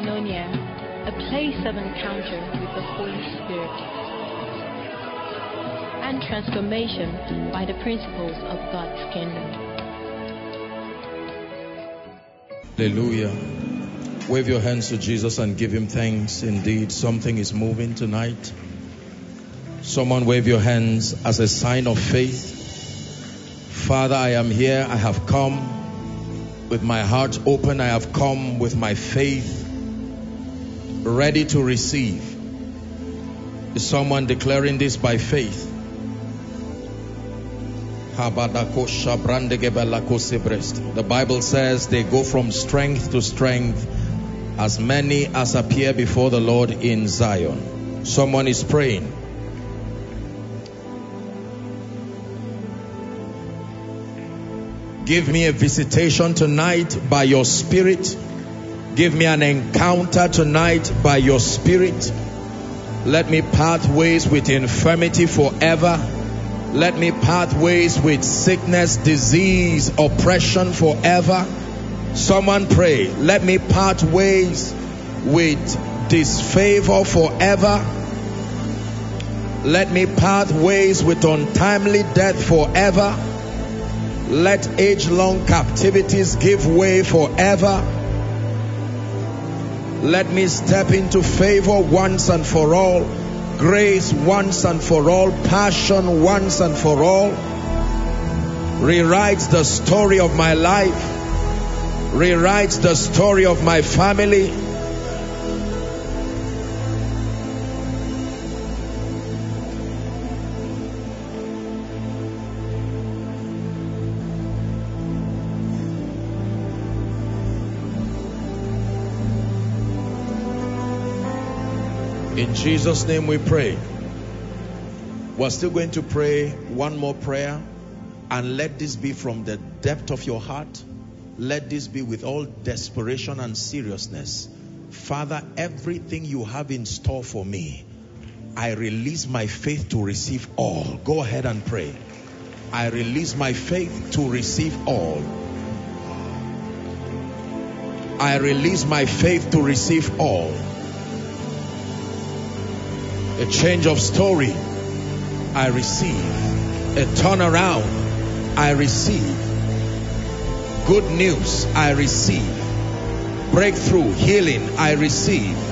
koinonia, a place of encounter with the Holy Spirit, and transformation by the principles of God's kingdom. Hallelujah. Wave your hands to Jesus and give him thanks. Indeed, something is moving tonight. Someone wave your hands as a sign of faith. Father, I am here. I have come with my heart open. I have come with my faith ready to receive. Is someone declaring this by faith? The Bible says they go from strength to strength as many as appear before the Lord in Zion. Someone is praying. Give me a visitation tonight by your spirit. Give me an encounter tonight by your spirit. Let me part ways with infirmity forever. Let me part ways with sickness, disease, oppression forever. Someone pray. Let me part ways with disfavor forever. Let me part ways with untimely death forever. Let age long captivities give way forever. Let me step into favor once and for all, grace once and for all, passion once and for all. Rewrite the story of my life, rewrite the story of my family. Jesus' name we pray. We're still going to pray one more prayer and let this be from the depth of your heart. Let this be with all desperation and seriousness. Father, everything you have in store for me, I release my faith to receive all. Go ahead and pray. I release my faith to receive all. I release my faith to receive all a change of story. I receive a turnaround. I receive good news. I receive breakthrough healing. I receive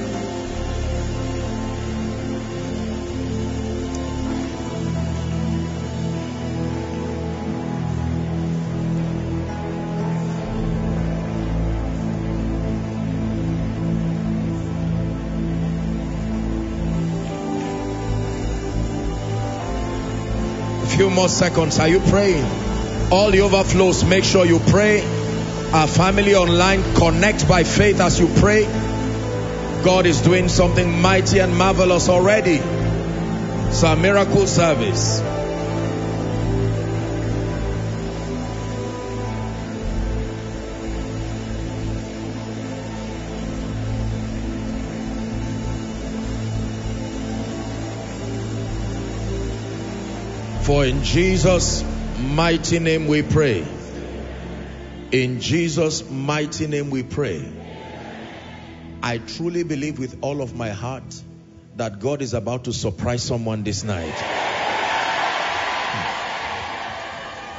few more seconds. Are you praying? All the overflows, make sure you pray. Our family online, connect by faith as you pray. God is doing something mighty and marvelous already. It's a miracle service. For in Jesus' mighty name we pray. In Jesus' mighty name we pray. I truly believe with all of my heart that God is about to surprise someone this night.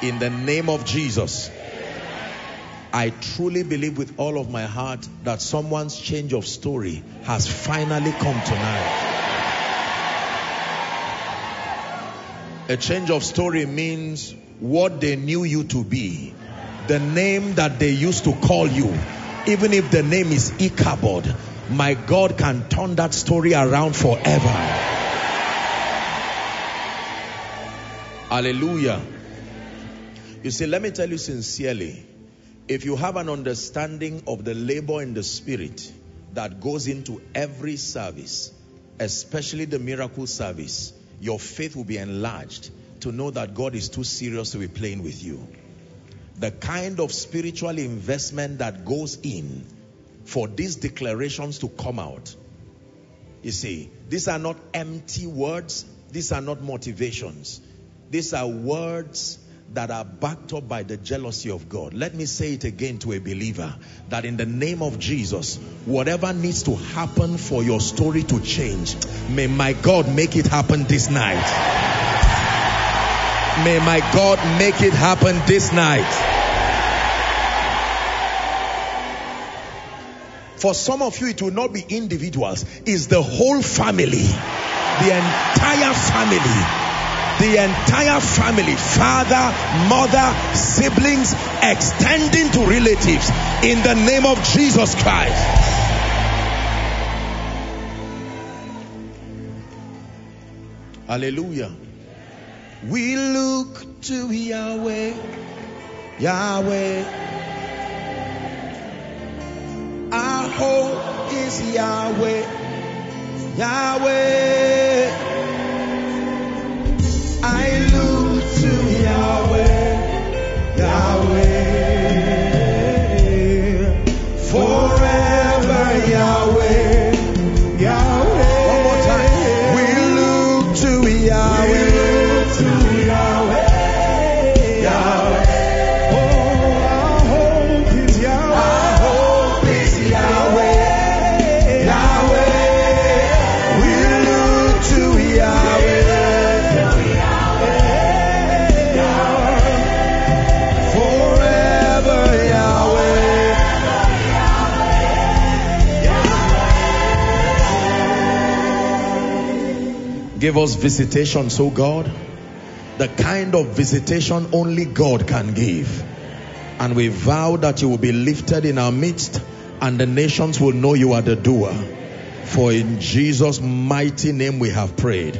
In the name of Jesus. I truly believe with all of my heart that someone's change of story has finally come tonight. A change of story means what they knew you to be. The name that they used to call you. Even if the name is Ichabod, my God can turn that story around forever. Hallelujah. You see, let me tell you sincerely, if you have an understanding of the labor in the spirit that goes into every service, especially the miracle service, your faith will be enlarged to know that God is too serious to be playing with you. The kind of spiritual investment that goes in for these declarations to come out. You see, these are not empty words. These are not motivations. These are words that are backed up by the jealousy of God. Let me say it again to a believer that in the name of Jesus, whatever needs to happen for your story to change, may my God make it happen this night. May my God make it happen this night. For some of you, it will not be individuals, it's the whole family, the entire family the entire family, father, mother, siblings, extending to relatives in the name of Jesus Christ. Hallelujah. We look to Yahweh, Yahweh. Our hope is Yahweh, Yahweh. I look Give us visitations, oh God. The kind of visitation only God can give. And we vow that you will be lifted in our midst and the nations will know you are the doer. For in Jesus' mighty name we have prayed.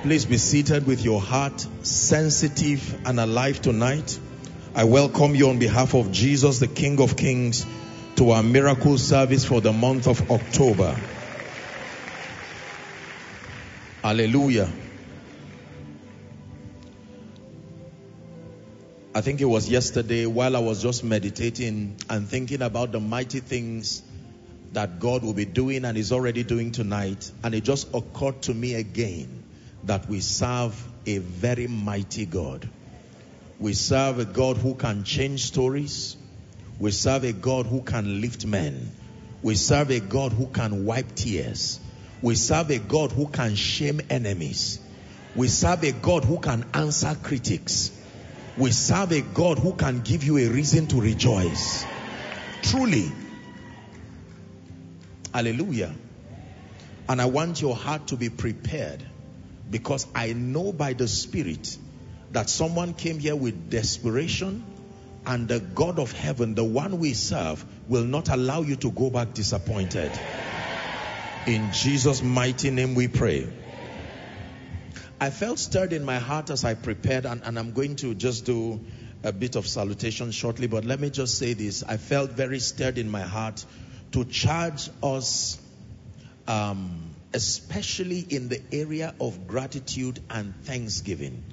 Please be seated with your heart sensitive and alive tonight. I welcome you on behalf of Jesus, the King of Kings, to our miracle service for the month of October. Hallelujah. I think it was yesterday while I was just meditating and thinking about the mighty things that God will be doing and is already doing tonight. And it just occurred to me again that we serve a very mighty God. We serve a God who can change stories. We serve a God who can lift men. We serve a God who can wipe tears. We serve a God who can shame enemies. We serve a God who can answer critics. We serve a God who can give you a reason to rejoice. Truly. Hallelujah. And I want your heart to be prepared because I know by the Spirit that someone came here with desperation and the God of heaven, the one we serve, will not allow you to go back disappointed. In Jesus' mighty name we pray. I felt stirred in my heart as I prepared, and, and, I'm going to just do a bit of salutation shortly, but let me just say this. I felt very stirred in my heart to charge us, um, especially in the area of gratitude and thanksgiving.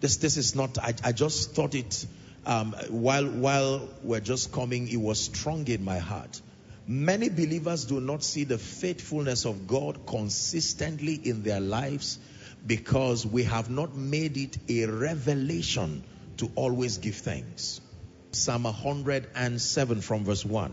This, this is not, I, I just thought it, um, while, while we're just coming, it was strong in my heart. Many believers do not see the faithfulness of God consistently in their lives because we have not made it a revelation to always give thanks. Psalm 107 from verse 1.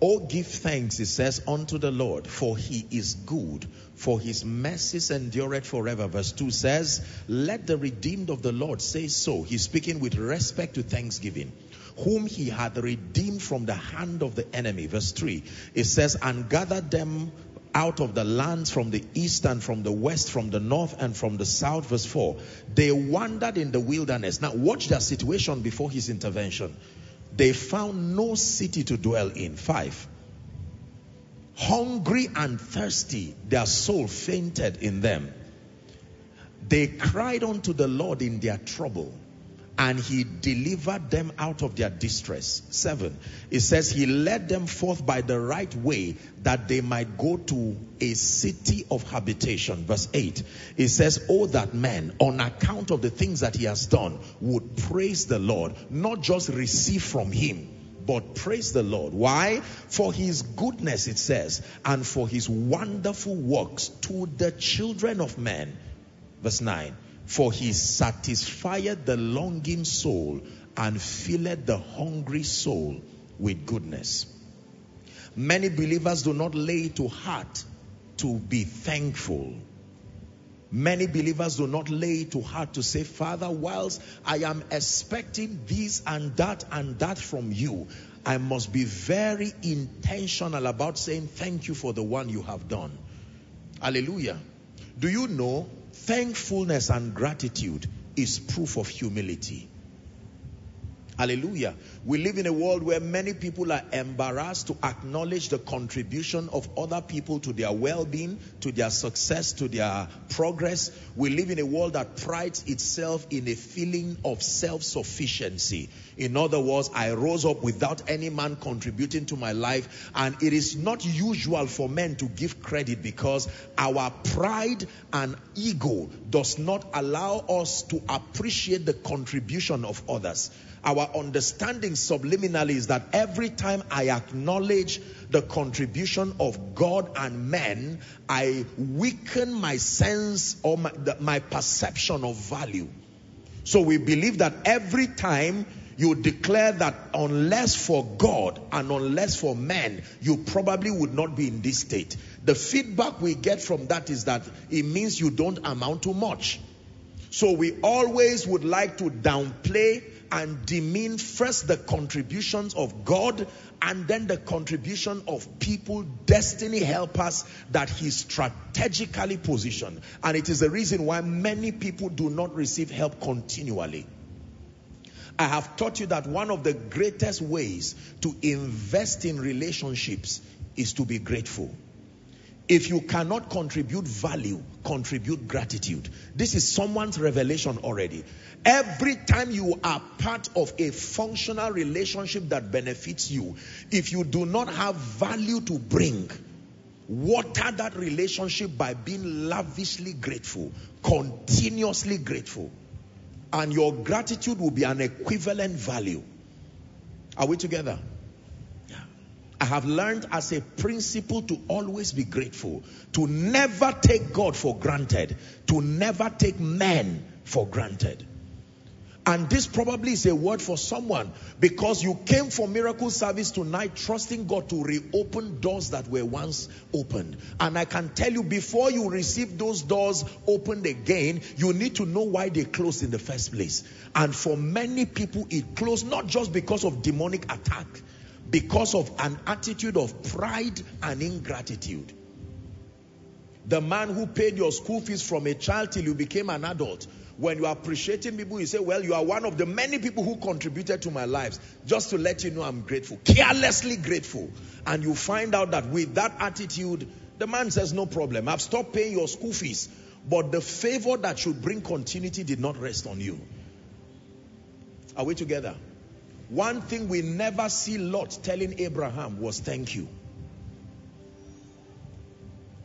Oh, give thanks, it says, unto the Lord, for he is good, for his mercies endureth forever. Verse 2 says, Let the redeemed of the Lord say so. He's speaking with respect to thanksgiving whom he had redeemed from the hand of the enemy. Verse 3, it says, and gathered them out of the lands from the east and from the west, from the north and from the south. Verse 4, they wandered in the wilderness. Now watch their situation before his intervention. They found no city to dwell in. 5, hungry and thirsty, their soul fainted in them. They cried unto the Lord in their trouble and he delivered them out of their distress. Seven, it says he led them forth by the right way that they might go to a city of habitation. Verse eight, it says, Oh, that man, on account of the things that he has done, would praise the Lord, not just receive from him, but praise the Lord. Why? For his goodness, it says, and for his wonderful works to the children of men. Verse 9 For he satisfieth the longing soul and filleth the hungry soul with goodness. Many believers do not lay to heart to be thankful. Many believers do not lay to heart to say, Father, whilst I am expecting this and that and that from you, I must be very intentional about saying thank you for the one you have done. Hallelujah. Do you know thankfulness and gratitude is proof of humility? Hallelujah. We live in a world where many people are embarrassed to acknowledge the contribution of other people to their well-being, to their success, to their progress. We live in a world that prides itself in a feeling of self-sufficiency. In other words, I rose up without any man contributing to my life and it is not usual for men to give credit because our pride and ego does not allow us to appreciate the contribution of others our understanding subliminally is that every time I acknowledge the contribution of God and men, I weaken my sense or my, the, my perception of value. So we believe that every time you declare that unless for God and unless for men, you probably would not be in this state. The feedback we get from that is that it means you don't amount to much. So we always would like to downplay and demean first the contributions of God and then the contribution of people, destiny helpers that He strategically positioned. And it is the reason why many people do not receive help continually. I have taught you that one of the greatest ways to invest in relationships is to be grateful. If you cannot contribute value, contribute gratitude. This is someone's revelation already. Every time you are part of a functional relationship that benefits you, if you do not have value to bring, water that relationship by being lavishly grateful, continuously grateful. And your gratitude will be an equivalent value. Are we together? Yeah. I have learned as a principle to always be grateful, to never take God for granted, to never take men for granted. And this probably is a word for someone because you came for miracle service tonight trusting God to reopen doors that were once opened. And I can tell you before you receive those doors opened again, you need to know why they closed in the first place. And for many people, it closed not just because of demonic attack, because of an attitude of pride and ingratitude. The man who paid your school fees from a child till you became an adult when you are appreciating people, you say, well, you are one of the many people who contributed to my lives. Just to let you know I'm grateful. Carelessly grateful. And you find out that with that attitude, the man says, no problem. I've stopped paying your school fees. But the favor that should bring continuity did not rest on you. Are we together? One thing we never see Lot telling Abraham was thank you.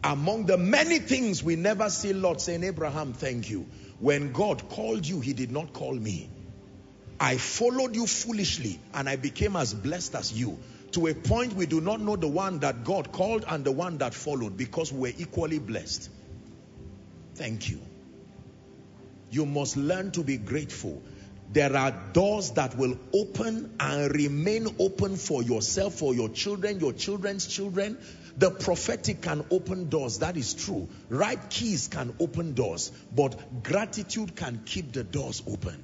Among the many things we never see Lot saying, Abraham, thank you. When God called you, he did not call me. I followed you foolishly and I became as blessed as you. To a point we do not know the one that God called and the one that followed because we're equally blessed. Thank you. You must learn to be grateful. There are doors that will open and remain open for yourself, for your children, your children's children, the prophetic can open doors, that is true. Right keys can open doors, but gratitude can keep the doors open.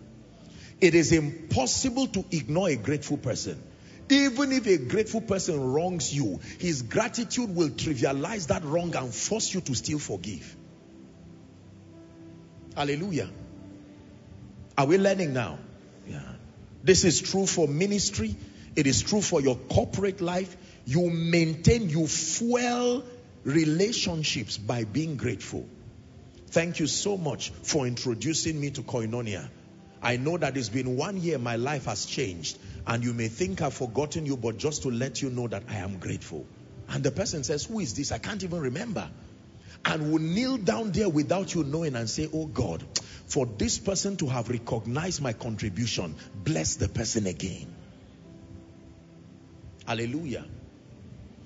It is impossible to ignore a grateful person. Even if a grateful person wrongs you, his gratitude will trivialize that wrong and force you to still forgive. Hallelujah. Are we learning now? Yeah. This is true for ministry. It is true for your corporate life you maintain, you fuel relationships by being grateful. Thank you so much for introducing me to Koinonia. I know that it's been one year, my life has changed. And you may think I've forgotten you, but just to let you know that I am grateful. And the person says, who is this? I can't even remember. And will kneel down there without you knowing and say, oh God, for this person to have recognized my contribution, bless the person again. Hallelujah.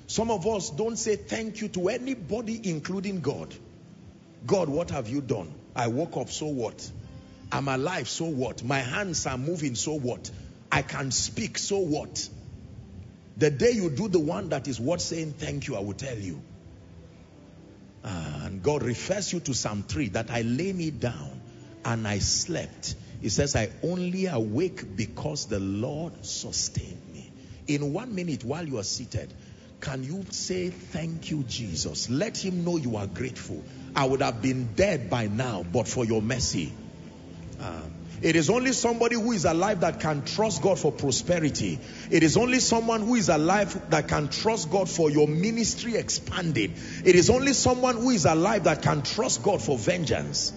Some of us don't say thank you to anybody, including God. God, what have you done? I woke up, so what? I'm alive, so what? My hands are moving, so what? I can speak, so what? The day you do the one that is worth saying thank you, I will tell you. And God refers you to Psalm 3 that I lay me down and I slept. He says, I only awake because the Lord sustained me. In one minute while you are seated, can you say thank you, Jesus? Let him know you are grateful. I would have been dead by now, but for your mercy. Uh, it is only somebody who is alive that can trust God for prosperity. It is only someone who is alive that can trust God for your ministry expanded. It is only someone who is alive that can trust God for vengeance.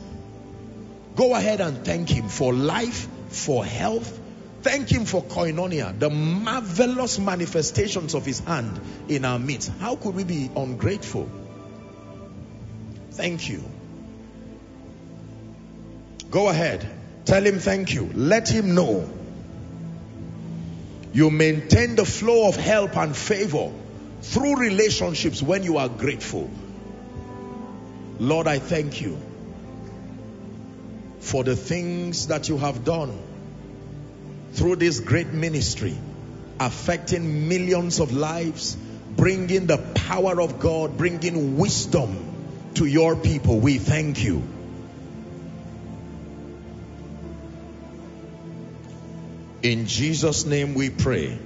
Go ahead and thank Him for life, for health. Thank Him for koinonia, the marvelous manifestations of His hand in our midst. How could we be ungrateful? Thank you. Go ahead. Tell him thank you. Let him know. You maintain the flow of help and favor through relationships when you are grateful. Lord, I thank you for the things that you have done through this great ministry, affecting millions of lives, bringing the power of God, bringing wisdom to your people. We thank you. In Jesus' name we pray.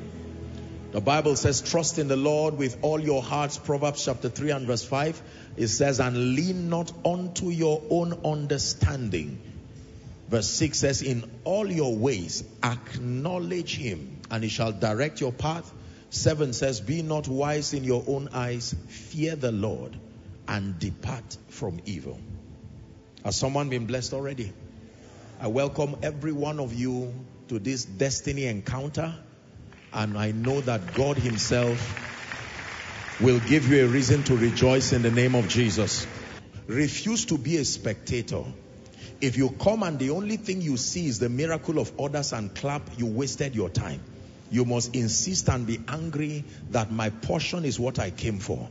The Bible says, trust in the Lord with all your hearts. Proverbs chapter 3 and verse 5. It says, and lean not unto your own understanding. Verse 6 says, in all your ways acknowledge him and he shall direct your path. 7 says, be not wise in your own eyes. Fear the Lord and depart from evil. Has someone been blessed already? I welcome every one of you to this destiny encounter and I know that God himself will give you a reason to rejoice in the name of Jesus. Refuse to be a spectator. If you come and the only thing you see is the miracle of others and clap, you wasted your time. You must insist and be angry that my portion is what I came for.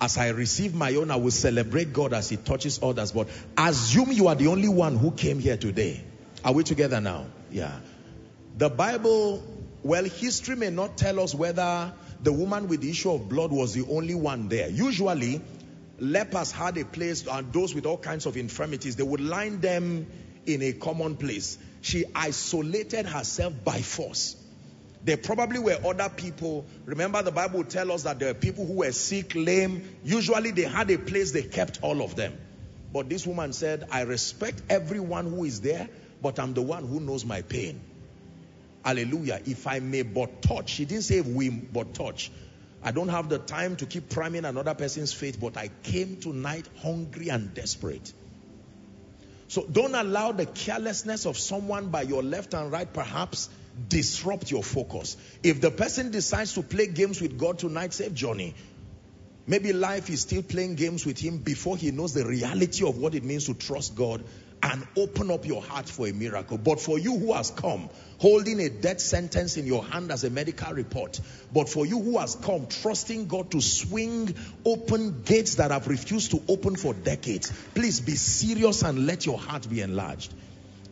As I receive my own, I will celebrate God as he touches others. But assume you are the only one who came here today. Are we together now? Yeah. The Bible, well, history may not tell us whether the woman with the issue of blood was the only one there. Usually, lepers had a place, and those with all kinds of infirmities, they would line them in a common place. She isolated herself by force. There probably were other people. Remember, the Bible tells us that there are people who were sick, lame. Usually, they had a place, they kept all of them. But this woman said, I respect everyone who is there but I'm the one who knows my pain. Hallelujah. If I may but touch, she didn't say we but touch. I don't have the time to keep priming another person's faith, but I came tonight hungry and desperate. So don't allow the carelessness of someone by your left and right perhaps disrupt your focus. If the person decides to play games with God tonight, save Johnny. Maybe life is still playing games with him before he knows the reality of what it means to trust God and open up your heart for a miracle. But for you who has come holding a death sentence in your hand as a medical report, but for you who has come trusting God to swing open gates that have refused to open for decades, please be serious and let your heart be enlarged.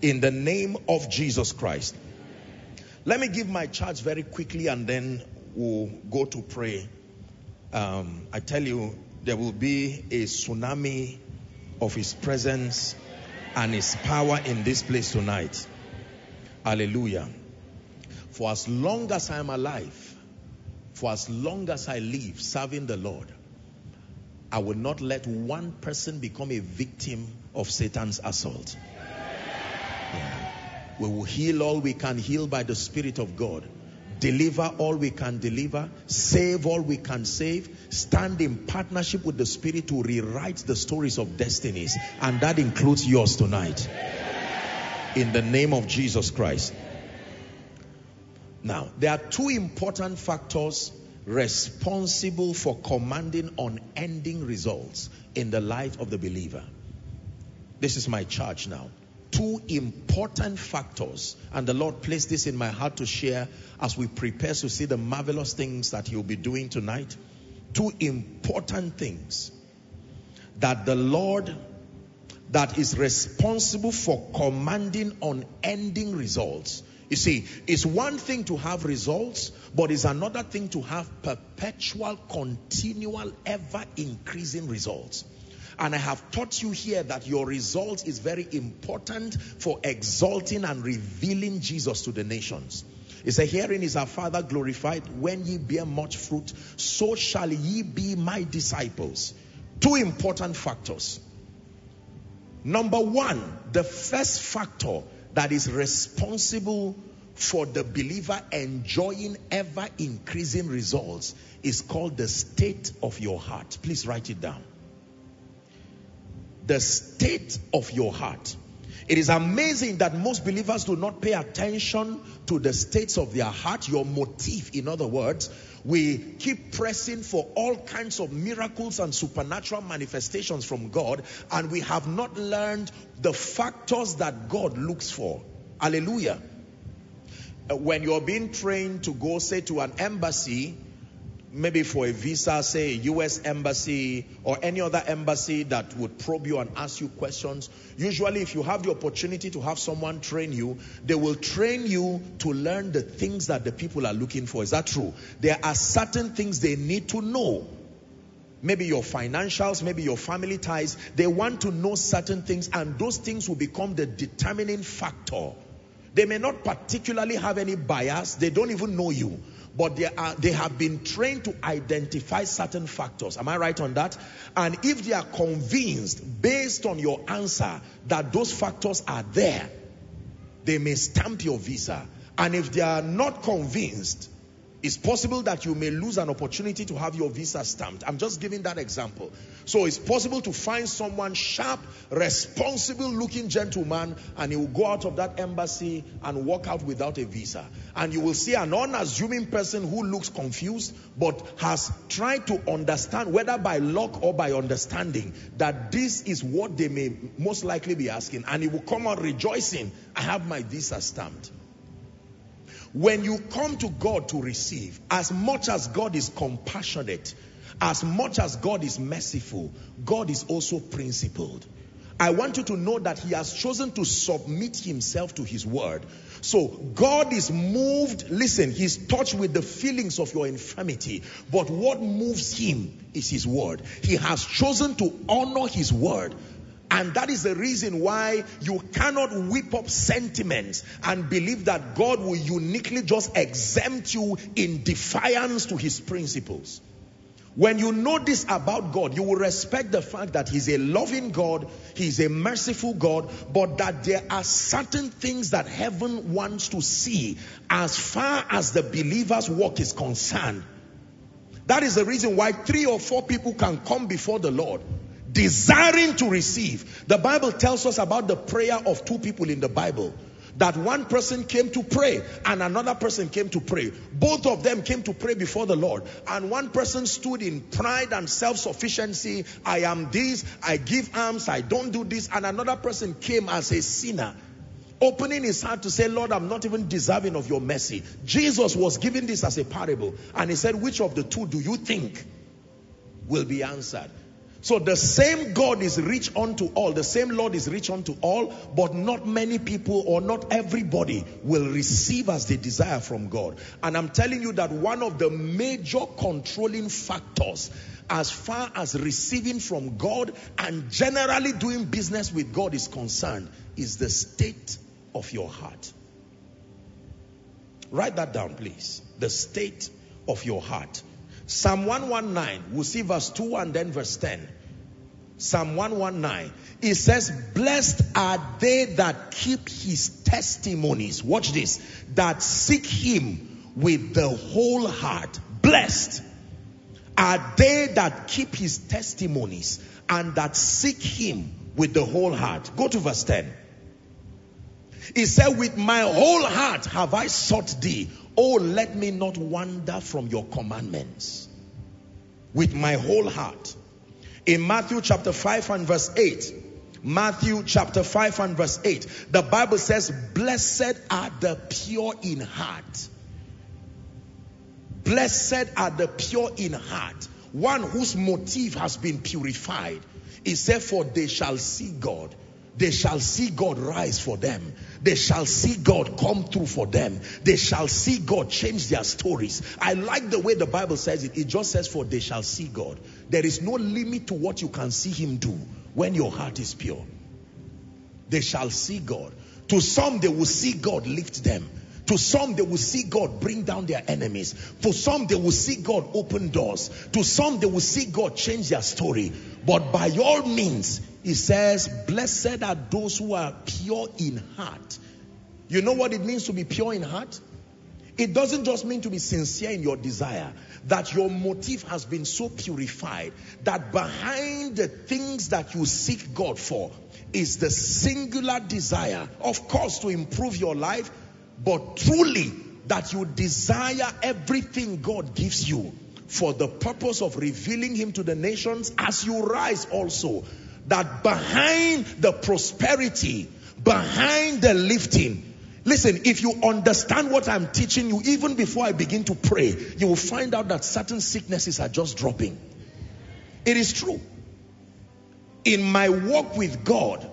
In the name of Jesus Christ. Let me give my charge very quickly and then we'll go to pray. Um, I tell you, there will be a tsunami of his presence and his power in this place tonight. Hallelujah. For as long as I am alive, for as long as I live serving the Lord, I will not let one person become a victim of Satan's assault. Yeah. We will heal all we can heal by the Spirit of God deliver all we can deliver, save all we can save, stand in partnership with the Spirit to rewrite the stories of destinies. And that includes yours tonight. In the name of Jesus Christ. Now, there are two important factors responsible for commanding unending results in the life of the believer. This is my charge now two important factors and the Lord placed this in my heart to share as we prepare to see the marvelous things that he'll be doing tonight two important things that the Lord that is responsible for commanding unending results. You see, it's one thing to have results, but it's another thing to have perpetual, continual, ever increasing results. And I have taught you here that your result is very important for exalting and revealing Jesus to the nations. He said, Herein is our Father glorified when ye bear much fruit, so shall ye be my disciples. Two important factors. Number one, the first factor that is responsible for the believer enjoying ever increasing results is called the state of your heart. Please write it down. The state of your heart. It is amazing that most believers do not pay attention to the states of their heart, your motive, in other words. We keep pressing for all kinds of miracles and supernatural manifestations from God, and we have not learned the factors that God looks for. Hallelujah. Uh, when you're being trained to go, say, to an embassy, maybe for a visa, say a US embassy or any other embassy that would probe you and ask you questions. Usually, if you have the opportunity to have someone train you, they will train you to learn the things that the people are looking for. Is that true? There are certain things they need to know. Maybe your financials, maybe your family ties. They want to know certain things, and those things will become the determining factor. They may not particularly have any bias, they don't even know you but they are they have been trained to identify certain factors. Am i right on that? And if they are convinced based on your answer that those factors are there they may stamp your visa. And if they are not convinced it's possible that you may lose an opportunity to have your visa stamped. I'm just giving that example. So it's possible to find someone sharp, responsible looking gentleman and he will go out of that embassy and walk out without a visa. And you will see an unassuming person who looks confused but has tried to understand whether by luck or by understanding that this is what they may most likely be asking. And he will come out rejoicing, I have my visa stamped. When you come to God to receive, as much as God is compassionate, as much as God is merciful, God is also principled. I want you to know that he has chosen to submit himself to his word. So God is moved, listen, he's touched with the feelings of your infirmity, but what moves him is his word. He has chosen to honor his word. And that is the reason why you cannot whip up sentiments and believe that God will uniquely just exempt you in defiance to his principles. When you know this about God, you will respect the fact that He's a loving God, He's a merciful God, but that there are certain things that heaven wants to see as far as the believer's work is concerned. That is the reason why three or four people can come before the Lord desiring to receive. The Bible tells us about the prayer of two people in the Bible. That one person came to pray and another person came to pray. Both of them came to pray before the Lord. And one person stood in pride and self-sufficiency. I am this, I give alms, I don't do this. And another person came as a sinner opening his heart to say, Lord, I'm not even deserving of your mercy. Jesus was giving this as a parable. And he said, which of the two do you think will be answered? So the same God is rich unto all, the same Lord is rich unto all, but not many people or not everybody will receive as they desire from God. And I'm telling you that one of the major controlling factors as far as receiving from God and generally doing business with God is concerned is the state of your heart. Write that down, please. The state of your heart. Psalm 119, we'll see verse 2 and then verse 10. Psalm 119. It says, Blessed are they that keep his testimonies. Watch this. That seek him with the whole heart. Blessed are they that keep his testimonies and that seek him with the whole heart. Go to verse 10. He said, With my whole heart have I sought thee. Oh, let me not wander from your commandments. With my whole heart. In Matthew chapter 5 and verse 8, Matthew chapter 5 and verse 8, the Bible says, Blessed are the pure in heart. Blessed are the pure in heart. One whose motive has been purified. He said, For they shall see God. They shall see God rise for them. They shall see God come through for them. They shall see God change their stories. I like the way the Bible says it. It just says, For they shall see God. There is no limit to what you can see Him do when your heart is pure. They shall see God. To some, they will see God lift them. To some, they will see God bring down their enemies. For some, they will see God open doors. To some, they will see God change their story. But by all means, he says, blessed are those who are pure in heart. You know what it means to be pure in heart? It doesn't just mean to be sincere in your desire, that your motive has been so purified that behind the things that you seek God for is the singular desire, of course, to improve your life, but truly that you desire everything God gives you for the purpose of revealing Him to the nations as you rise also. That behind the prosperity, behind the lifting, Listen, if you understand what I'm teaching you, even before I begin to pray, you will find out that certain sicknesses are just dropping. It is true. In my walk with God,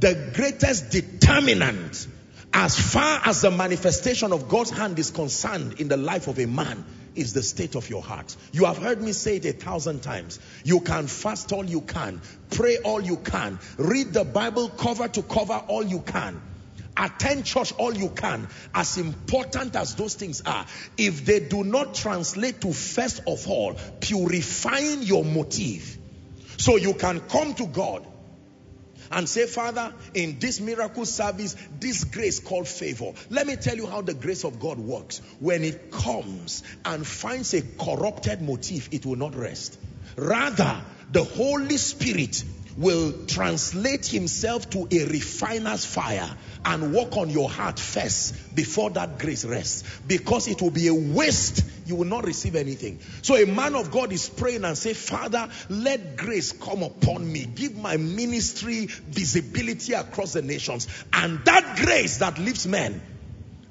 the greatest determinant as far as the manifestation of God's hand is concerned in the life of a man is the state of your heart. You have heard me say it a thousand times. You can fast all you can, pray all you can, read the Bible cover to cover all you can, attend church all you can. As important as those things are, if they do not translate to first of all purifying your motive, so you can come to God and say, Father, in this miracle service, this grace called favor. Let me tell you how the grace of God works. When it comes and finds a corrupted motive, it will not rest. Rather, the Holy Spirit will translate himself to a refiner's fire and work on your heart first before that grace rests. Because it will be a waste. You will not receive anything. So a man of God is praying and say father let grace come upon me. Give my ministry visibility across the nations. And that grace that lifts men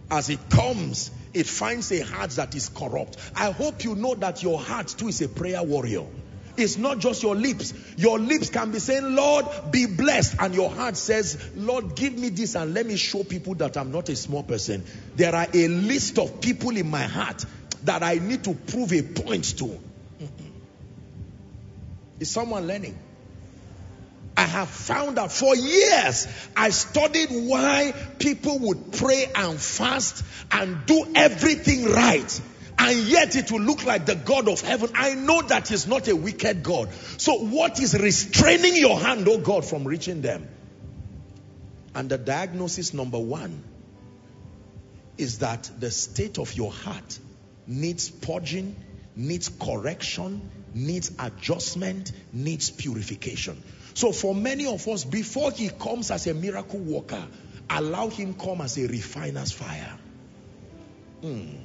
as it comes it finds a heart that is corrupt. I hope you know that your heart too is a prayer warrior it's not just your lips. Your lips can be saying, Lord, be blessed. And your heart says, Lord, give me this and let me show people that I'm not a small person. There are a list of people in my heart that I need to prove a point to. Is someone learning? I have found out for years I studied why people would pray and fast and do everything right and yet it will look like the God of heaven. I know that He's not a wicked God. So what is restraining your hand, oh God, from reaching them? And the diagnosis number one is that the state of your heart needs purging, needs correction, needs adjustment, needs purification. So for many of us, before he comes as a miracle worker, allow him come as a refiner's fire. Hmm.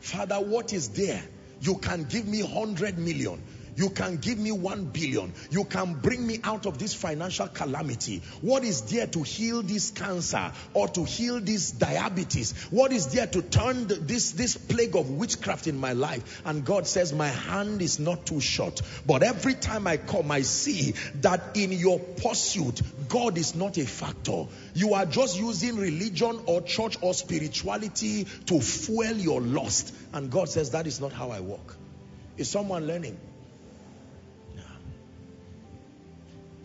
Father, what is there? You can give me 100 million. You can give me 1 billion. You can bring me out of this financial calamity. What is there to heal this cancer or to heal this diabetes? What is there to turn this, this plague of witchcraft in my life? And God says, my hand is not too short. But every time I come, I see that in your pursuit, God is not a factor. You are just using religion or church or spirituality to fuel your lust. And God says, that is not how I work. Is someone learning?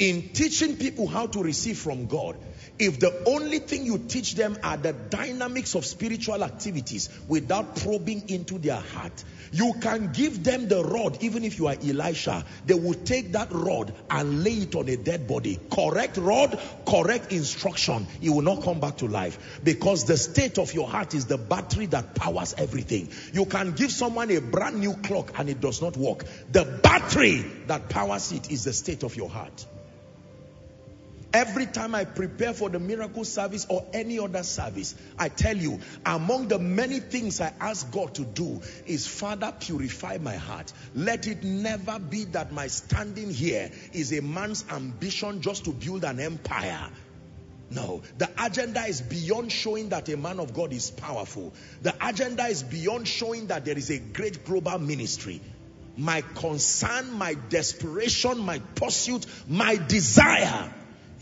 In teaching people how to receive from God, if the only thing you teach them are the dynamics of spiritual activities without probing into their heart, you can give them the rod even if you are Elisha. They will take that rod and lay it on a dead body. Correct rod, correct instruction. It will not come back to life because the state of your heart is the battery that powers everything. You can give someone a brand new clock and it does not work. The battery that powers it is the state of your heart. Every time I prepare for the miracle service or any other service, I tell you, among the many things I ask God to do is, Father, purify my heart. Let it never be that my standing here is a man's ambition just to build an empire. No, the agenda is beyond showing that a man of God is powerful. The agenda is beyond showing that there is a great global ministry. my concern, my desperation, my pursuit, my desire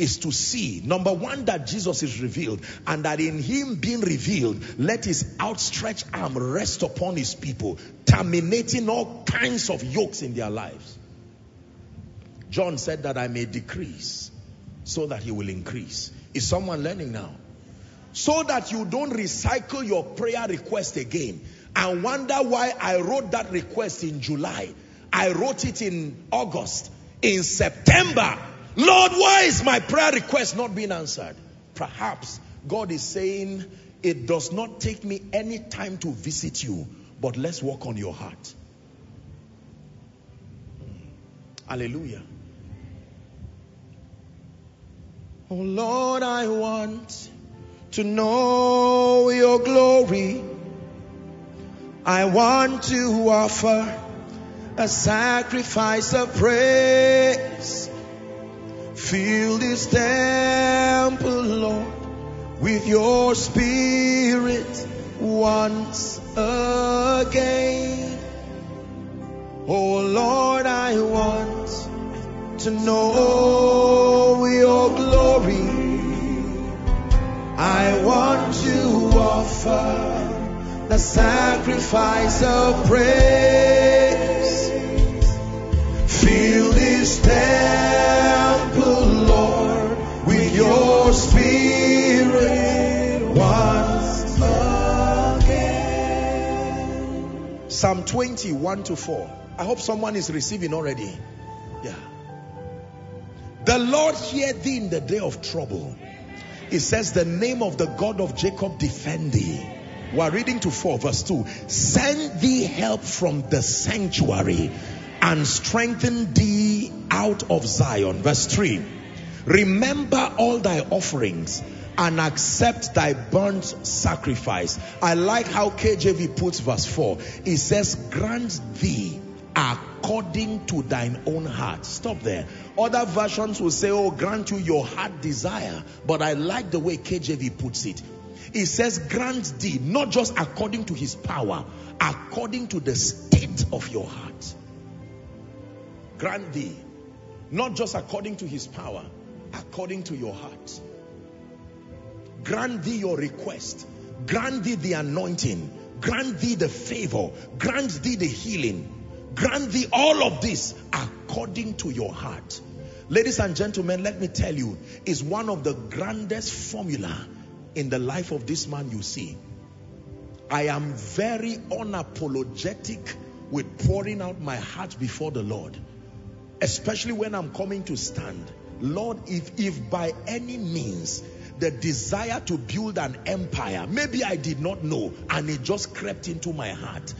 is to see number one that Jesus is revealed and that in him being revealed let his outstretched arm rest upon his people terminating all kinds of yokes in their lives John said that I may decrease so that he will increase is someone learning now so that you don't recycle your prayer request again and wonder why I wrote that request in July. I wrote it in August. In September, Lord, why is my prayer request not being answered? Perhaps God is saying, it does not take me any time to visit you, but let's work on your heart. Hallelujah. Oh Lord, I want to know your glory. I want to offer a sacrifice of praise. Fill this temple, Lord, with your spirit once again. Oh Lord, I want to know your glory. I want you to offer the sacrifice of praise. Fill this temple, Psalm 21 to 4. I hope someone is receiving already. Yeah. The Lord hear thee in the day of trouble. It says the name of the God of Jacob defend thee. We're reading to 4 verse 2. Send thee help from the sanctuary and strengthen thee out of Zion. Verse 3. Remember all thy offerings and accept thy burnt sacrifice. I like how KJV puts verse 4. It says, grant thee according to thine own heart. Stop there. Other versions will say, oh, grant you your heart desire. But I like the way KJV puts it. It says, grant thee, not just according to his power, according to the state of your heart. Grant thee, not just according to his power, according to your heart. Grant thee your request. Grant thee the anointing. Grant thee the favor. Grant thee the healing. Grant thee all of this according to your heart. Ladies and gentlemen, let me tell you, is one of the grandest formula in the life of this man you see. I am very unapologetic with pouring out my heart before the Lord. Especially when I'm coming to stand. Lord, if, if by any means the desire to build an empire, maybe I did not know and it just crept into my heart.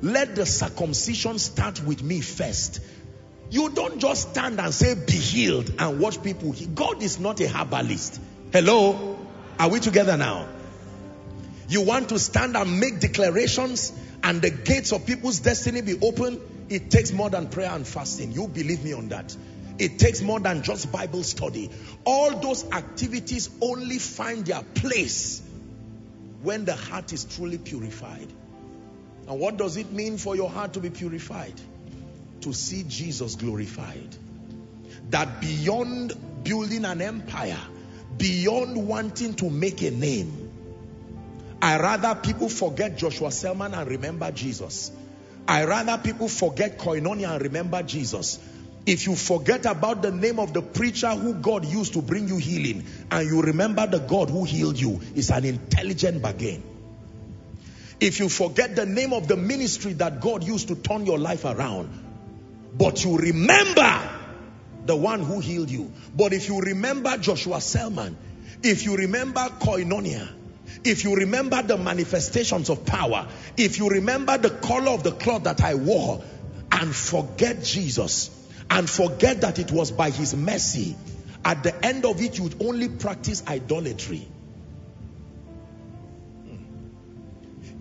Let the circumcision start with me first. You don't just stand and say be healed and watch people. God is not a herbalist. Hello? Are we together now? You want to stand and make declarations and the gates of people's destiny be open? It takes more than prayer and fasting. You believe me on that. It takes more than just Bible study. All those activities only find their place when the heart is truly purified. And what does it mean for your heart to be purified? To see Jesus glorified. That beyond building an empire, beyond wanting to make a name. I rather people forget Joshua Selman and remember Jesus. I rather people forget Koinonia and remember Jesus. If you forget about the name of the preacher who God used to bring you healing and you remember the God who healed you, it's an intelligent bargain. If you forget the name of the ministry that God used to turn your life around, but you remember the one who healed you. But if you remember Joshua Selman, if you remember Koinonia, if you remember the manifestations of power, if you remember the color of the cloth that I wore, and forget Jesus, and forget that it was by his mercy, at the end of it, you'd only practice idolatry. Hmm.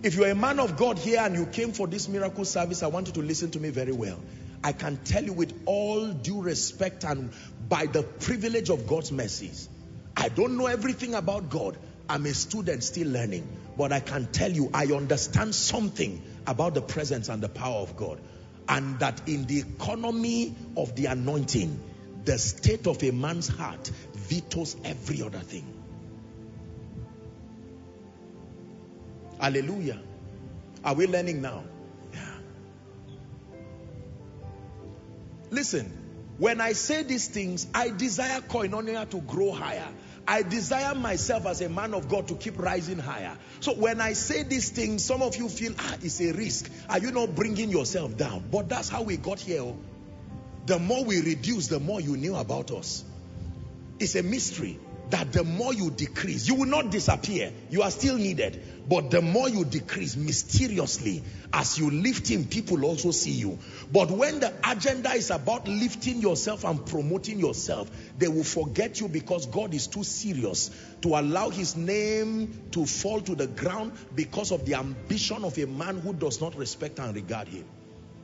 If you're a man of God here and you came for this miracle service, I want you to listen to me very well. I can tell you with all due respect and by the privilege of God's mercies. I don't know everything about God. I'm a student still learning. But I can tell you, I understand something about the presence and the power of God. And that in the economy of the anointing, the state of a man's heart vetoes every other thing. Hallelujah. Are we learning now? Yeah. Listen, when I say these things, I desire koinonia to grow higher. I desire myself as a man of God to keep rising higher. So when I say these things, some of you feel, ah, it's a risk. Are you not bringing yourself down? But that's how we got here. Oh. The more we reduce, the more you knew about us. It's a mystery that the more you decrease, you will not disappear. You are still needed. But the more you decrease mysteriously, as you lift him, people also see you. But when the agenda is about lifting yourself and promoting yourself, they will forget you because God is too serious to allow his name to fall to the ground because of the ambition of a man who does not respect and regard him.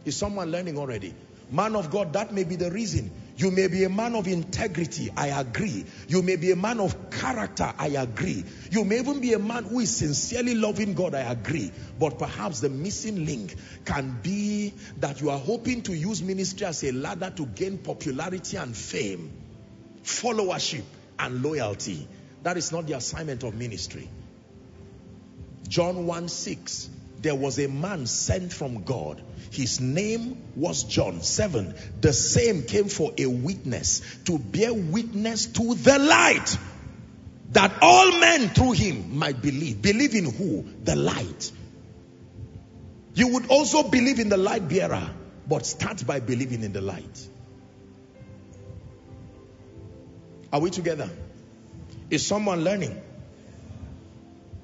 Is someone learning already? Man of God, that may be the reason. You may be a man of integrity, I agree. You may be a man of character, I agree. You may even be a man who is sincerely loving God, I agree. But perhaps the missing link can be that you are hoping to use ministry as a ladder to gain popularity and fame, followership and loyalty. That is not the assignment of ministry. John 1 6, there was a man sent from God his name was John. Seven, the same came for a witness to bear witness to the light that all men through him might believe. Believe in who? The light. You would also believe in the light bearer, but start by believing in the light. Are we together? Is someone learning?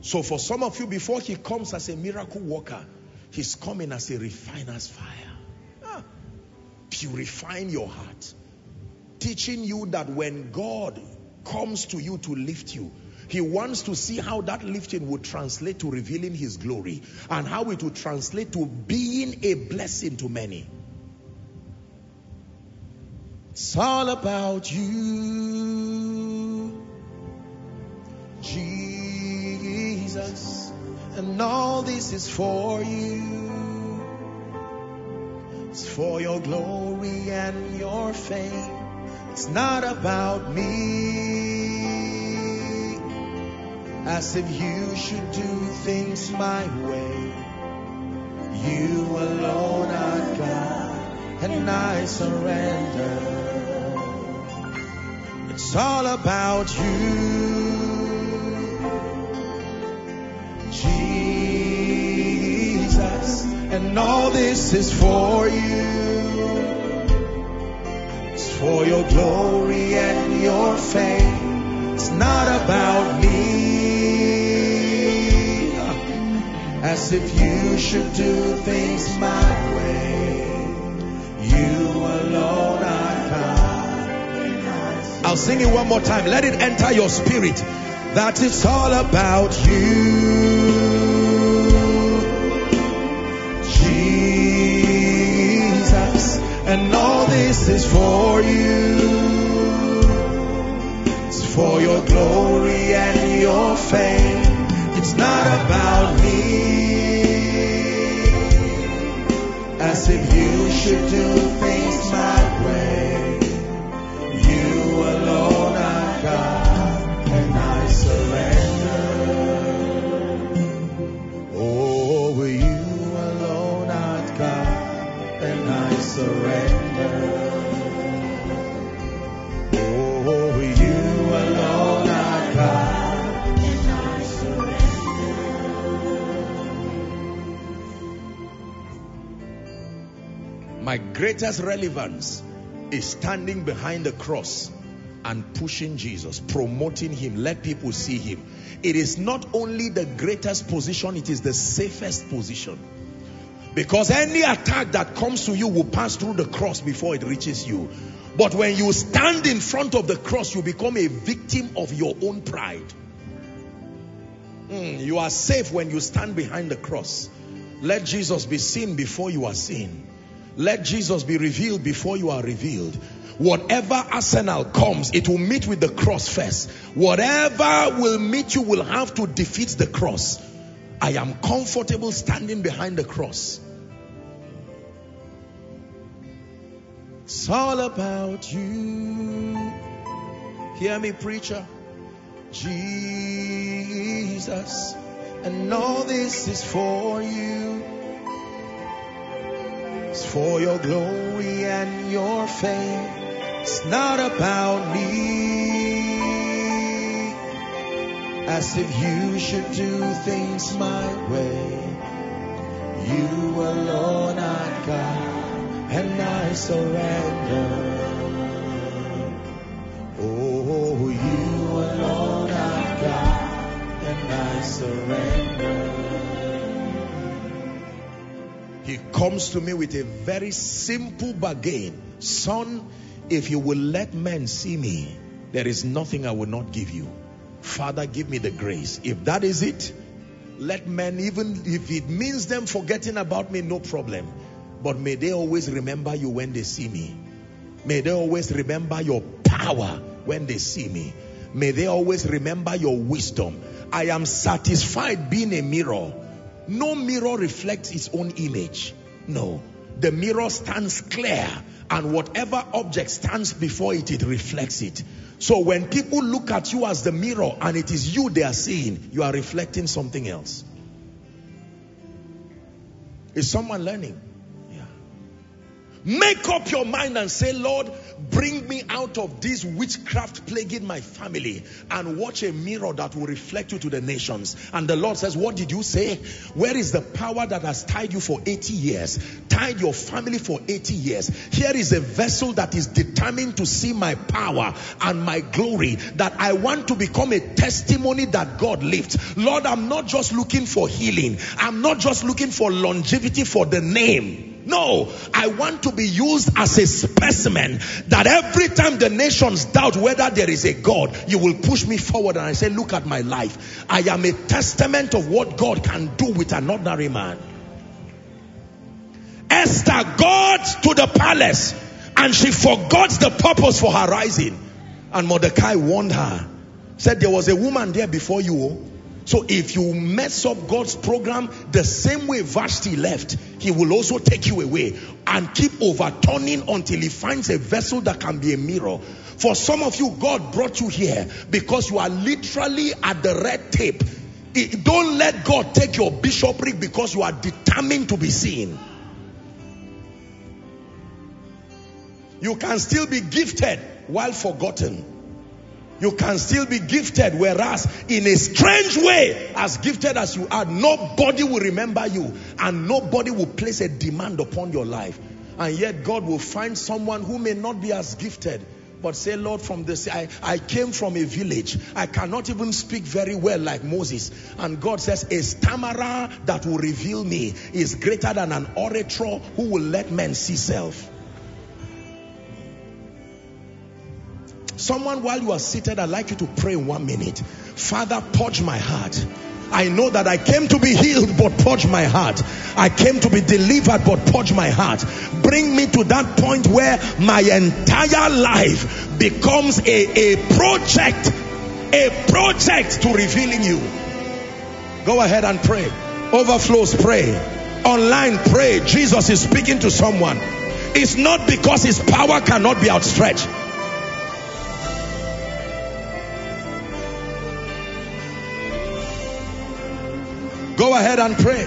So for some of you, before he comes as a miracle worker, He's coming as a refiner's fire. Ah, purifying your heart. Teaching you that when God comes to you to lift you, he wants to see how that lifting would translate to revealing his glory and how it would translate to being a blessing to many. It's all about you, And all this is for you. It's for your glory and your fame. It's not about me. As if you should do things my way. You alone are God, and I surrender. It's all about you. Jesus, and all this is for you. It's for your glory and your fame. It's not about me. As if you should do things my way. You alone are God. I'll sing it one more time. Let it enter your spirit that it's all about you. Jesus, and all this is for you. It's for your glory and your fame. It's not about me. As if you should do things my way. Greatest relevance is standing behind the cross and pushing Jesus, promoting him, let people see him. It is not only the greatest position, it is the safest position. Because any attack that comes to you will pass through the cross before it reaches you. But when you stand in front of the cross, you become a victim of your own pride. Mm, you are safe when you stand behind the cross. Let Jesus be seen before you are seen. Let Jesus be revealed before you are revealed whatever arsenal comes, it will meet with the cross first. Whatever will meet you will have to defeat the cross. I am comfortable standing behind the cross. It's all about you. Hear me, preacher. Jesus. And all this is for you. It's for your glory and your fame. It's not about me. As if you should do things my way. You alone are God, and I surrender. Oh, you alone are God, and I surrender. He comes to me with a very simple bargain. Son, if you will let men see me, there is nothing I will not give you. Father, give me the grace. If that is it, let men, even if it means them forgetting about me, no problem. But may they always remember you when they see me. May they always remember your power when they see me. May they always remember your wisdom. I am satisfied being a mirror. No mirror reflects its own image. No. The mirror stands clear and whatever object stands before it, it reflects it. So when people look at you as the mirror and it is you they are seeing, you are reflecting something else. Is someone learning? Make up your mind and say, Lord, bring me out of this witchcraft plaguing my family and watch a mirror that will reflect you to the nations. And the Lord says, what did you say? Where is the power that has tied you for 80 years? Tied your family for 80 years. Here is a vessel that is determined to see my power and my glory that I want to become a testimony that God lifts. Lord, I'm not just looking for healing. I'm not just looking for longevity for the name. No, I want to be used as a specimen that every time the nations doubt whether there is a God, you will push me forward and I say, look at my life. I am a testament of what God can do with an ordinary man. Esther got to the palace and she forgot the purpose for her rising. And Mordecai warned her, said there was a woman there before you. Oh. So if you mess up God's program the same way Vashti left, he will also take you away and keep overturning until he finds a vessel that can be a mirror. For some of you, God brought you here because you are literally at the red tape. Don't let God take your bishopric because you are determined to be seen. You can still be gifted while forgotten. You can still be gifted, whereas in a strange way, as gifted as you are, nobody will remember you and nobody will place a demand upon your life. And yet God will find someone who may not be as gifted, but say, Lord, from this, I, I came from a village. I cannot even speak very well like Moses. And God says, a stammerer that will reveal me is greater than an orator who will let men see self. Someone, while you are seated, I'd like you to pray in one minute. Father, purge my heart. I know that I came to be healed, but purge my heart. I came to be delivered, but purge my heart. Bring me to that point where my entire life becomes a, a project, a project to revealing you. Go ahead and pray. Overflows, pray. Online, pray. Jesus is speaking to someone. It's not because his power cannot be outstretched. Go ahead and pray.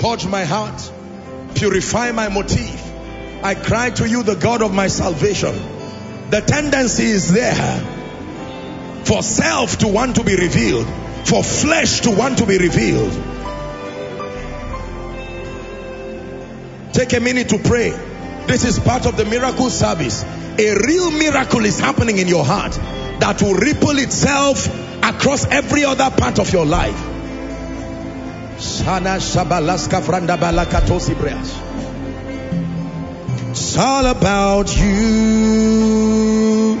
Purge my heart. Purify my motive. I cry to you, the God of my salvation. The tendency is there for self to want to be revealed, for flesh to want to be revealed. Take a minute to pray. This is part of the miracle service. A real miracle is happening in your heart that will ripple itself across every other part of your life. It's all about you,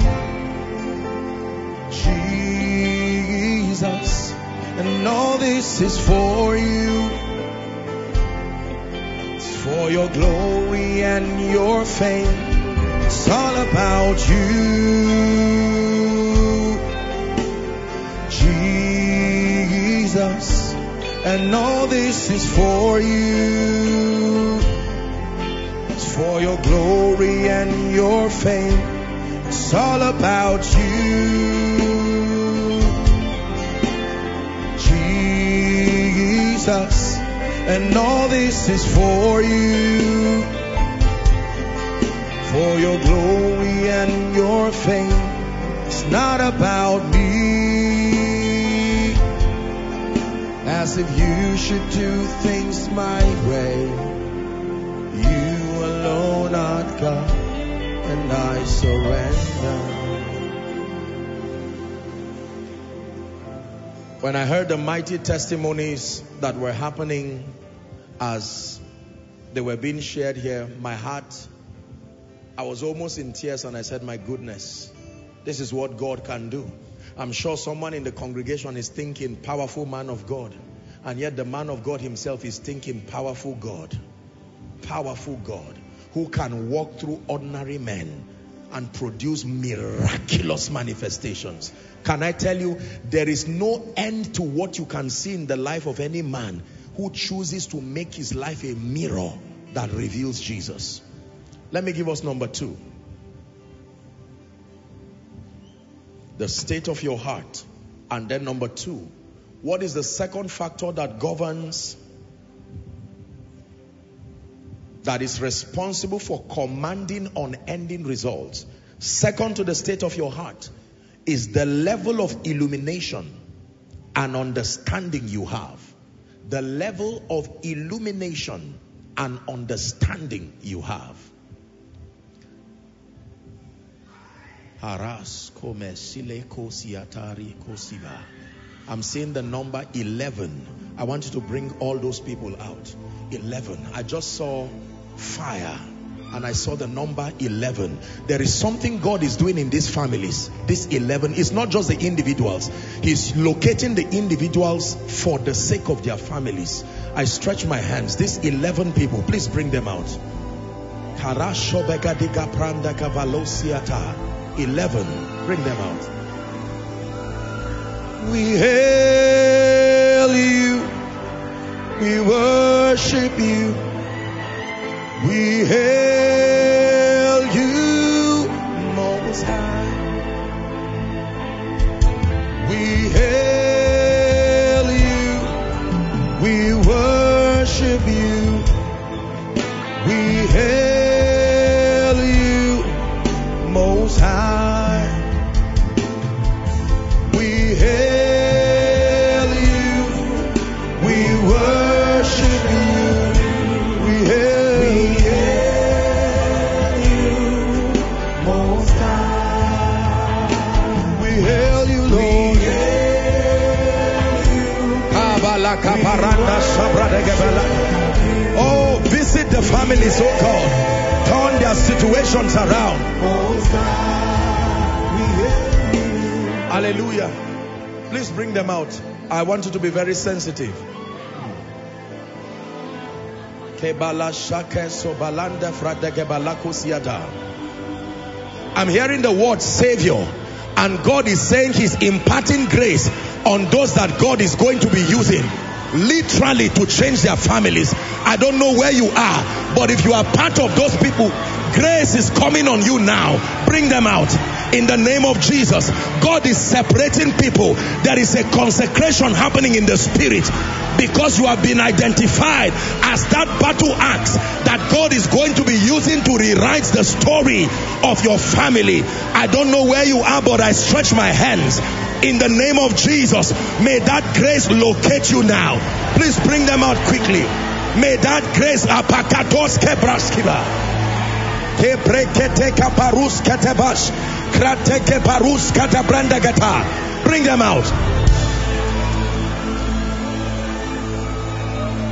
Jesus, and all this is for you. For your glory and your fame. It's all about you, Jesus, And all this is for you. It's for your glory and your fame. It's all about you. Jesus. And all this is for you. For your glory and your fame. It's not about me. As if you should do things my way. You alone are God, and I surrender. When I heard the mighty testimonies that were happening as they were being shared here, my heart, I was almost in tears and I said, My goodness, this is what God can do. I'm sure someone in the congregation is thinking, powerful man of God. And yet the man of God himself is thinking, powerful God. Powerful God who can walk through ordinary men and produce miraculous manifestations. Can I tell you, there is no end to what you can see in the life of any man who chooses to make his life a mirror that reveals Jesus. Let me give us number two. the state of your heart. And then number two, what is the second factor that governs, that is responsible for commanding unending results? Second to the state of your heart is the level of illumination and understanding you have. The level of illumination and understanding you have. I'm saying the number 11. I want you to bring all those people out. 11. I just saw fire and I saw the number 11. There is something God is doing in these families. This 11 is not just the individuals. He's locating the individuals for the sake of their families. I stretch my hands. These 11 people, please bring them out. 11. Bring them out. We hail you. We worship you. We hail you most high. We hail you. We worship you. We hail Oh, visit the families, oh God. Turn their situations around. Hallelujah. Please bring them out. I want you to be very sensitive. I'm hearing the word Savior, and God is saying He's imparting grace on those that God is going to be using literally to change their families. I don't know where you are, but if you are part of those people, grace is coming on you now. Bring them out in the name of Jesus. God is separating people. There is a consecration happening in the spirit because you have been identified as that battle axe that God is going to be using to rewrite the story of your family. I don't know where you are, but I stretch my hands in the name of Jesus. May that grace locate you now. Please bring them out quickly. May that grace apakatos kebraskiba. Krateke parus. Bring them out.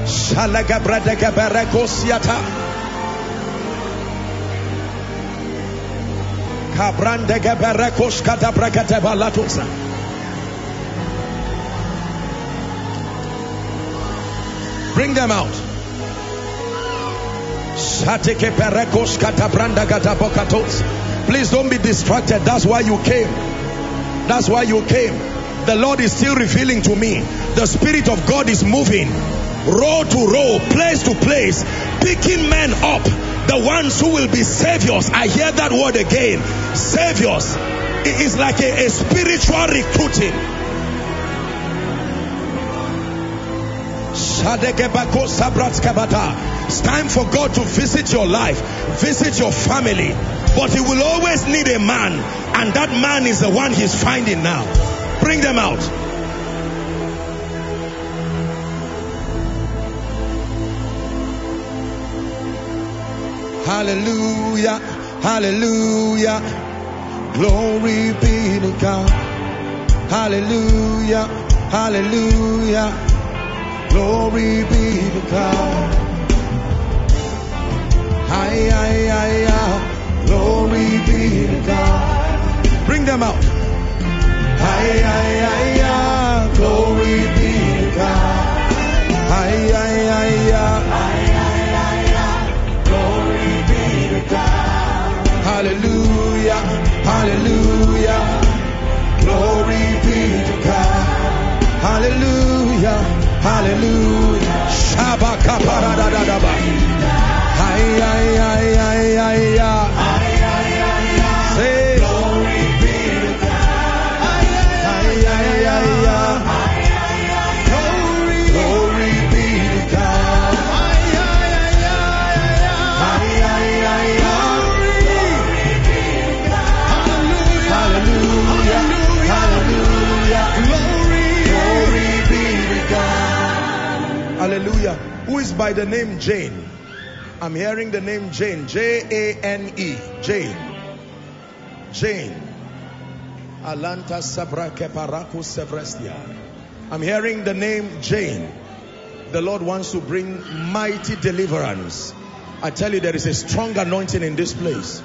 Shalaga bradeke berekosiata. Kabrandege Bring them out. Please don't be distracted. That's why you came. That's why you came. the Lord is still revealing to me. The Spirit of God is moving row to row, place to place, picking men up. The ones who will be saviors. I hear that word again. Saviors. It is like a, a spiritual recruiting. It's time for God to visit your life, visit your family. But He will always need a man, and that man is the one He's finding now. Bring them out. Hallelujah, hallelujah. Glory be to God. Hallelujah, hallelujah. Glory be to God. Hi, hi, hi, hi. Glory be to God. Bring them out. Hi, hi, hi, hi. Glory be to God. Hi, hi, hi, hi. Hallelujah, hallelujah. Glory be to God. Hallelujah, hallelujah. Shabaka paradadadaba. Ay, ay, ay, ay, ay, ay. Who is by the name Jane? I'm hearing the name Jane. J A N E. Jane. Jane. Alanta Sabra Keparaku Sevrestia. I'm hearing the name Jane. The Lord wants to bring mighty deliverance. I tell you, there is a strong anointing in this place.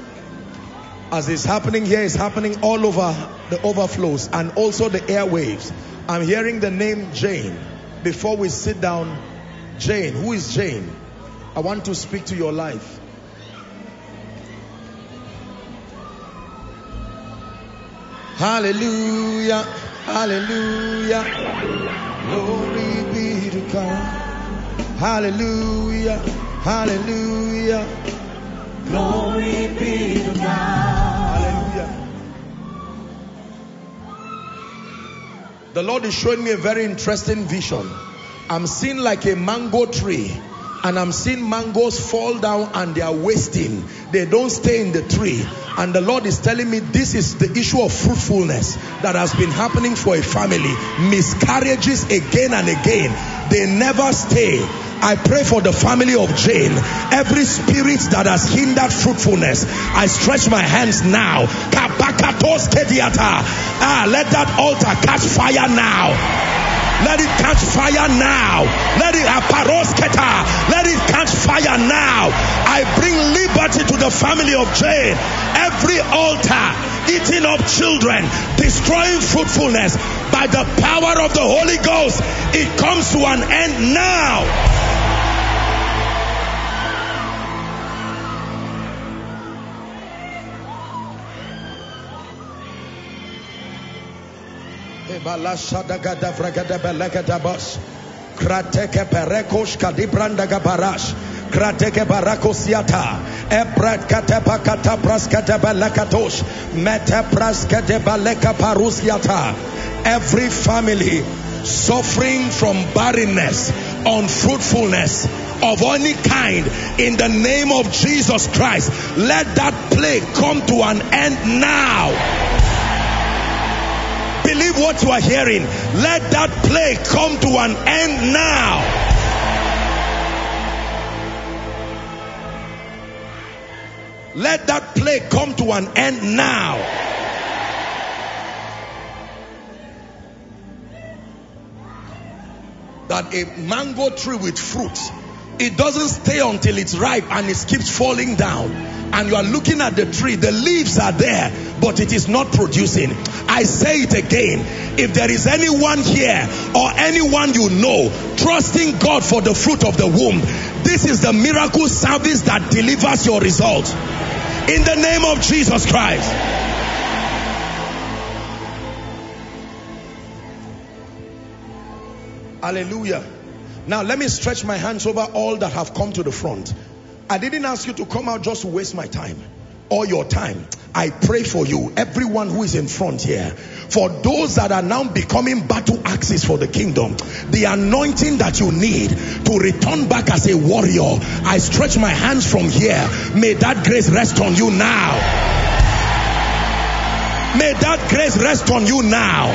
As is happening here, is happening all over the overflows and also the airwaves. I'm hearing the name Jane. Before we sit down, Jane, who is Jane? I want to speak to your life. Hallelujah, hallelujah. Glory be to God. Hallelujah, hallelujah. Glory be to God. Hallelujah. The Lord is showing me a very interesting vision. I'm seeing like a mango tree and I'm seeing mangoes fall down and they are wasting. They don't stay in the tree. And the Lord is telling me this is the issue of fruitfulness that has been happening for a family. Miscarriages again and again. They never stay. I pray for the family of Jane. Every spirit that has hindered fruitfulness, I stretch my hands now. Ah, let that altar catch fire now. Let it catch fire now. Let it aparosketa. Let it catch fire now. I bring liberty to the family of Jane. Every altar eating up children, destroying fruitfulness by the power of the Holy Ghost. It comes to an end now. Krateke gabarash. Krateke katepa katapras. Metepras. Every family suffering from barrenness, unfruitfulness of any kind in the name of Jesus Christ. Let that plague come to an end now believe what you are hearing. Let that plague come to an end now. Let that plague come to an end now. That a mango tree with fruit, it doesn't stay until it's ripe and it keeps falling down and you are looking at the tree, the leaves are there, but it is not producing. I say it again. If there is anyone here or anyone you know trusting God for the fruit of the womb, this is the miracle service that delivers your result. In the name of Jesus Christ. Hallelujah. Now let me stretch my hands over all that have come to the front. I didn't ask you to come out just to waste my time or your time. I pray for you, everyone who is in front here, for those that are now becoming battle axes for the kingdom, the anointing that you need to return back as a warrior. I stretch my hands from here. May that grace rest on you now. May that grace rest on you now.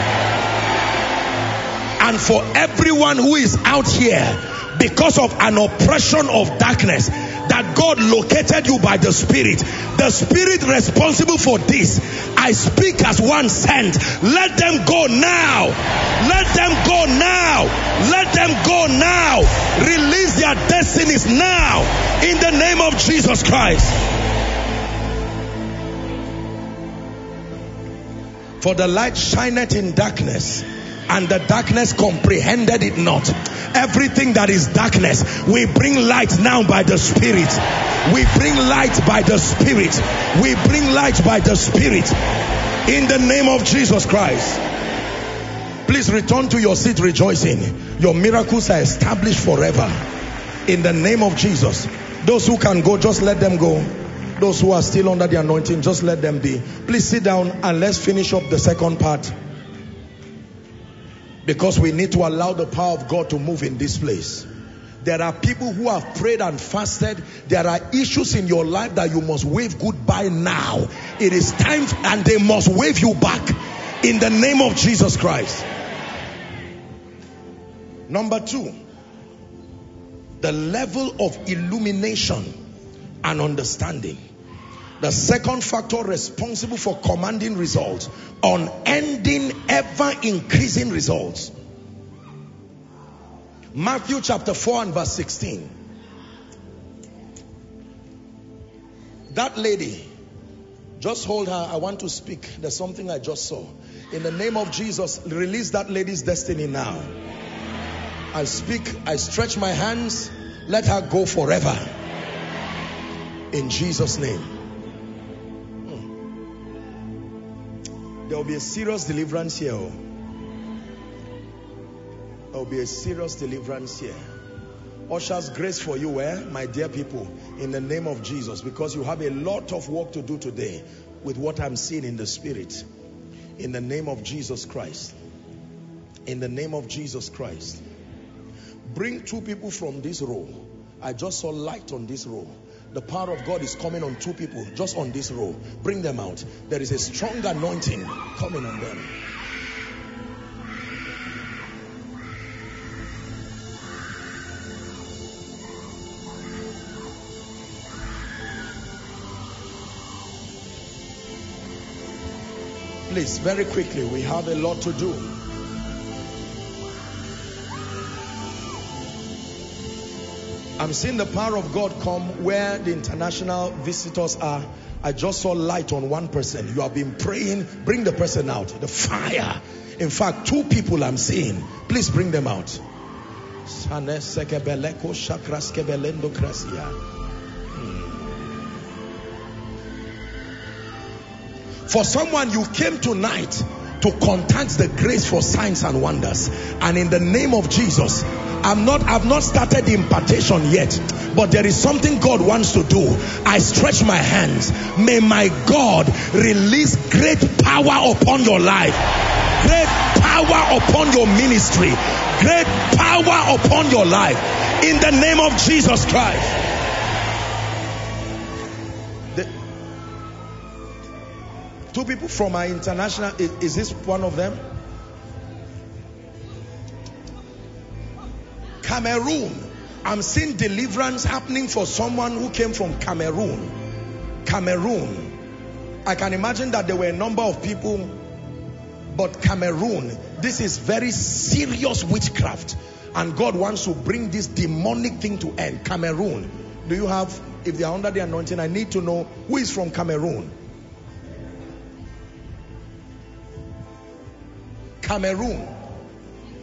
And for everyone who is out here because of an oppression of darkness, that God located you by the Spirit. The Spirit responsible for this. I speak as one sent. Let them go now. Let them go now. Let them go now. Release their destinies now. In the name of Jesus Christ. For the light shineth in darkness and the darkness comprehended it not. Everything that is darkness, we bring light now by the Spirit. We bring light by the Spirit. We bring light by the Spirit. In the name of Jesus Christ. Please return to your seat rejoicing. Your miracles are established forever. In the name of Jesus. Those who can go, just let them go. Those who are still under the anointing, just let them be. Please sit down and let's finish up the second part. Because we need to allow the power of God to move in this place. There are people who have prayed and fasted. There are issues in your life that you must wave goodbye now. It is time and they must wave you back in the name of Jesus Christ. Number two, the level of illumination and understanding. The second factor responsible for commanding results, unending, ever increasing results. Matthew chapter 4 and verse 16. That lady, just hold her. I want to speak. There's something I just saw. In the name of Jesus, release that lady's destiny now. I speak, I stretch my hands. Let her go forever. In Jesus' name. There will be a serious deliverance here. Oh. There will be a serious deliverance here. Ushers grace for you, eh, my dear people, in the name of Jesus, because you have a lot of work to do today with what I'm seeing in the spirit. In the name of Jesus Christ. In the name of Jesus Christ. Bring two people from this row. I just saw light on this row. The power of God is coming on two people just on this row. Bring them out. There is a strong anointing coming on them. Please, very quickly, we have a lot to do. I'm seeing the power of God come where the international visitors are. I just saw light on one person. You have been praying. Bring the person out. The fire. In fact, two people I'm seeing. Please bring them out. Hmm. For someone, you came tonight to contact the grace for signs and wonders. And in the name of Jesus, I'm not, I've not started the impartation yet, but there is something God wants to do. I stretch my hands. May my God release great power upon your life, great power upon your ministry, great power upon your life in the name of Jesus Christ. Two people from our international, is, is this one of them? Cameroon. I'm seeing deliverance happening for someone who came from Cameroon. Cameroon. I can imagine that there were a number of people, but Cameroon, this is very serious witchcraft. And God wants to bring this demonic thing to end. Cameroon. Do you have, if they are under the anointing, I need to know who is from Cameroon. Cameroon.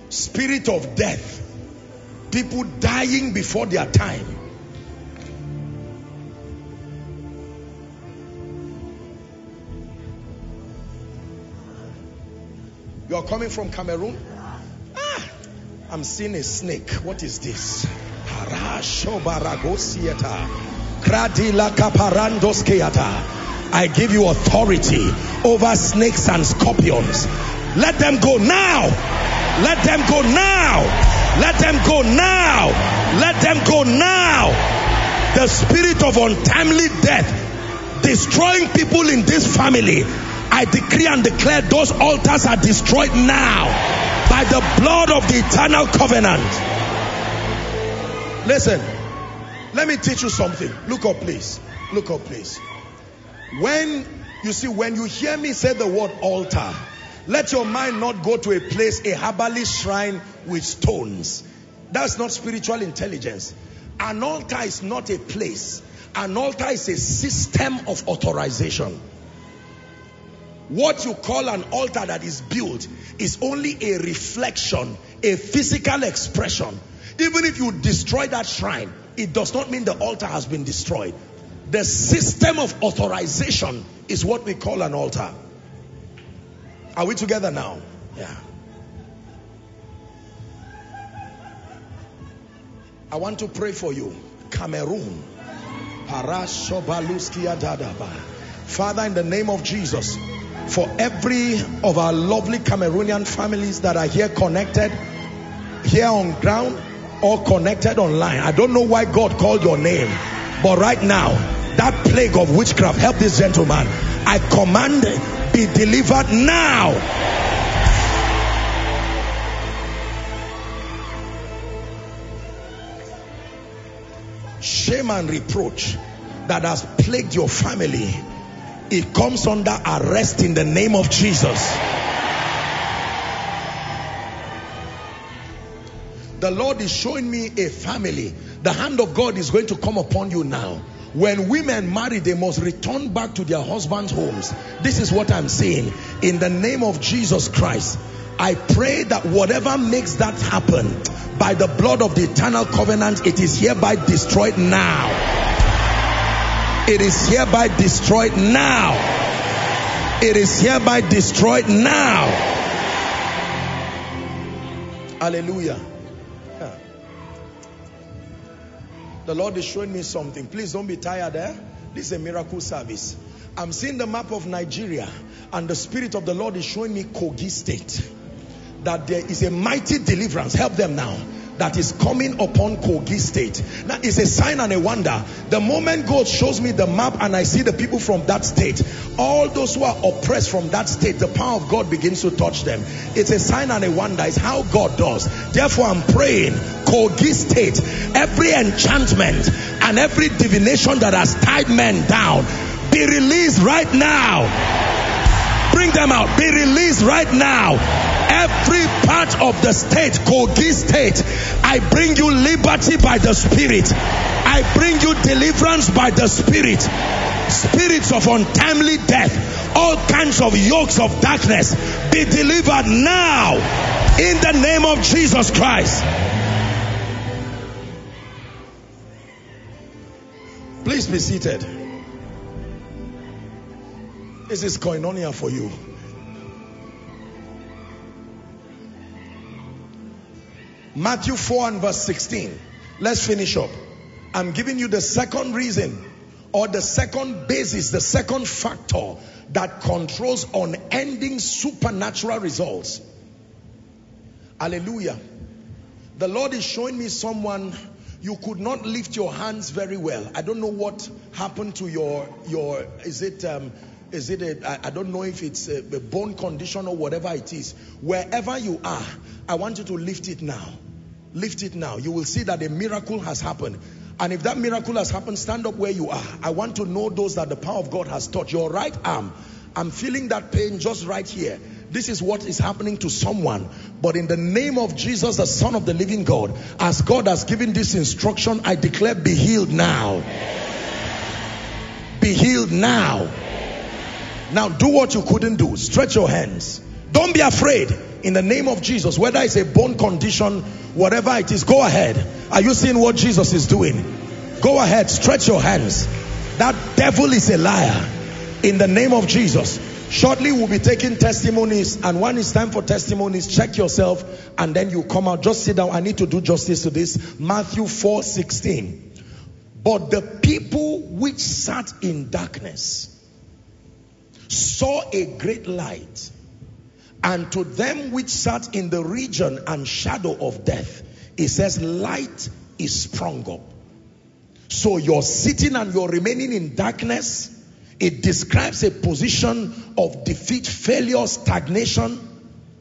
Spirit of death People dying before their time. You are coming from Cameroon? Ah, I'm seeing a snake. What is this? I give you authority over snakes and scorpions. Let them go now. Let them go now. Let them go now. Let them go now. The spirit of untimely death destroying people in this family. I decree and declare those altars are destroyed now by the blood of the eternal covenant. Listen, let me teach you something. Look up, please. Look up, please. When you see, when you hear me say the word altar, let your mind not go to a place, a herbalist shrine with stones. That's not spiritual intelligence. An altar is not a place. An altar is a system of authorization. What you call an altar that is built is only a reflection, a physical expression. Even if you destroy that shrine, it does not mean the altar has been destroyed. The system of authorization is what we call an altar. Are we together now? Yeah. I want to pray for you. Cameroon. Father, in the name of Jesus, for every of our lovely Cameroonian families that are here connected, here on ground, or connected online. I don't know why God called your name, but right now, that plague of witchcraft, help this gentleman. I command, be delivered now. Shame and reproach that has plagued your family it comes under arrest in the name of Jesus. The Lord is showing me a family. The hand of God is going to come upon you now. When women marry, they must return back to their husbands' homes. This is what I'm saying. In the name of Jesus Christ, I pray that whatever makes that happen, by the blood of the eternal covenant, it is hereby destroyed now. It is hereby destroyed now. It is hereby destroyed now. Hallelujah. The Lord is showing me something. Please don't be tired eh? This is a miracle service. I'm seeing the map of Nigeria and the Spirit of the Lord is showing me Kogi State. That there is a mighty deliverance. Help them now that is coming upon Kogi State. Now, it's a sign and a wonder. The moment God shows me the map and I see the people from that state, all those who are oppressed from that state, the power of God begins to touch them. It's a sign and a wonder. It's how God does. Therefore, I'm praying, Kogi State, every enchantment and every divination that has tied men down, be released right now. Bring them out. Be released right now. Every part of the state, Kogi state, I bring you liberty by the Spirit. I bring you deliverance by the Spirit. Spirits of untimely death, all kinds of yokes of darkness, be delivered now in the name of Jesus Christ. Please be seated. This is koinonia for you. Matthew 4 and verse 16. Let's finish up. I'm giving you the second reason or the second basis, the second factor that controls unending supernatural results. Hallelujah. The Lord is showing me someone you could not lift your hands very well. I don't know what happened to your your is it um, is it a, I, I don't know if it's a, a bone condition or whatever it is. Wherever you are, I want you to lift it now. Lift it now. You will see that a miracle has happened. And if that miracle has happened, stand up where you are. I want to know those that the power of God has touched. Your right arm, I'm feeling that pain just right here. This is what is happening to someone. But in the name of Jesus, the Son of the living God, as God has given this instruction, I declare be healed now. Be healed now. Now do what you couldn't do. Stretch your hands. Don't be afraid. In the name of Jesus, whether it's a bone condition, whatever it is, go ahead. Are you seeing what Jesus is doing? Go ahead. Stretch your hands. That devil is a liar. In the name of Jesus. Shortly, we'll be taking testimonies, and when it's time for testimonies, check yourself and then you come out. Just sit down. I need to do justice to this. Matthew 4 16. But the people which sat in darkness saw a great light, and to them which sat in the region and shadow of death, it says, Light is sprung up. So you're sitting and you're remaining in darkness it describes a position of defeat, failure, stagnation,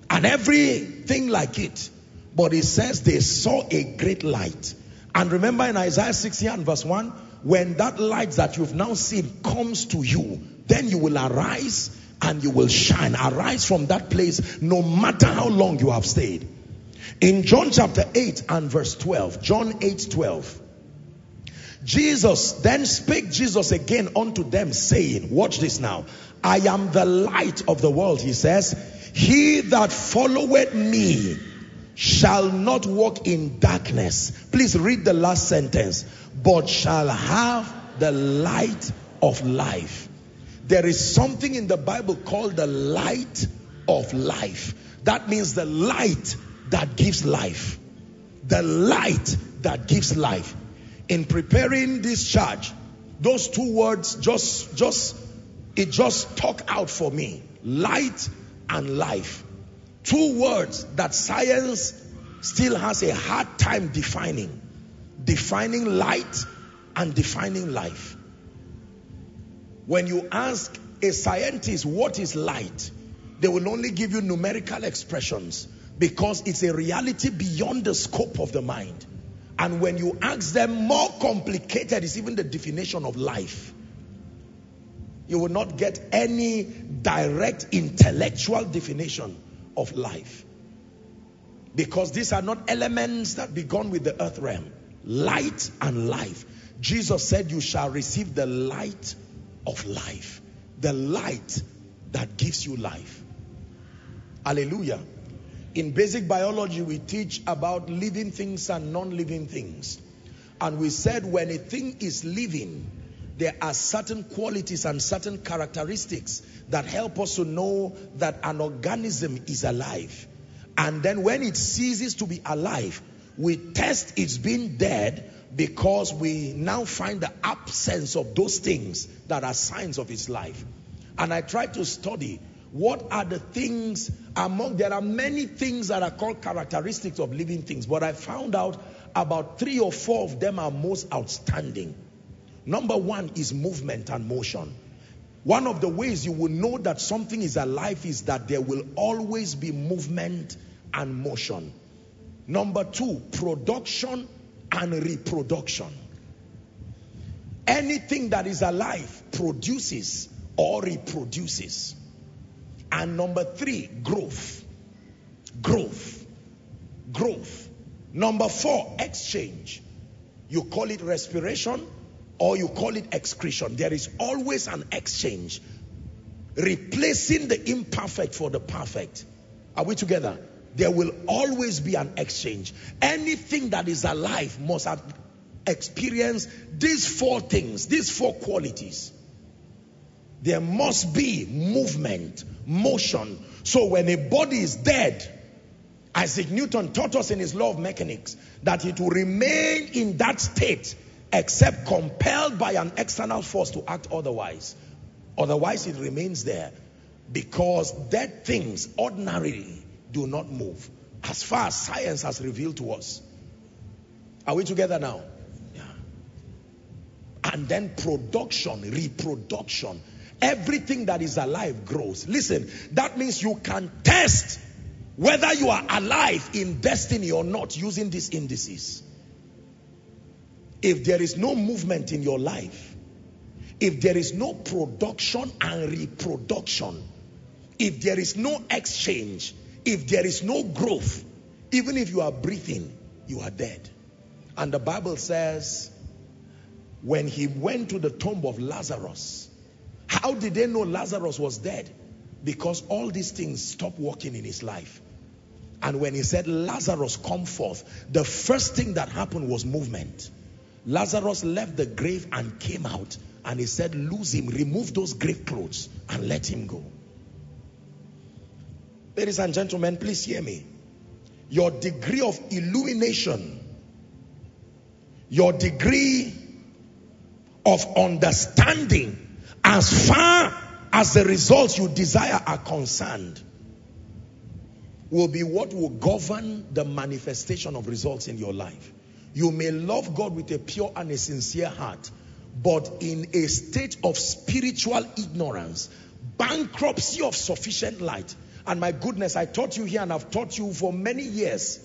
and everything like it. But it says they saw a great light. And remember in Isaiah 60 and verse 1, when that light that you've now seen comes to you, then you will arise and you will shine. Arise from that place no matter how long you have stayed. In John chapter 8 and verse 12, John 8 12, Jesus, then spake Jesus again unto them saying, watch this now. I am the light of the world, he says. He that followeth me shall not walk in darkness. Please read the last sentence. But shall have the light of life. There is something in the Bible called the light of life. That means the light that gives life. The light that gives life in preparing this charge, those two words just, just, it just talk out for me. Light and life. Two words that science still has a hard time defining. Defining light and defining life. When you ask a scientist what is light, they will only give you numerical expressions because it's a reality beyond the scope of the mind. And when you ask them, more complicated is even the definition of life. You will not get any direct intellectual definition of life. Because these are not elements that begun with the earth realm. Light and life. Jesus said, You shall receive the light of life. The light that gives you life. Hallelujah. In basic biology, we teach about living things and non-living things. And we said when a thing is living, there are certain qualities and certain characteristics that help us to know that an organism is alive. And then when it ceases to be alive, we test its being dead because we now find the absence of those things that are signs of his life. And I try to study what are the things among, there are many things that are called characteristics of living things, but I found out about three or four of them are most outstanding. Number one is movement and motion. One of the ways you will know that something is alive is that there will always be movement and motion. Number two, production and reproduction. Anything that is alive produces or reproduces. And number three, growth. Growth. Growth. Number four, exchange. You call it respiration or you call it excretion. There is always an exchange. Replacing the imperfect for the perfect. Are we together? There will always be an exchange. Anything that is alive must have experienced these four things, these four qualities. There must be movement, motion. So when a body is dead, Isaac Newton taught us in his law of mechanics that it will remain in that state except compelled by an external force to act otherwise. Otherwise it remains there because dead things ordinarily do not move as far as science has revealed to us. Are we together now? Yeah. And then production, reproduction. Everything that is alive grows. Listen, that means you can test whether you are alive in destiny or not using these indices. If there is no movement in your life, if there is no production and reproduction, if there is no exchange, if there is no growth, even if you are breathing, you are dead. And the Bible says, when he went to the tomb of Lazarus, how did they know Lazarus was dead? Because all these things stopped working in his life. And when he said, Lazarus, come forth, the first thing that happened was movement. Lazarus left the grave and came out. And he said, lose him, remove those grave clothes and let him go. Ladies and gentlemen, please hear me. Your degree of illumination, your degree of understanding, as far as the results you desire are concerned, will be what will govern the manifestation of results in your life. You may love God with a pure and a sincere heart, but in a state of spiritual ignorance, bankruptcy of sufficient light. And my goodness, I taught you here and I've taught you for many years.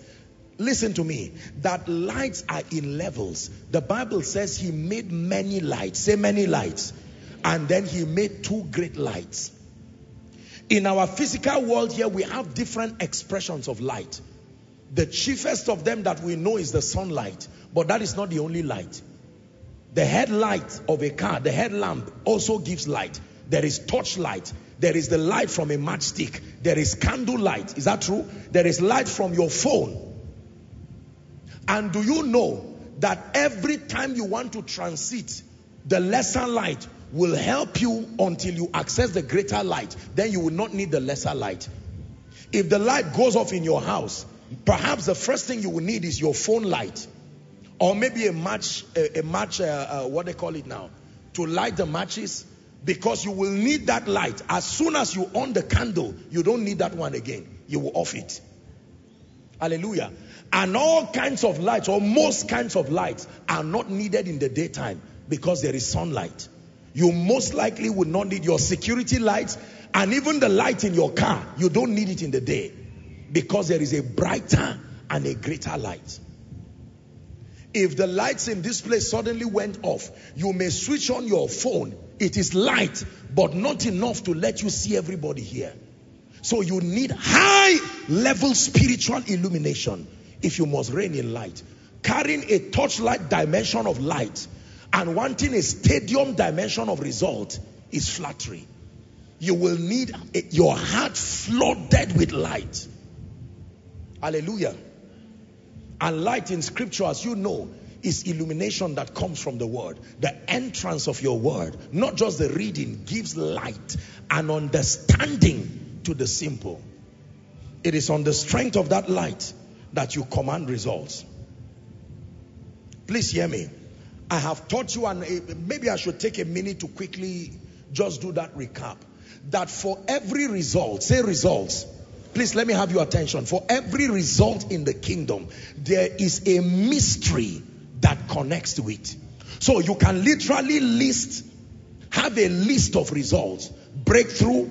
Listen to me, that lights are in levels. The Bible says he made many lights. Say many lights. And then he made two great lights. In our physical world here, we have different expressions of light. The chiefest of them that we know is the sunlight, but that is not the only light. The headlight of a car, the headlamp also gives light. There is torchlight. There is the light from a matchstick. There is candle light. Is that true? There is light from your phone. And do you know that every time you want to transit, the lesser light will help you until you access the greater light. Then you will not need the lesser light. If the light goes off in your house, perhaps the first thing you will need is your phone light. Or maybe a match, a, a match, uh, uh, what they call it now, to light the matches. Because you will need that light. As soon as you on the candle, you don't need that one again. You will off it. Hallelujah. And all kinds of lights, or most kinds of lights, are not needed in the daytime because there is sunlight. You most likely would not need your security lights and even the light in your car. You don't need it in the day because there is a brighter and a greater light. If the lights in this place suddenly went off, you may switch on your phone. It is light, but not enough to let you see everybody here. So you need high level spiritual illumination if you must reign in light. Carrying a torchlight dimension of light and wanting a stadium dimension of result is flattery. You will need a, your heart flooded with light. Hallelujah. And light in scripture, as you know, is illumination that comes from the word. The entrance of your word, not just the reading, gives light and understanding to the simple. It is on the strength of that light that you command results. Please hear me. I have taught you, and eh, maybe I should take a minute to quickly just do that recap. That for every result, say results. Please let me have your attention. For every result in the kingdom, there is a mystery that connects to it. So you can literally list, have a list of results. Breakthrough,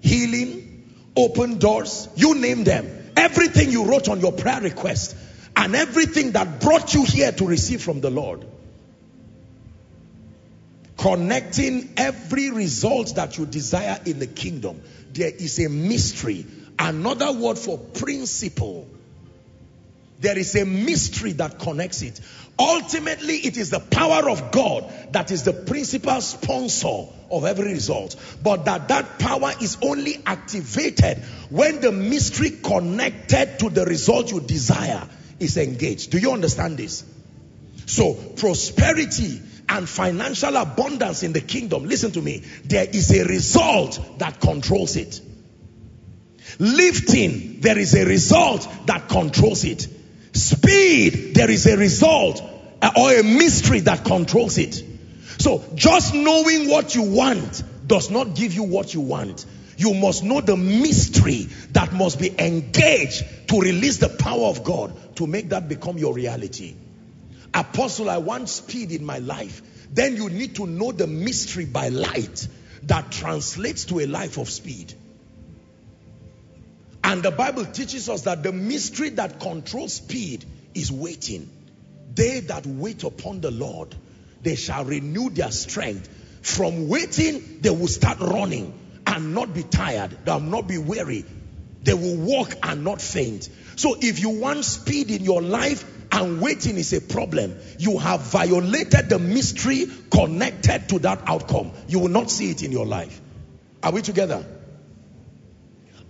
healing, open doors, you name them. Everything you wrote on your prayer request and everything that brought you here to receive from the Lord connecting every result that you desire in the kingdom. There is a mystery. Another word for principle. There is a mystery that connects it. Ultimately, it is the power of God that is the principal sponsor of every result. But that that power is only activated when the mystery connected to the result you desire is engaged. Do you understand this? So prosperity and financial abundance in the kingdom, listen to me, there is a result that controls it. Lifting, there is a result that controls it. Speed, there is a result or a mystery that controls it. So just knowing what you want does not give you what you want. You must know the mystery that must be engaged to release the power of God to make that become your reality. Apostle, I want speed in my life. Then you need to know the mystery by light that translates to a life of speed. And the Bible teaches us that the mystery that controls speed is waiting. They that wait upon the Lord, they shall renew their strength. From waiting, they will start running and not be tired. They will not be weary. They will walk and not faint. So if you want speed in your life, and waiting is a problem, you have violated the mystery connected to that outcome. You will not see it in your life. Are we together?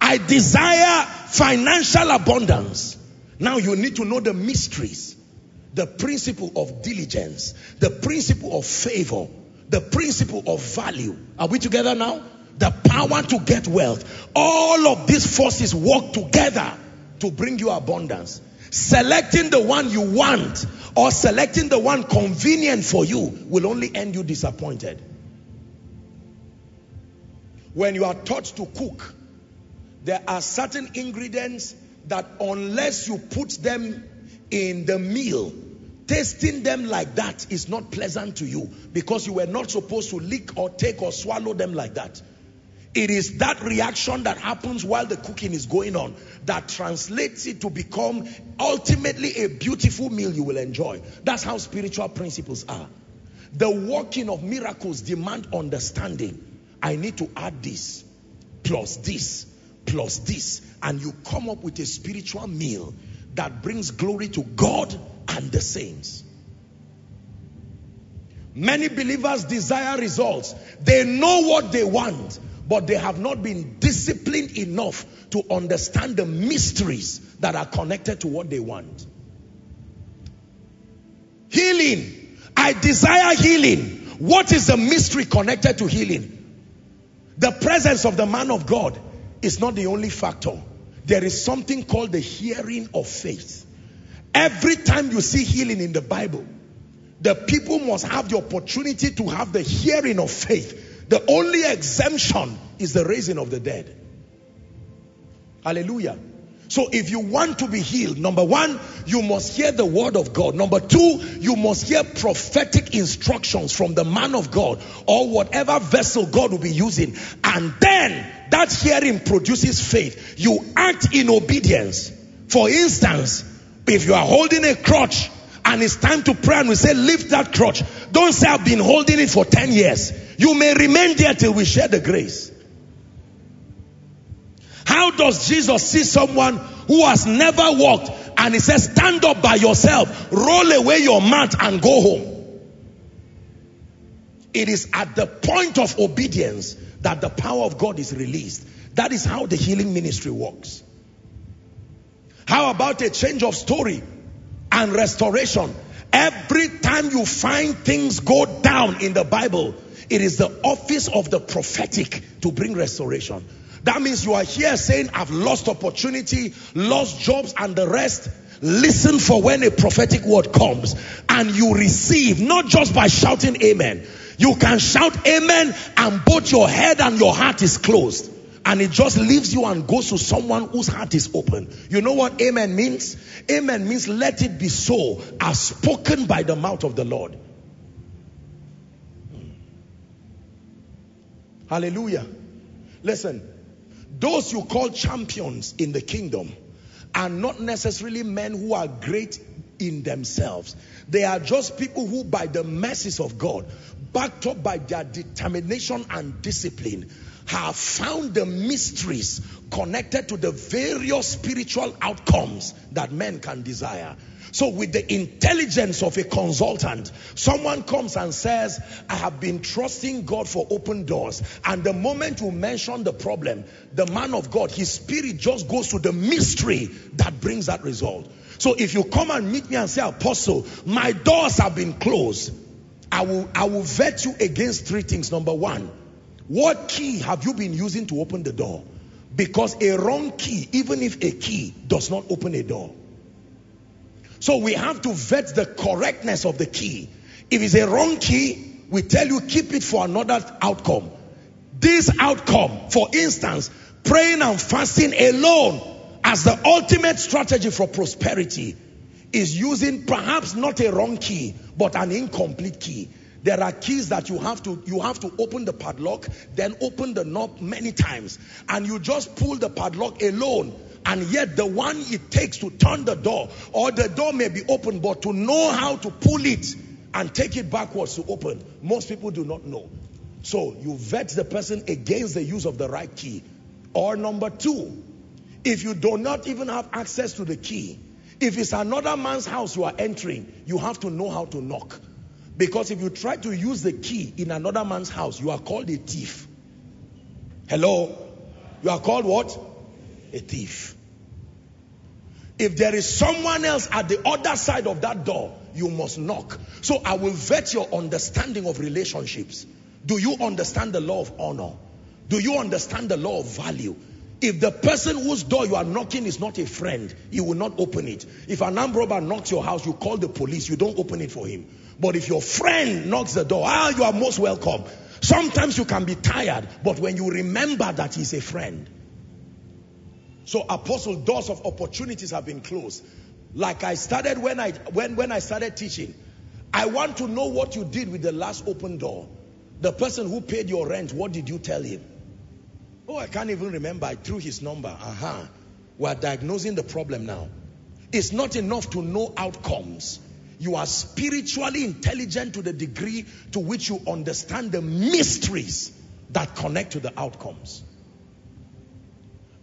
I desire financial abundance. Now you need to know the mysteries, the principle of diligence, the principle of favor, the principle of value. Are we together now? the power to get wealth. All of these forces work together to bring you abundance. Selecting the one you want or selecting the one convenient for you will only end you disappointed. When you are taught to cook, there are certain ingredients that unless you put them in the meal, tasting them like that is not pleasant to you because you were not supposed to lick or take or swallow them like that. It is that reaction that happens while the cooking is going on that translates it to become ultimately a beautiful meal you will enjoy. That's how spiritual principles are. The working of miracles demand understanding. I need to add this, plus this, plus this, and you come up with a spiritual meal that brings glory to God and the saints. Many believers desire results. They know what they want, but they have not been disciplined enough to understand the mysteries that are connected to what they want. Healing. I desire healing. What is the mystery connected to healing? The presence of the man of God is not the only factor. There is something called the hearing of faith. Every time you see healing in the Bible, the people must have the opportunity to have the hearing of faith. The only exemption is the raising of the dead. Hallelujah. So if you want to be healed, number one, you must hear the word of God. Number two, you must hear prophetic instructions from the man of God or whatever vessel God will be using. And then that hearing produces faith. You act in obedience. For instance, if you are holding a crutch and it's time to pray and we say, lift that crutch. Don't say, I've been holding it for 10 years. You may remain there till we share the grace. How does Jesus see someone who has never walked and he says, stand up by yourself, roll away your mat and go home? It is at the point of obedience that the power of God is released. That is how the healing ministry works. How about a change of story and restoration? Every time you find things go down in the Bible, it is the office of the prophetic to bring restoration. That means you are here saying, I've lost opportunity, lost jobs and the rest. Listen for when a prophetic word comes and you receive, not just by shouting amen. You can shout amen and both your head and your heart is closed. And it just leaves you and goes to someone whose heart is open. You know what amen means? Amen means let it be so as spoken by the mouth of the Lord. Hallelujah. Listen, those you call champions in the kingdom are not necessarily men who are great in themselves. They are just people who by the mercies of God, backed up by their determination and discipline, have found the mysteries connected to the various spiritual outcomes that men can desire. So with the intelligence of a consultant, someone comes and says, I have been trusting God for open doors. And the moment you mention the problem, the man of God, his spirit just goes to the mystery that brings that result. So if you come and meet me and say, Apostle, my doors have been closed, I will, I will vet you against three things. Number one, what key have you been using to open the door? Because a wrong key, even if a key does not open a door. So we have to vet the correctness of the key. If it's a wrong key, we tell you keep it for another outcome. This outcome, for instance, praying and fasting alone as the ultimate strategy for prosperity is using perhaps not a wrong key, but an incomplete key. There are keys that you have to you have to open the padlock, then open the knob many times, and you just pull the padlock alone. And yet the one it takes to turn the door, or the door may be open, but to know how to pull it and take it backwards to open, most people do not know. So you vet the person against the use of the right key. Or number two, if you do not even have access to the key, if it's another man's house you are entering, you have to know how to knock. Because if you try to use the key in another man's house, you are called a thief. Hello? You are called what? A thief. If there is someone else at the other side of that door, you must knock. So I will vet your understanding of relationships. Do you understand the law of honor? Do you understand the law of value? If the person whose door you are knocking is not a friend, you will not open it. If an armed robber knocks your house, you call the police, you don't open it for him. But if your friend knocks the door, ah, you are most welcome. Sometimes you can be tired, but when you remember that he's a friend. So apostle, doors of opportunities have been closed. Like I started when I when when I started teaching. I want to know what you did with the last open door. The person who paid your rent, what did you tell him? Oh, I can't even remember. I threw his number. Uh-huh. We're diagnosing the problem now. It's not enough to know outcomes. You are spiritually intelligent to the degree to which you understand the mysteries that connect to the outcomes.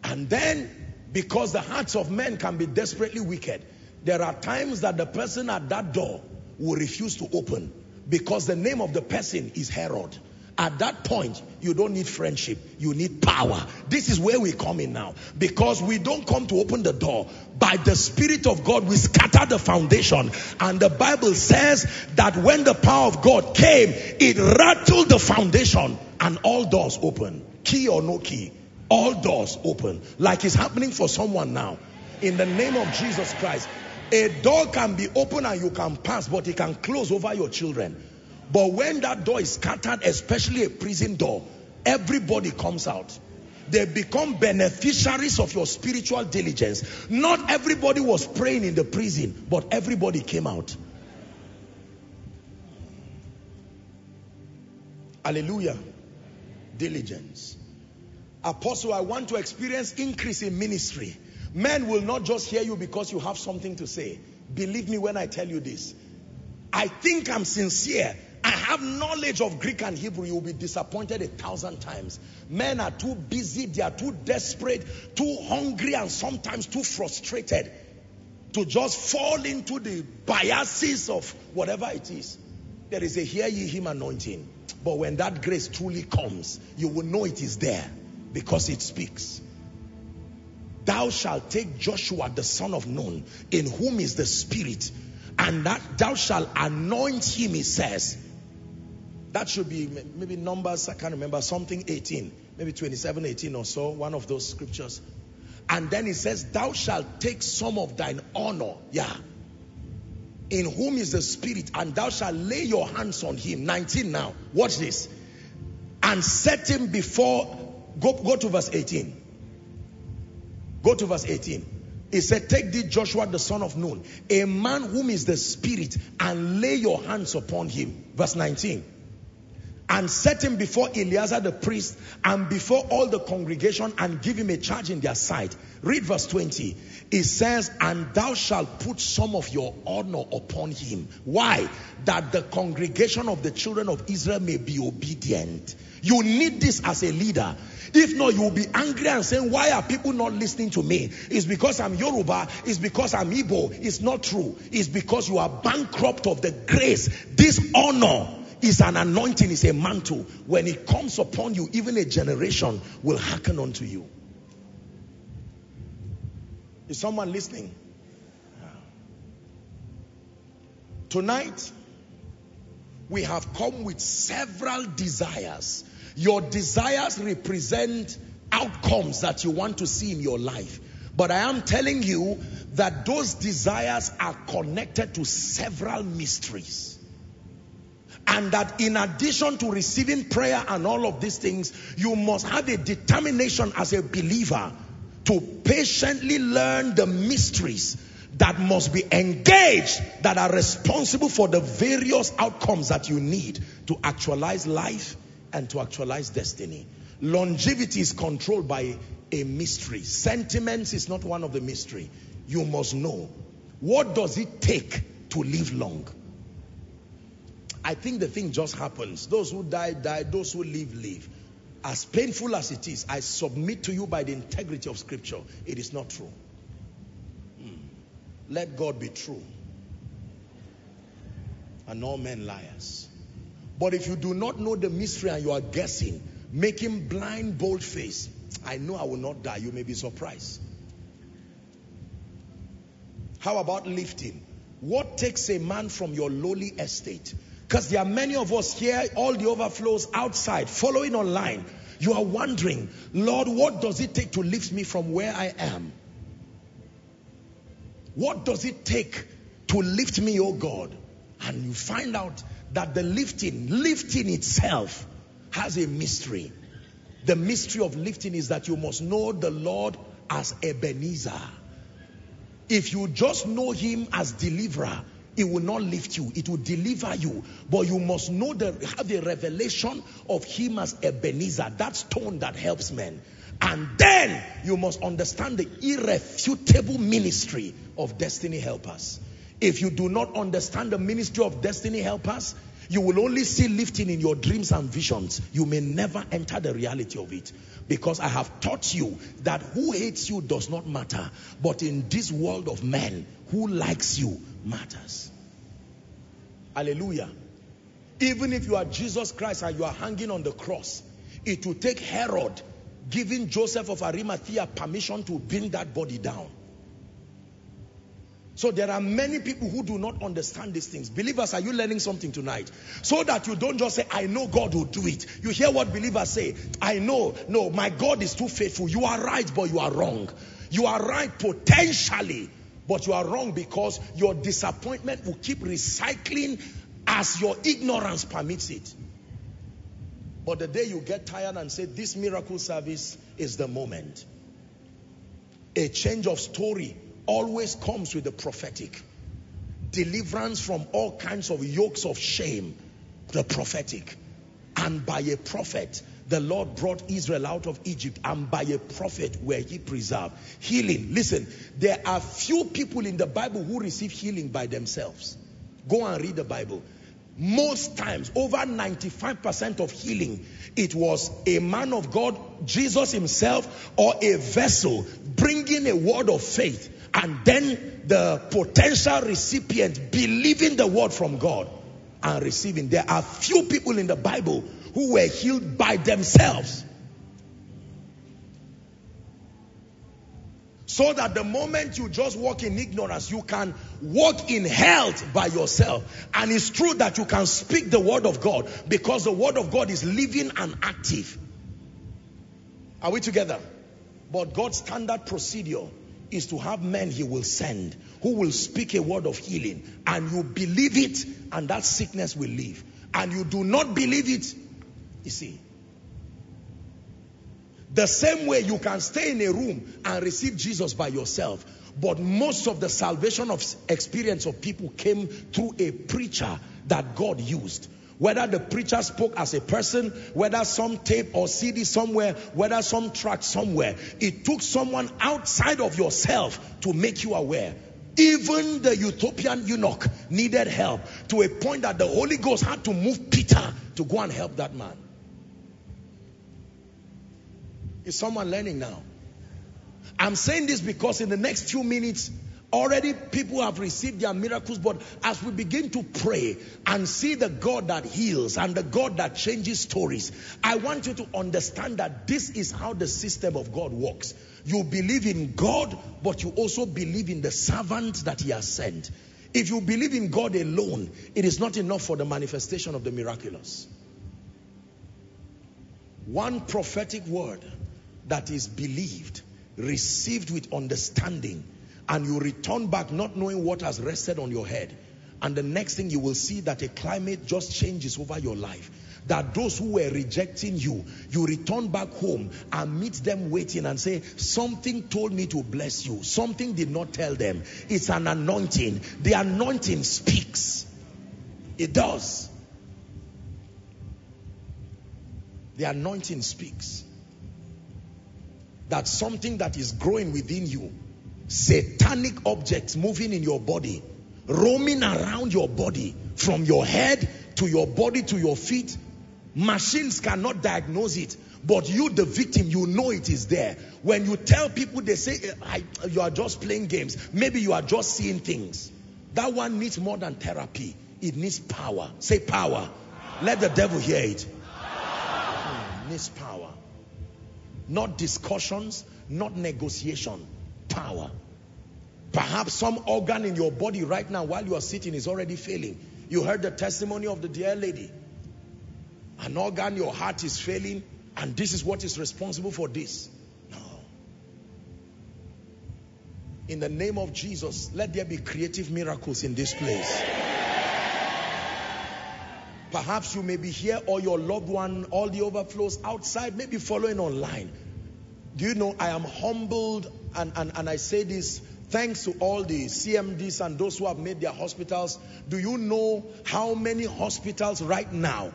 And then, because the hearts of men can be desperately wicked, there are times that the person at that door will refuse to open because the name of the person is Herod. At that point, you don't need friendship. You need power. This is where we come in now. Because we don't come to open the door. By the Spirit of God, we scatter the foundation. And the Bible says that when the power of God came, it rattled the foundation and all doors open. Key or no key, all doors open. Like it's happening for someone now. In the name of Jesus Christ. A door can be open and you can pass, but it can close over your children. But when that door is scattered, especially a prison door, everybody comes out. They become beneficiaries of your spiritual diligence. Not everybody was praying in the prison, but everybody came out. Hallelujah. Diligence. Apostle, I want to experience increase in ministry. Men will not just hear you because you have something to say. Believe me when I tell you this. I think I'm sincere I have knowledge of Greek and Hebrew, you will be disappointed a thousand times. Men are too busy, they are too desperate, too hungry, and sometimes too frustrated to just fall into the biases of whatever it is. There is a hear ye him anointing. But when that grace truly comes, you will know it is there because it speaks. Thou shalt take Joshua the son of Nun, in whom is the spirit, and that thou shalt anoint him, he says, that should be maybe Numbers, I can't remember, something 18, maybe 27, 18 or so, one of those scriptures. And then it says, Thou shalt take some of thine honor, yeah, in whom is the Spirit, and thou shalt lay your hands on him. 19 now, watch this. And set him before, go, go to verse 18. Go to verse 18. He said, Take thee Joshua the son of Nun, a man whom is the Spirit, and lay your hands upon him. Verse 19 and set him before Eleazar the priest and before all the congregation and give him a charge in their sight. Read verse 20. It says, and thou shalt put some of your honor upon him. Why? That the congregation of the children of Israel may be obedient. You need this as a leader. If not, you will be angry and saying, why are people not listening to me? It's because I'm Yoruba. It's because I'm Igbo. It's not true. It's because you are bankrupt of the grace. This honor is an anointing, is a mantle. When it comes upon you, even a generation will hearken unto you. Is someone listening? Tonight, we have come with several desires. Your desires represent outcomes that you want to see in your life. But I am telling you that those desires are connected to several mysteries. And that in addition to receiving prayer and all of these things, you must have a determination as a believer to patiently learn the mysteries that must be engaged that are responsible for the various outcomes that you need to actualize life and to actualize destiny. Longevity is controlled by a mystery. Sentiments is not one of the mystery. You must know what does it take to live long? I think the thing just happens. Those who die, die. Those who live, live. As painful as it is, I submit to you by the integrity of scripture, it is not true. Hmm. Let God be true. And all men liars. But if you do not know the mystery and you are guessing, making blind, bold face, I know I will not die. You may be surprised. How about lifting? What takes a man from your lowly estate because there are many of us here, all the overflows outside, following online. You are wondering, Lord, what does it take to lift me from where I am? What does it take to lift me, oh God? And you find out that the lifting, lifting itself has a mystery. The mystery of lifting is that you must know the Lord as Ebenezer. If you just know him as deliverer, it will not lift you. It will deliver you. But you must know the have a revelation of him as Ebenezer, that stone that helps men. And then you must understand the irrefutable ministry of destiny helpers. If you do not understand the ministry of destiny helpers, you will only see lifting in your dreams and visions. You may never enter the reality of it. Because I have taught you that who hates you does not matter. But in this world of men, who likes you matters. Hallelujah. Even if you are Jesus Christ and you are hanging on the cross, it will take Herod giving Joseph of Arimathea permission to bring that body down. So there are many people who do not understand these things. Believers, are you learning something tonight? So that you don't just say, I know God will do it. You hear what believers say, I know, no, my God is too faithful. You are right, but you are wrong. You are right potentially, but you are wrong because your disappointment will keep recycling as your ignorance permits it. But the day you get tired and say, this miracle service is the moment. A change of story always comes with the prophetic. Deliverance from all kinds of yokes of shame, the prophetic. And by a prophet, the Lord brought Israel out of Egypt and by a prophet were he preserved. Healing. Listen, there are few people in the Bible who receive healing by themselves. Go and read the Bible. Most times, over 95% of healing, it was a man of God, Jesus himself, or a vessel bringing a word of faith and then the potential recipient believing the word from God and receiving. There are few people in the Bible who were healed by themselves. So that the moment you just walk in ignorance, you can walk in health by yourself. And it's true that you can speak the word of God because the word of God is living and active. Are we together? But God's standard procedure is to have men he will send who will speak a word of healing and you believe it and that sickness will leave and you do not believe it you see the same way you can stay in a room and receive Jesus by yourself but most of the salvation of experience of people came through a preacher that God used whether the preacher spoke as a person, whether some tape or CD somewhere, whether some track somewhere, it took someone outside of yourself to make you aware. Even the Ethiopian eunuch needed help to a point that the Holy Ghost had to move Peter to go and help that man. Is someone learning now? I'm saying this because in the next few minutes, Already people have received their miracles, but as we begin to pray and see the God that heals and the God that changes stories, I want you to understand that this is how the system of God works. You believe in God, but you also believe in the servant that he has sent. If you believe in God alone, it is not enough for the manifestation of the miraculous. One prophetic word that is believed, received with understanding, and you return back not knowing what has rested on your head. And the next thing you will see that a climate just changes over your life. That those who were rejecting you you return back home and meet them waiting and say something told me to bless you. Something did not tell them. It's an anointing. The anointing speaks. It does. The anointing speaks that something that is growing within you satanic objects moving in your body, roaming around your body, from your head to your body to your feet. Machines cannot diagnose it, but you, the victim, you know it is there. When you tell people, they say, you are just playing games. Maybe you are just seeing things. That one needs more than therapy. It needs power. Say power. Let the devil hear it. Hmm, needs power. Not discussions, not negotiation power. Perhaps some organ in your body right now while you are sitting is already failing. You heard the testimony of the dear lady. An organ, your heart is failing And this is what is responsible for this. No. In the name of Jesus, let there be creative miracles in this place. Perhaps you may be here or your loved one, all the overflows outside, maybe following online. Do you know I am humbled and, and, and I say this thanks to all the CMDs and those who have made their hospitals. Do you know how many hospitals right now,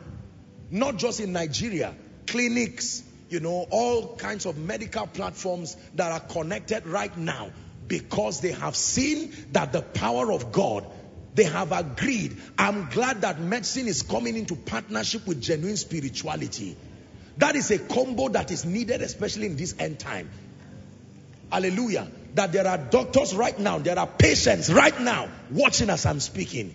not just in Nigeria, clinics, you know, all kinds of medical platforms that are connected right now because they have seen that the power of God they have agreed. I'm glad that medicine is coming into partnership with genuine spirituality. That is a combo that is needed, especially in this end time. Hallelujah. That there are doctors right now, there are patients right now watching as I'm speaking.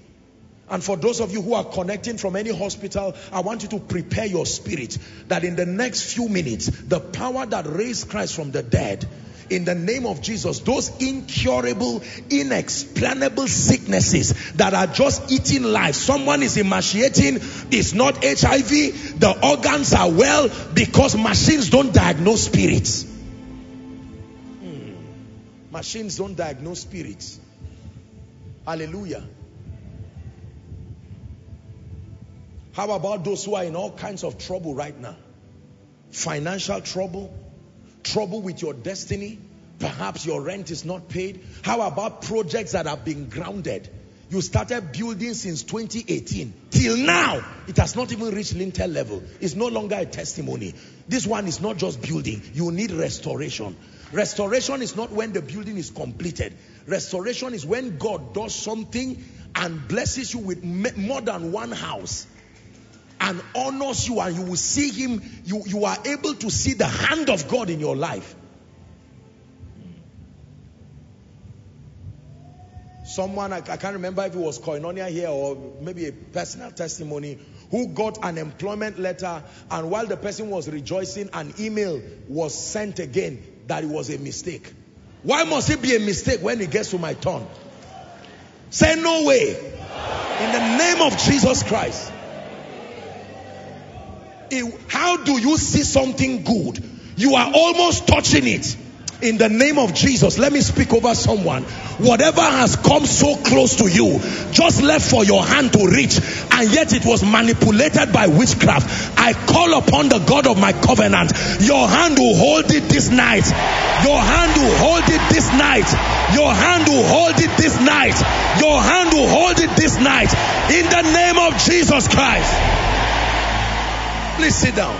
And for those of you who are connecting from any hospital, I want you to prepare your spirit that in the next few minutes, the power that raised Christ from the dead, in the name of Jesus, those incurable, inexplainable sicknesses that are just eating life. Someone is emaciating, it's not HIV, the organs are well because machines don't diagnose spirits. Hmm. Machines don't diagnose spirits. Hallelujah. How about those who are in all kinds of trouble right now? Financial trouble, trouble with your destiny. Perhaps your rent is not paid. How about projects that have been grounded? You started building since 2018. Till now, it has not even reached lintel level. It's no longer a testimony. This one is not just building. You need restoration. Restoration is not when the building is completed. Restoration is when God does something and blesses you with more than one house and honors you and you will see him you you are able to see the hand of God in your life. Someone I, I, can't remember if it was koinonia here or maybe a personal testimony who got an employment letter and while the person was rejoicing an email was sent again that it was a mistake. Why must it be a mistake when it gets to my turn? Say no way. In the name of Jesus Christ how do you see something good? You are almost touching it. In the name of Jesus, let me speak over someone. Whatever has come so close to you, just left for your hand to reach, and yet it was manipulated by witchcraft. I call upon the God of my covenant. Your hand will hold it this night. Your hand will hold it this night. Your hand will hold it this night. Your hand will hold it this night. In the name of Jesus Christ. Please sit down.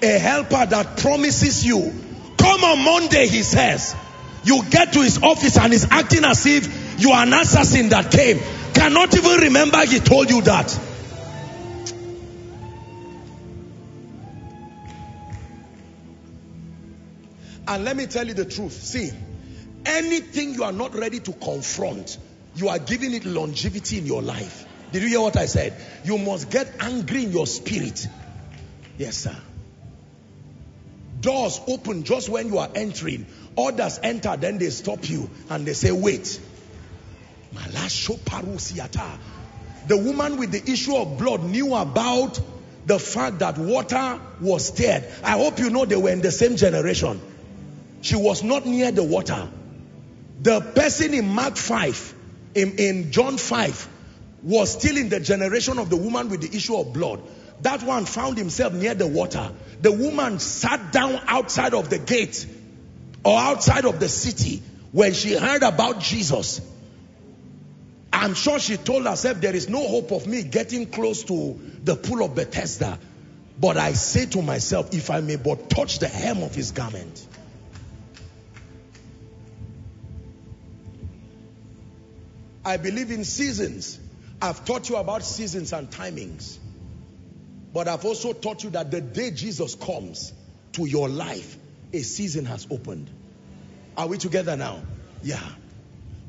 A helper that promises you, come on Monday, he says. You get to his office and he's acting as if you are an assassin that came. Cannot even remember he told you that. And let me tell you the truth. See, anything you are not ready to confront, you are giving it longevity in your life. Did you hear what I said? You must get angry in your spirit. Yes, sir. Doors open just when you are entering. Others enter, then they stop you and they say, wait. The woman with the issue of blood knew about the fact that water was stirred. I hope you know they were in the same generation. She was not near the water. The person in Mark 5, in, in John 5, was still in the generation of the woman with the issue of blood. That one found himself near the water. The woman sat down outside of the gate or outside of the city when she heard about Jesus. I'm sure she told herself, there is no hope of me getting close to the pool of Bethesda. But I say to myself, if I may but touch the hem of his garment. I believe in seasons. I've taught you about seasons and timings. But I've also taught you that the day Jesus comes to your life, a season has opened. Are we together now? Yeah.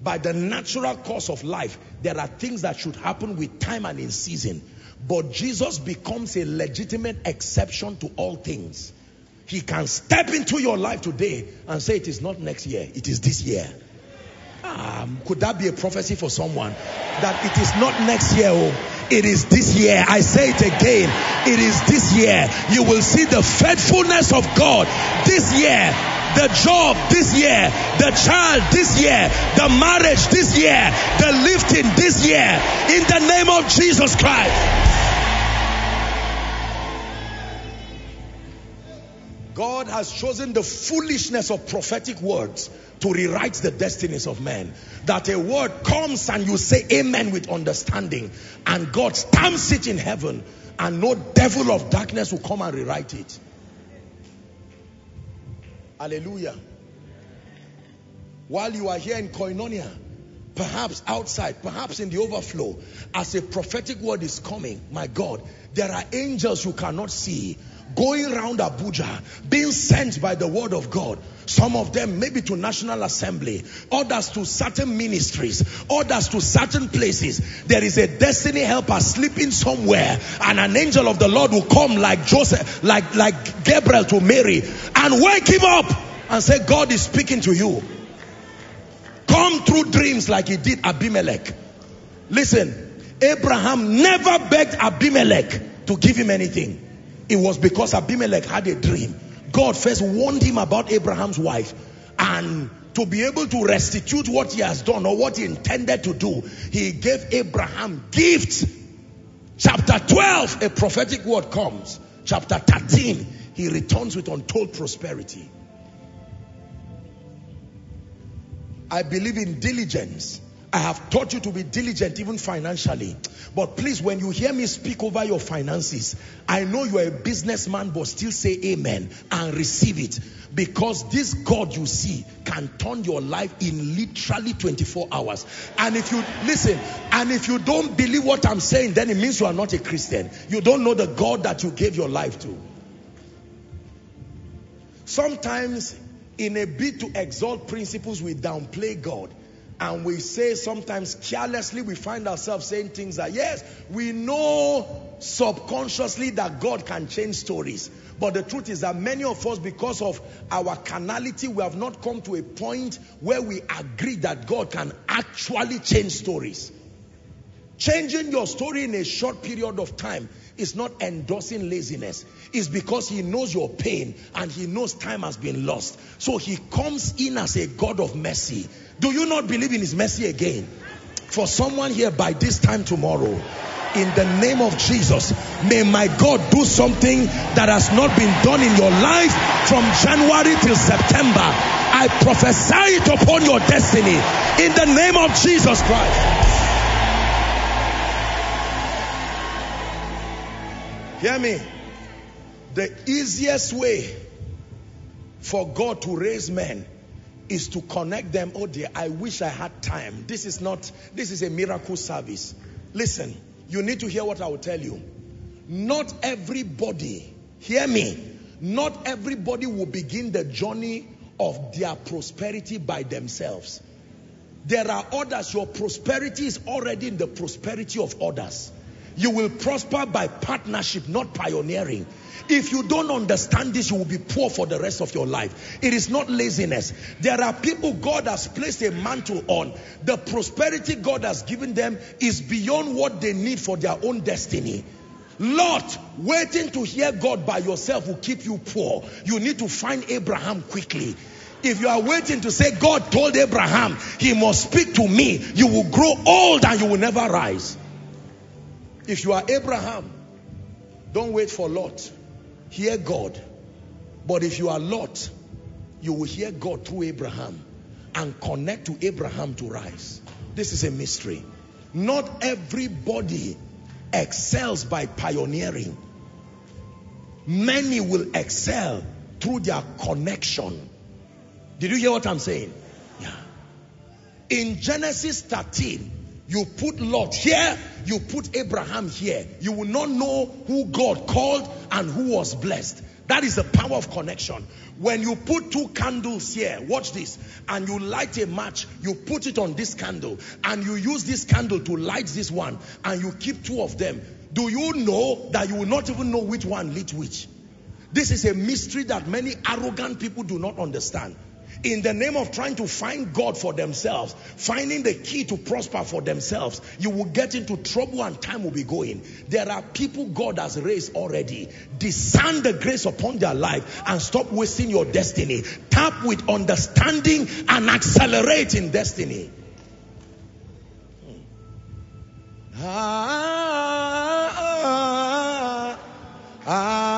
By the natural course of life, there are things that should happen with time and in season. But Jesus becomes a legitimate exception to all things. He can step into your life today and say it is not next year, it is this year. Um, could that be a prophecy for someone? That it is not next year, oh, It is this year. I say it again. It is this year. You will see the faithfulness of God this year. The job this year. The child this year. The marriage this year. The lifting this year. In the name of Jesus Christ. God has chosen the foolishness of prophetic words to rewrite the destinies of men. That a word comes and you say amen with understanding and God stamps it in heaven and no devil of darkness will come and rewrite it. Hallelujah. While you are here in Koinonia, perhaps outside, perhaps in the overflow, as a prophetic word is coming, my God, there are angels you cannot see going around Abuja, being sent by the word of God. Some of them maybe to National Assembly, others to certain ministries, others to certain places. There is a destiny helper sleeping somewhere and an angel of the Lord will come like Joseph, like, like Gabriel to Mary and wake him up and say, God is speaking to you. Come through dreams like he did Abimelech. Listen, Abraham never begged Abimelech to give him anything. It was because Abimelech had a dream. God first warned him about Abraham's wife and to be able to restitute what he has done or what he intended to do, he gave Abraham gifts. Chapter 12, a prophetic word comes. Chapter 13, he returns with untold prosperity. I believe in diligence. I have taught you to be diligent even financially. But please, when you hear me speak over your finances, I know you are a businessman, but still say amen and receive it. Because this God you see can turn your life in literally 24 hours. And if you, listen, and if you don't believe what I'm saying, then it means you are not a Christian. You don't know the God that you gave your life to. Sometimes in a bid to exalt principles, we downplay God and we say sometimes carelessly we find ourselves saying things that yes we know subconsciously that God can change stories. But the truth is that many of us because of our carnality we have not come to a point where we agree that God can actually change stories. Changing your story in a short period of time is not endorsing laziness. It's because he knows your pain and he knows time has been lost. So he comes in as a God of mercy. Do you not believe in his mercy again? For someone here by this time tomorrow, in the name of Jesus, may my God do something that has not been done in your life from January till September. I prophesy it upon your destiny in the name of Jesus Christ. Hear me. The easiest way for God to raise men is to connect them. Oh dear, I wish I had time. This is not, this is a miracle service. Listen, you need to hear what I will tell you. Not everybody, hear me, not everybody will begin the journey of their prosperity by themselves. There are others, your prosperity is already in the prosperity of others. You will prosper by partnership, not pioneering. If you don't understand this, you will be poor for the rest of your life. It is not laziness. There are people God has placed a mantle on. The prosperity God has given them is beyond what they need for their own destiny. Lot, waiting to hear God by yourself will keep you poor. You need to find Abraham quickly. If you are waiting to say, God told Abraham, he must speak to me, you will grow old and you will never rise. If you are Abraham, don't wait for Lot. Hear God. But if you are Lot, you will hear God through Abraham and connect to Abraham to rise. This is a mystery. Not everybody excels by pioneering. Many will excel through their connection. Did you hear what I'm saying? Yeah. In Genesis 13, you put Lot here, you put Abraham here. You will not know who God called and who was blessed. That is the power of connection. When you put two candles here, watch this, and you light a match, you put it on this candle, and you use this candle to light this one, and you keep two of them. Do you know that you will not even know which one lit which? This is a mystery that many arrogant people do not understand. In the name of trying to find God for themselves, finding the key to prosper for themselves, you will get into trouble and time will be going. There are people God has raised already. Discern the grace upon their life and stop wasting your destiny. Tap with understanding and accelerate in destiny. Hmm. Ah, ah, ah, ah,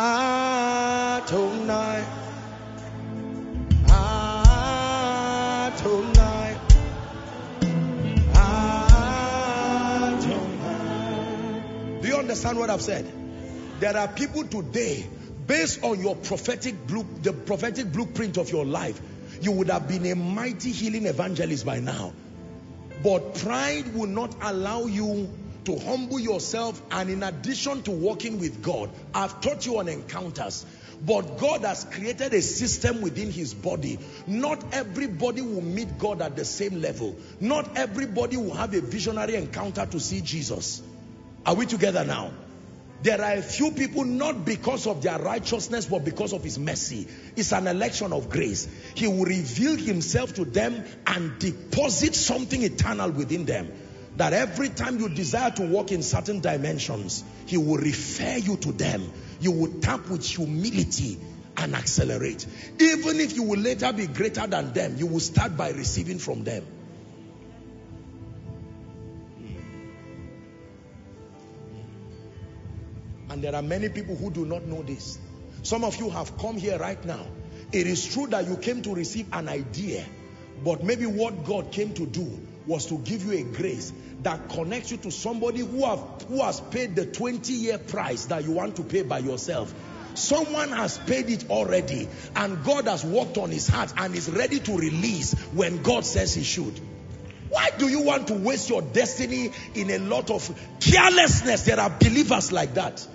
understand what I've said? There are people today, based on your prophetic blue, the prophetic blueprint of your life, you would have been a mighty healing evangelist by now. But pride will not allow you to humble yourself and in addition to walking with God, I've taught you on encounters. But God has created a system within his body. Not everybody will meet God at the same level. Not everybody will have a visionary encounter to see Jesus. Are we together now? There are a few people not because of their righteousness but because of his mercy. It's an election of grace. He will reveal himself to them and deposit something eternal within them. That every time you desire to walk in certain dimensions, he will refer you to them. You will tap with humility and accelerate. Even if you will later be greater than them, you will start by receiving from them. And there are many people who do not know this. Some of you have come here right now. It is true that you came to receive an idea, but maybe what God came to do was to give you a grace that connects you to somebody who have who has paid the 20 year price that you want to pay by yourself. Someone has paid it already and God has worked on his heart and is ready to release when God says he should. Why do you want to waste your destiny in a lot of carelessness? There are believers like that.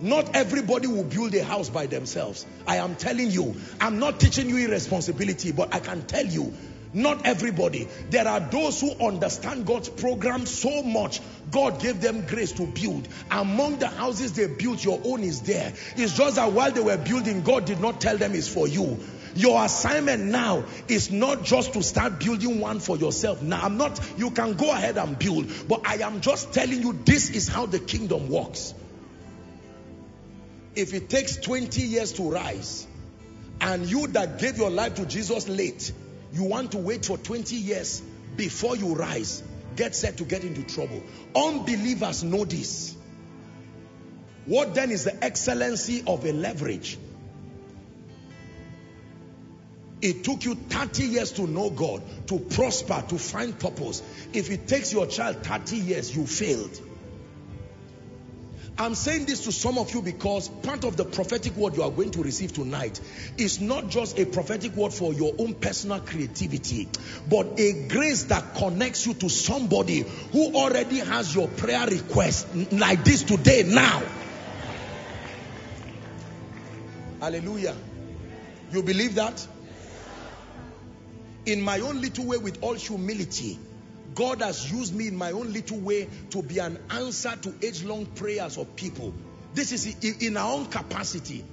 Not everybody will build a house by themselves. I am telling you, I'm not teaching you irresponsibility, but I can tell you, not everybody. There are those who understand God's program so much. God gave them grace to build. Among the houses they built, your own is there. It's just that while they were building, God did not tell them it's for you. Your assignment now is not just to start building one for yourself. Now, I'm not, you can go ahead and build, but I am just telling you this is how the kingdom works. If it takes 20 years to rise, and you that gave your life to Jesus late, you want to wait for 20 years before you rise, get set to get into trouble. Unbelievers know this. What then is the excellency of a leverage? It took you 30 years to know God, to prosper, to find purpose. If it takes your child 30 years, you failed. I'm saying this to some of you because part of the prophetic word you are going to receive tonight is not just a prophetic word for your own personal creativity, but a grace that connects you to somebody who already has your prayer request like this today, now. Hallelujah. You believe that? In my own little way, with all humility, God has used me in my own little way to be an answer to age-long prayers of people. This is in our own capacity.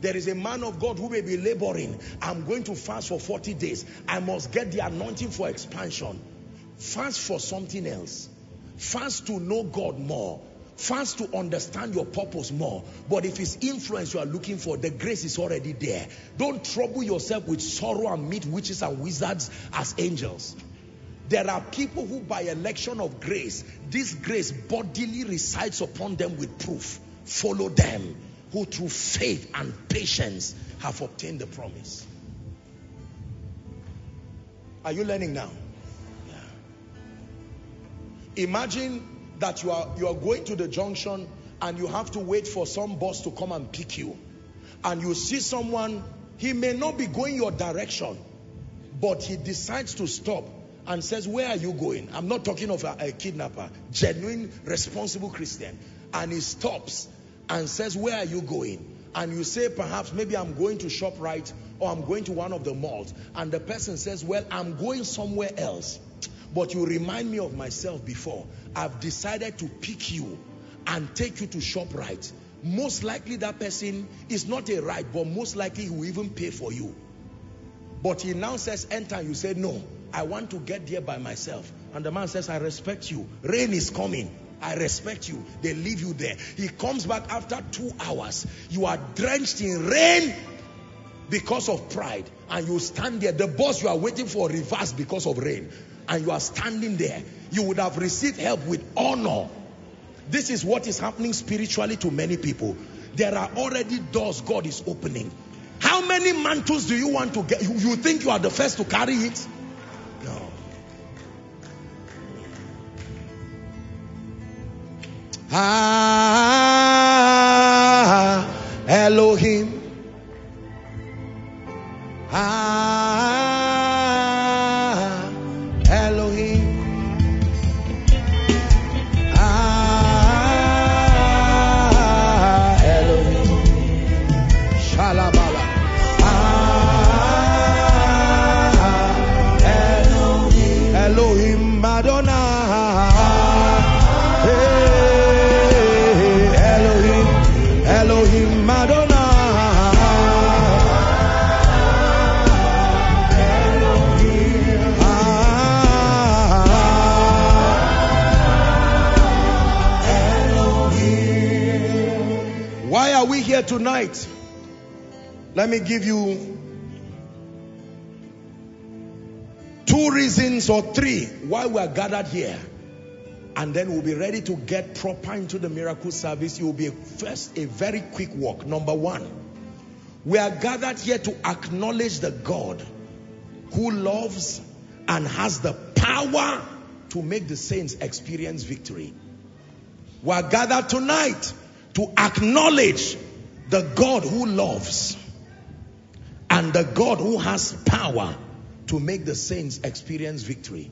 There is a man of God who may be laboring. I'm going to fast for 40 days. I must get the anointing for expansion. Fast for something else. Fast to know God more. Fast to understand your purpose more. But if it's influence you are looking for, the grace is already there. Don't trouble yourself with sorrow and meet witches and wizards as angels. There are people who by election of grace, this grace bodily resides upon them with proof. Follow them who through faith and patience have obtained the promise. Are you learning now? Yeah. Imagine that you are, you are going to the junction and you have to wait for some bus to come and pick you. And you see someone, he may not be going your direction, but he decides to stop and says, where are you going? I'm not talking of a, a, kidnapper, genuine, responsible Christian. And he stops and says, where are you going? And you say, perhaps, maybe I'm going to ShopRite or I'm going to one of the malls. And the person says, well, I'm going somewhere else. But you remind me of myself before. I've decided to pick you and take you to 'Right'. Most likely that person is not a right, but most likely he will even pay for you. But he now says, enter. You say, no, I want to get there by myself. And the man says, I respect you. Rain is coming. I respect you. They leave you there. He comes back after two hours. You are drenched in rain because of pride. And you stand there. The boss you are waiting for reverse because of rain. And you are standing there. You would have received help with honor. This is what is happening spiritually to many people. There are already doors God is opening. How many mantles do you want to get? You think you are the first to carry it? Ah, Elohim. Ah, here tonight? Let me give you two reasons or three why we are gathered here. And then we'll be ready to get proper into the miracle service. Will be first a very quick walk. Number one, we are gathered here to acknowledge the God who loves and has the power to make the saints experience victory. We are gathered tonight to acknowledge the God who loves and the God who has power to make the saints experience victory.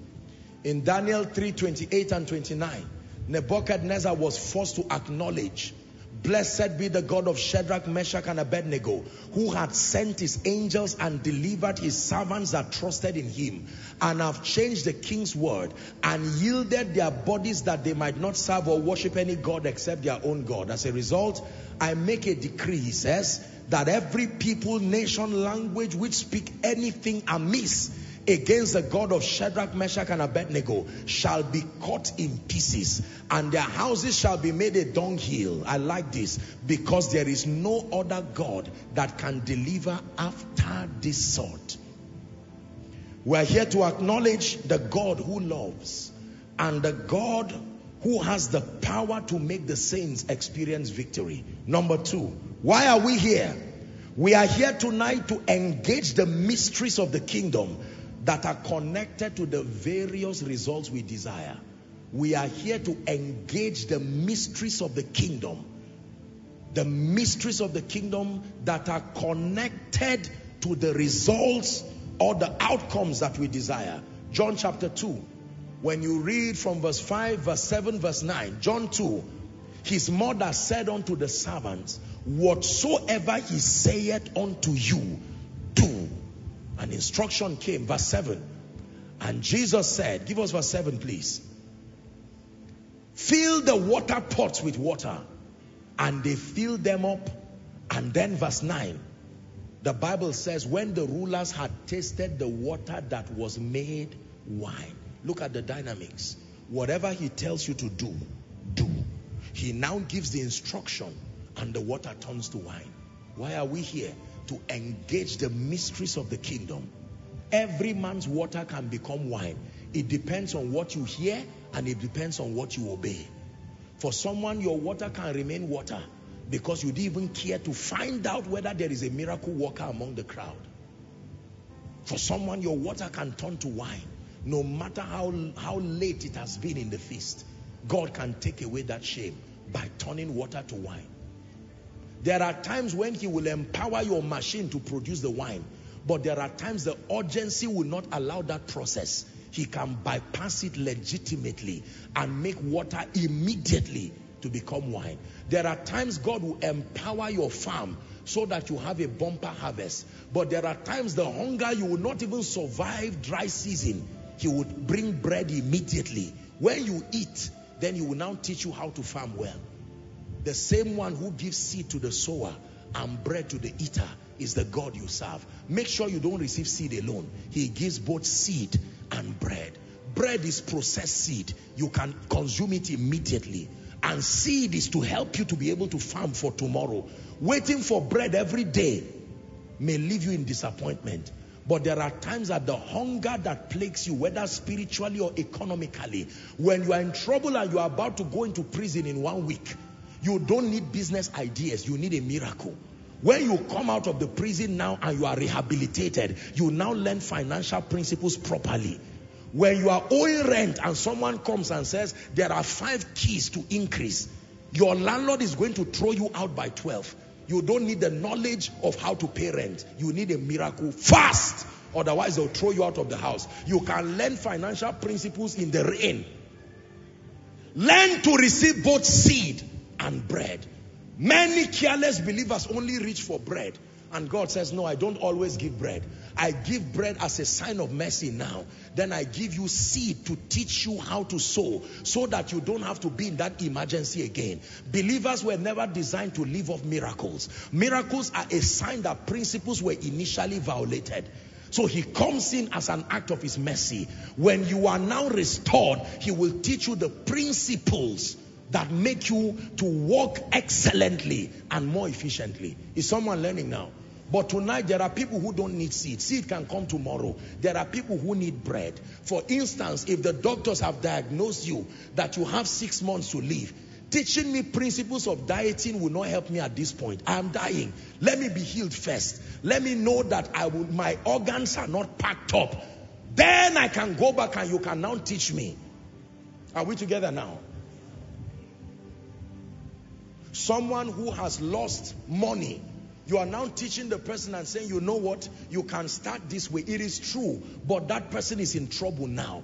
In Daniel 3 28 and 29, Nebuchadnezzar was forced to acknowledge Blessed be the God of Shadrach, Meshach, and Abednego, who had sent his angels and delivered his servants that trusted in him, and have changed the king's word, and yielded their bodies that they might not serve or worship any God except their own God. As a result, I make a decree, he says, that every people, nation, language which speak anything amiss against the God of Shadrach, Meshach, and Abednego shall be cut in pieces, and their houses shall be made a dunghill. I like this because there is no other God that can deliver after this sort. We are here to acknowledge the God who loves and the God who has the power to make the saints experience victory. Number two, why are we here? We are here tonight to engage the mysteries of the kingdom that are connected to the various results we desire. We are here to engage the mysteries of the kingdom. The mysteries of the kingdom that are connected to the results or the outcomes that we desire. John chapter 2. When you read from verse 5, verse 7, verse 9, John 2, his mother said unto the servants, Whatsoever he saith unto you. An instruction came, verse 7. And Jesus said, Give us verse 7, please. Fill the water pots with water. And they filled them up. And then verse 9. The Bible says, when the rulers had tasted the water that was made wine. Look at the dynamics. Whatever he tells you to do, do. He now gives the instruction and the water turns to wine. Why are we here? To engage the mysteries of the kingdom. Every man's water can become wine. It depends on what you hear and it depends on what you obey. For someone, your water can remain water because you didn't even care to find out whether there is a miracle worker among the crowd. For someone, your water can turn to wine. No matter how, how late it has been in the feast, God can take away that shame by turning water to wine. There are times when he will empower your machine to produce the wine. But there are times the urgency will not allow that process. He can bypass it legitimately and make water immediately to become wine. There are times God will empower your farm so that you have a bumper harvest. But there are times the hunger, you will not even survive dry season. He would bring bread immediately. When you eat, then he will now teach you how to farm well. The same one who gives seed to the sower and bread to the eater is the God you serve. Make sure you don't receive seed alone. He gives both seed and bread. Bread is processed seed. You can consume it immediately. And seed is to help you to be able to farm for tomorrow. Waiting for bread every day may leave you in disappointment. But there are times that the hunger that plagues you, whether spiritually or economically, when you are in trouble and you are about to go into prison in one week, you don't need business ideas. You need a miracle. When you come out of the prison now and you are rehabilitated, you now learn financial principles properly. When you are owing rent and someone comes and says, there are five keys to increase, your landlord is going to throw you out by 12. You don't need the knowledge of how to pay rent. You need a miracle fast. Otherwise, they'll throw you out of the house. You can learn financial principles in the rain. Learn to receive both seed and bread. Many careless believers only reach for bread. And God says, no, I don't always give bread. I give bread as a sign of mercy now. Then I give you seed to teach you how to sow so that you don't have to be in that emergency again. Believers were never designed to live off miracles. Miracles are a sign that principles were initially violated. So he comes in as an act of his mercy. When you are now restored, he will teach you the principles that make you to walk excellently and more efficiently. Is someone learning now? But tonight there are people who don't need seed. Seed can come tomorrow. There are people who need bread. For instance, if the doctors have diagnosed you that you have six months to live, teaching me principles of dieting will not help me at this point. I am dying. Let me be healed first. Let me know that I will, my organs are not packed up. Then I can go back and you can now teach me. Are we together now? Someone who has lost money you are now teaching the person and saying, you know what? You can start this way. It is true, but that person is in trouble now.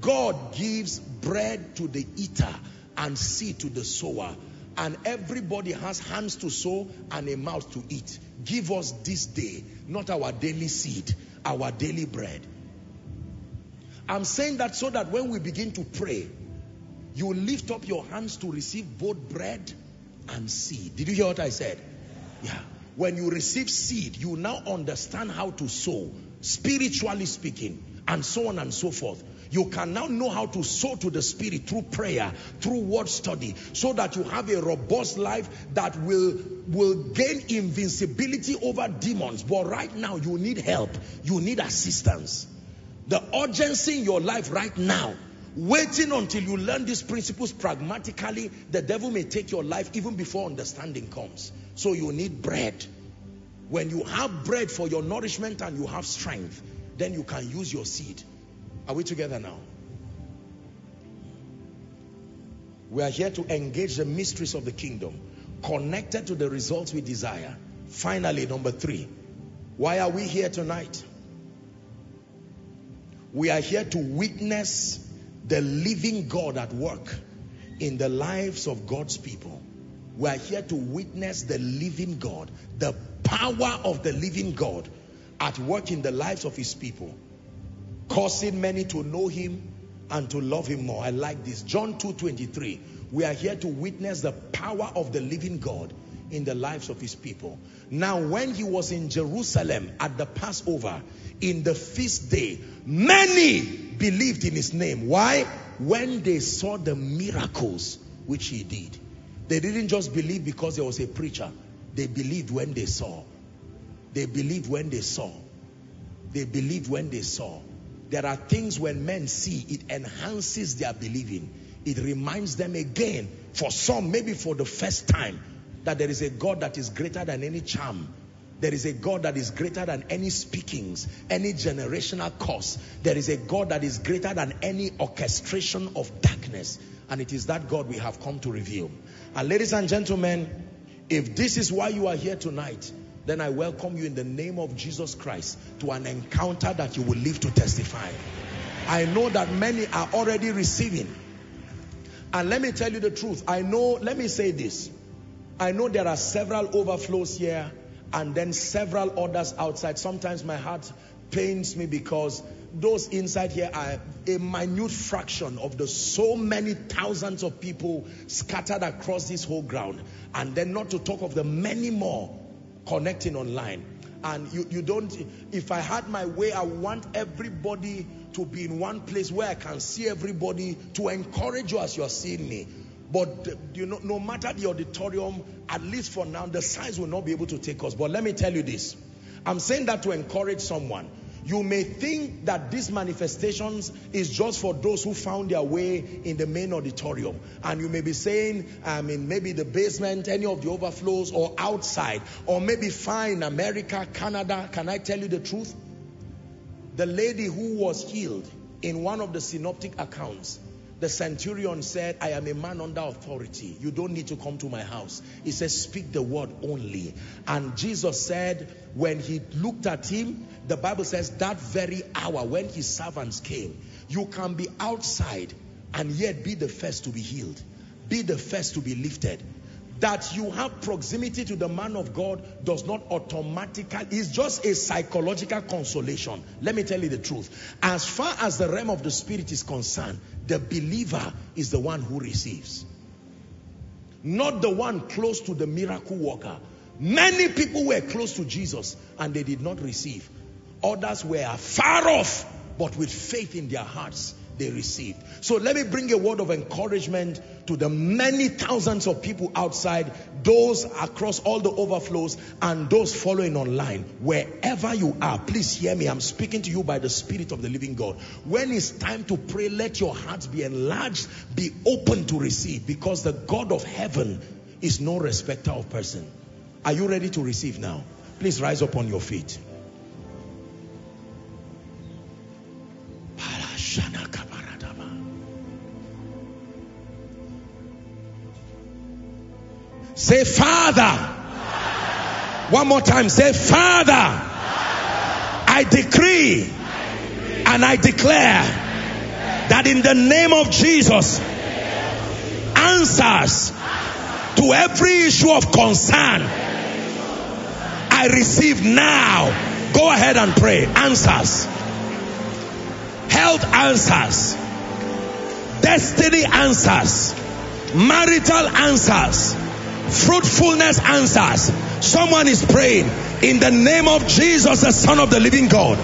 God gives bread to the eater and seed to the sower. And everybody has hands to sow and a mouth to eat. Give us this day, not our daily seed, our daily bread. I'm saying that so that when we begin to pray, you lift up your hands to receive both bread and seed. Did you hear what I said? Yeah. When you receive seed, you now understand how to sow, spiritually speaking, and so on and so forth. You can now know how to sow to the spirit through prayer, through word study, so that you have a robust life that will, will gain invincibility over demons. But right now, you need help. You need assistance. The urgency in your life right now waiting until you learn these principles pragmatically, the devil may take your life even before understanding comes. So you need bread. When you have bread for your nourishment and you have strength, then you can use your seed. Are we together now? We are here to engage the mysteries of the kingdom, connected to the results we desire. Finally, number three, why are we here tonight? We are here to witness the living God at work in the lives of God's people. We are here to witness the living God, the power of the living God at work in the lives of his people, causing many to know him and to love him more. I like this. John 2.23. We are here to witness the power of the living God in the lives of his people. Now, when he was in Jerusalem at the Passover, in the feast day, many believed in his name. Why? When they saw the miracles which he did. They didn't just believe because there was a preacher. They believed when they saw. They believed when they saw. They believed when they saw. There are things when men see, it enhances their believing. It reminds them again, for some, maybe for the first time, that there is a God that is greater than any charm. There is a God that is greater than any speakings, any generational curse. There is a God that is greater than any orchestration of darkness. And it is that God we have come to reveal. And ladies and gentlemen, if this is why you are here tonight, then I welcome you in the name of Jesus Christ to an encounter that you will live to testify. I know that many are already receiving. And let me tell you the truth. I know, let me say this. I know there are several overflows here and then several others outside. Sometimes my heart pains me because those inside here are a minute fraction of the so many thousands of people scattered across this whole ground. And then not to talk of the many more connecting online. and you, you don't, if I had my way, I want everybody to be in one place where I can see everybody to encourage you as you're seeing me. But uh, you know, no matter the auditorium, at least for now, the size will not be able to take us. But let me tell you this. I'm saying that to encourage someone. You may think that these manifestations is just for those who found their way in the main auditorium. And you may be saying, I mean, maybe the basement, any of the overflows, or outside, or maybe fine, America, Canada. Can I tell you the truth? The lady who was healed in one of the synoptic accounts, the centurion said, I am a man under authority. You don't need to come to my house. He says, speak the word only. And Jesus said, when he looked at him, the Bible says that very hour when his servants came, you can be outside and yet be the first to be healed. Be the first to be lifted that you have proximity to the man of God does not automatically, it's just a psychological consolation. Let me tell you the truth. As far as the realm of the spirit is concerned, the believer is the one who receives. Not the one close to the miracle worker. Many people were close to Jesus and they did not receive. Others were far off, but with faith in their hearts, they received. So let me bring a word of encouragement to the many thousands of people outside, those across all the overflows, and those following online. Wherever you are, please hear me. I'm speaking to you by the Spirit of the living God. When it's time to pray, let your hearts be enlarged, be open to receive, because the God of heaven is no respecter of person. Are you ready to receive now? Please rise up on your feet. Say, Father. One more time. Say, Father. I decree and I declare that in the name of Jesus, answers to every issue of concern I receive now. Go ahead and pray. Answers. Health answers. Destiny answers. Marital answers fruitfulness answers. Someone is praying in the name of Jesus, the Son of the living God.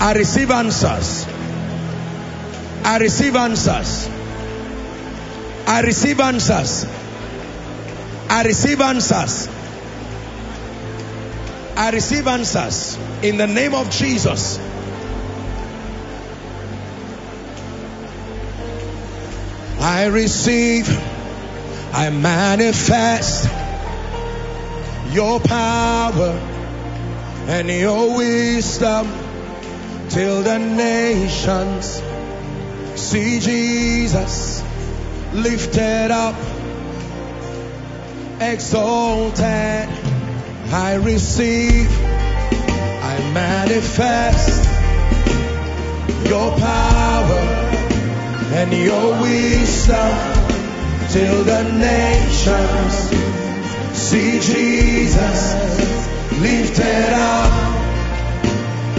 I receive answers. I receive answers. I receive answers. I receive answers. I receive answers in the name of Jesus. I receive, I manifest your power and your wisdom till the nations see Jesus lifted up, exalted. I receive, I manifest your power and your wisdom till the nations see Jesus lifted up,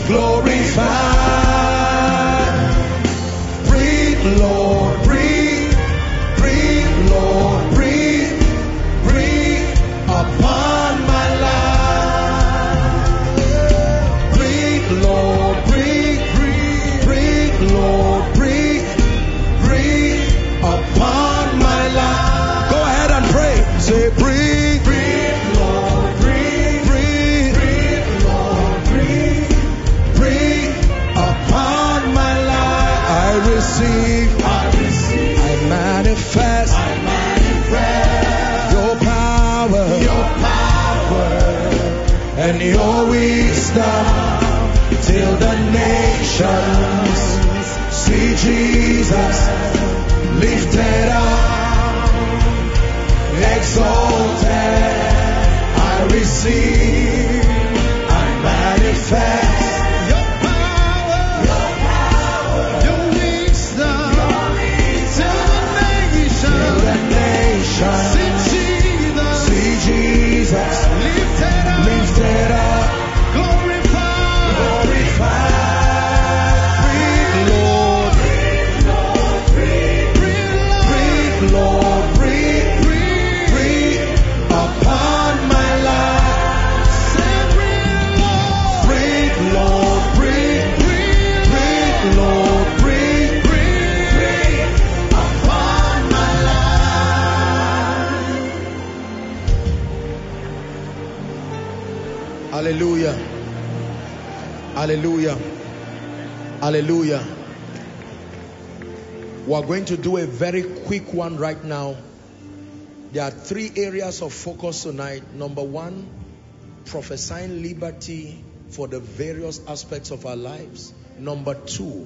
glorified. Breathe, Lord, nations see Jesus lifted up, exalted. I receive, I manifest. Hallelujah. Hallelujah. Hallelujah. We're going to do a very quick one right now. There are three areas of focus tonight. Number one, prophesying liberty for the various aspects of our lives. Number two,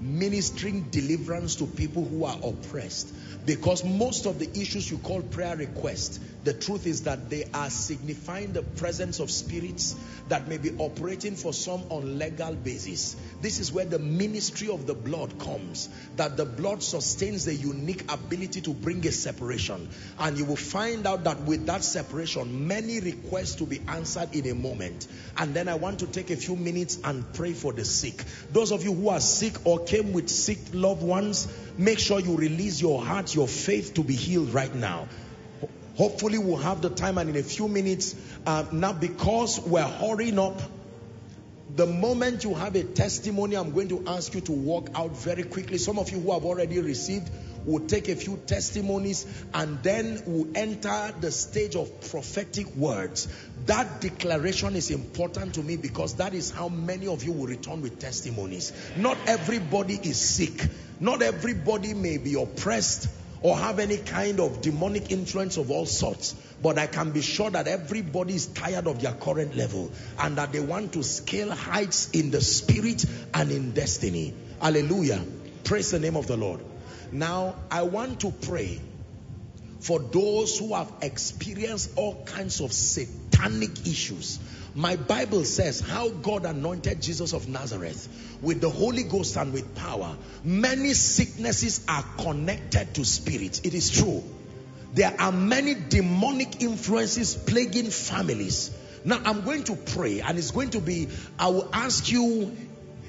ministering deliverance to people who are oppressed. Because most of the issues you call prayer requests, the truth is that they are signifying the presence of spirits that may be operating for some on legal basis. This is where the ministry of the blood comes. That the blood sustains the unique ability to bring a separation. And you will find out that with that separation, many requests to be answered in a moment. And then I want to take a few minutes and pray for the sick. Those of you who are sick or came with sick loved ones, make sure you release your heart, your faith to be healed right now. Hopefully we'll have the time and in a few minutes, uh, now because we're hurrying up, the moment you have a testimony, I'm going to ask you to walk out very quickly. Some of you who have already received will take a few testimonies and then we'll enter the stage of prophetic words. That declaration is important to me because that is how many of you will return with testimonies. Not everybody is sick. Not everybody may be oppressed or have any kind of demonic influence of all sorts. But I can be sure that everybody is tired of their current level and that they want to scale heights in the spirit and in destiny. Hallelujah. Praise the name of the Lord. Now, I want to pray for those who have experienced all kinds of satanic issues. My Bible says how God anointed Jesus of Nazareth with the Holy Ghost and with power. Many sicknesses are connected to spirits. It is true. There are many demonic influences plaguing families. Now I'm going to pray and it's going to be, I will ask you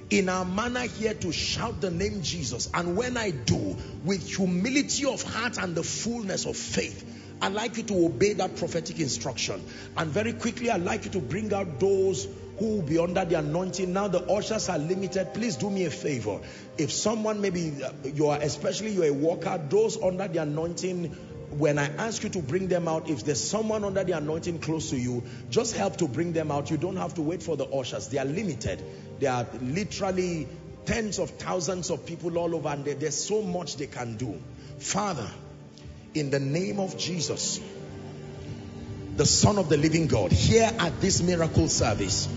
in our manner here to shout the name Jesus. And when I do, with humility of heart and the fullness of faith, I'd like you to obey that prophetic instruction. And very quickly, I'd like you to bring out those who will be under the anointing. Now the ushers are limited. Please do me a favor. If someone maybe uh, you are, especially you're a worker, those under the anointing, when I ask you to bring them out, if there's someone under the anointing close to you, just help to bring them out. You don't have to wait for the ushers. They are limited. There are literally tens of thousands of people all over and there's so much they can do. Father, in the name of Jesus, the Son of the living God, here at this miracle service,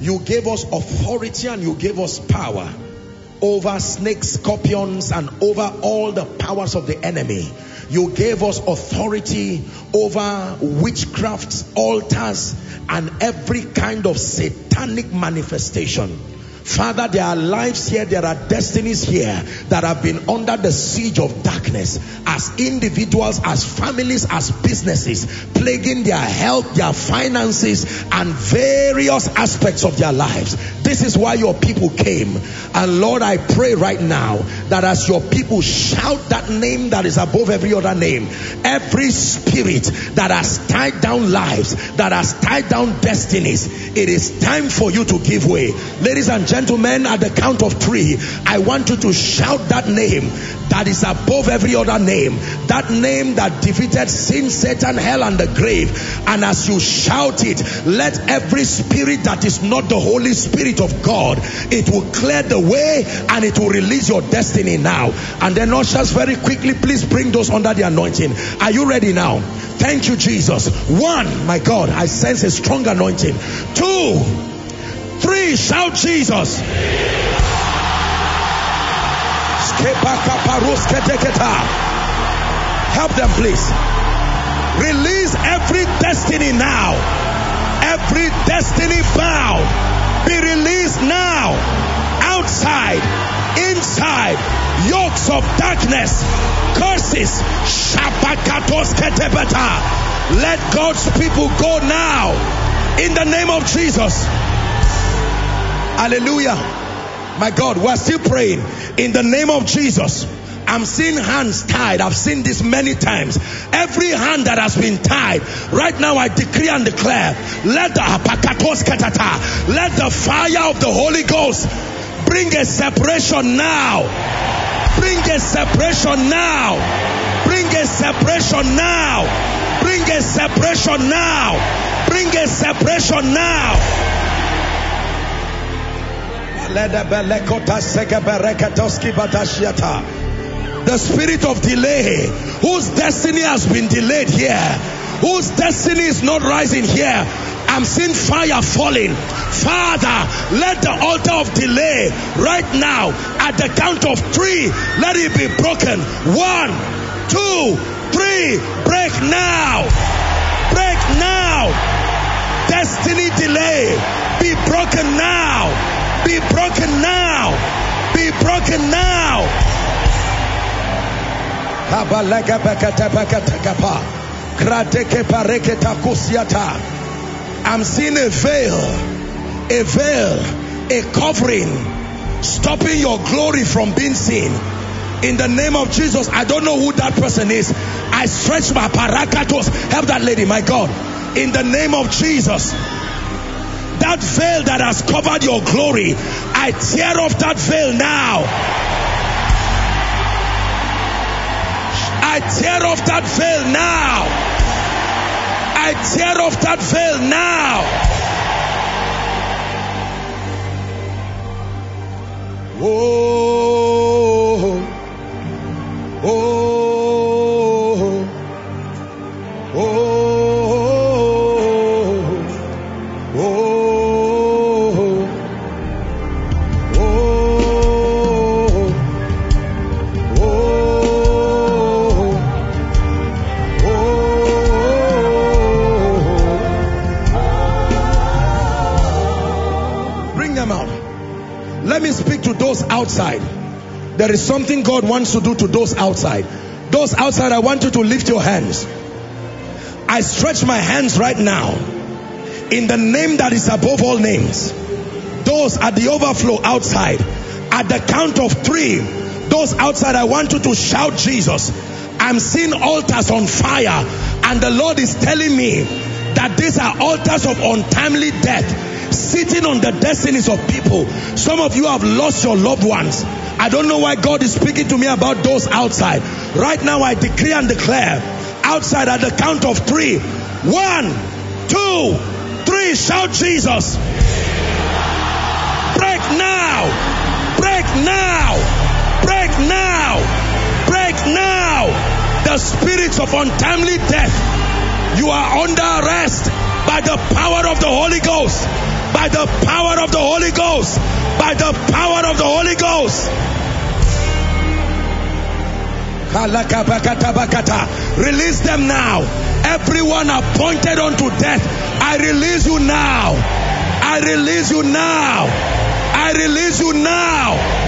you gave us authority and you gave us power over snakes, scorpions, and over all the powers of the enemy. You gave us authority over witchcrafts, altars, and every kind of satanic manifestation. Father, there are lives here, there are destinies here that have been under the siege of darkness as individuals, as families, as businesses, plaguing their health, their finances, and various aspects of their lives. This is why your people came. And Lord, I pray right now that as your people shout that name that is above every other name, every spirit that has tied down lives, that has tied down destinies, it is time for you to give way. Ladies and gentlemen, at the count of three, I want you to shout that name that is above every other name. That name that defeated sin, Satan, hell, and the grave. And as you shout it, let every spirit that is not the Holy Spirit of God, it will clear the way and it will release your destiny now. And then ushers, very quickly, please bring those under the anointing. Are you ready now? Thank you, Jesus. One, my God, I sense a strong anointing. Two, three, shout Jesus. Help them, please. Release every destiny now. Every destiny bound. Be released now. Outside, inside, yokes of darkness, curses. Let God's people go now. In the name of Jesus. Hallelujah. My God, we're still praying. In the name of Jesus. I'm seeing hands tied. I've seen this many times. Every hand that has been tied, right now I decree and declare, let the let the fire of the Holy Ghost bring a separation now. Bring a separation now. Bring a separation now. Bring a separation now bring a separation now. The spirit of delay, whose destiny has been delayed here, whose destiny is not rising here. I'm seeing fire falling. Father, let the altar of delay right now, at the count of three, let it be broken. One, two, three. Break now. Break now. Destiny delay. Be broken now. Be broken now. Be broken now. I'm seeing a veil, a veil, a covering, stopping your glory from being seen. In the name of Jesus, I don't know who that person is. I stretch my parakatos. Help that lady, my God. In the name of Jesus, that veil that has covered your glory, I tear off that veil now. I tear off that veil now. I tear off that veil now. Oh, oh, There is something God wants to do to those outside. Those outside, I want you to lift your hands. I stretch my hands right now in the name that is above all names. Those at the overflow outside, at the count of three, those outside, I want you to shout Jesus. I'm seeing altars on fire, and the Lord is telling me that these are altars of untimely death sitting on the destinies of people. Some of you have lost your loved ones. I don't know why God is speaking to me about those outside. Right now, I decree and declare outside at the count of three. One, two, three. Shout Jesus. Break now. Break now. Break now. Break now. The spirits of untimely death. You are under arrest by the power of the Holy Ghost by the power of the Holy Ghost. By the power of the Holy Ghost. Release them now. Everyone appointed unto death. I release you now. I release you now. I release you now.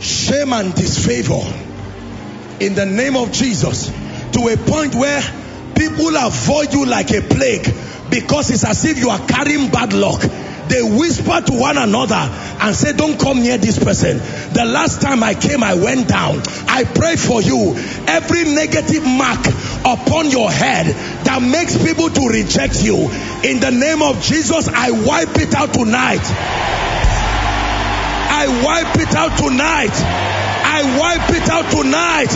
Shame and disfavor in the name of Jesus to a point where people avoid you like a plague because it's as if you are carrying bad luck. They whisper to one another and say, Don't come near this person. The last time I came, I went down. I pray for you. Every negative mark upon your head that makes people to reject you, in the name of Jesus, I wipe it out tonight. I wipe it out tonight. I wipe it out tonight.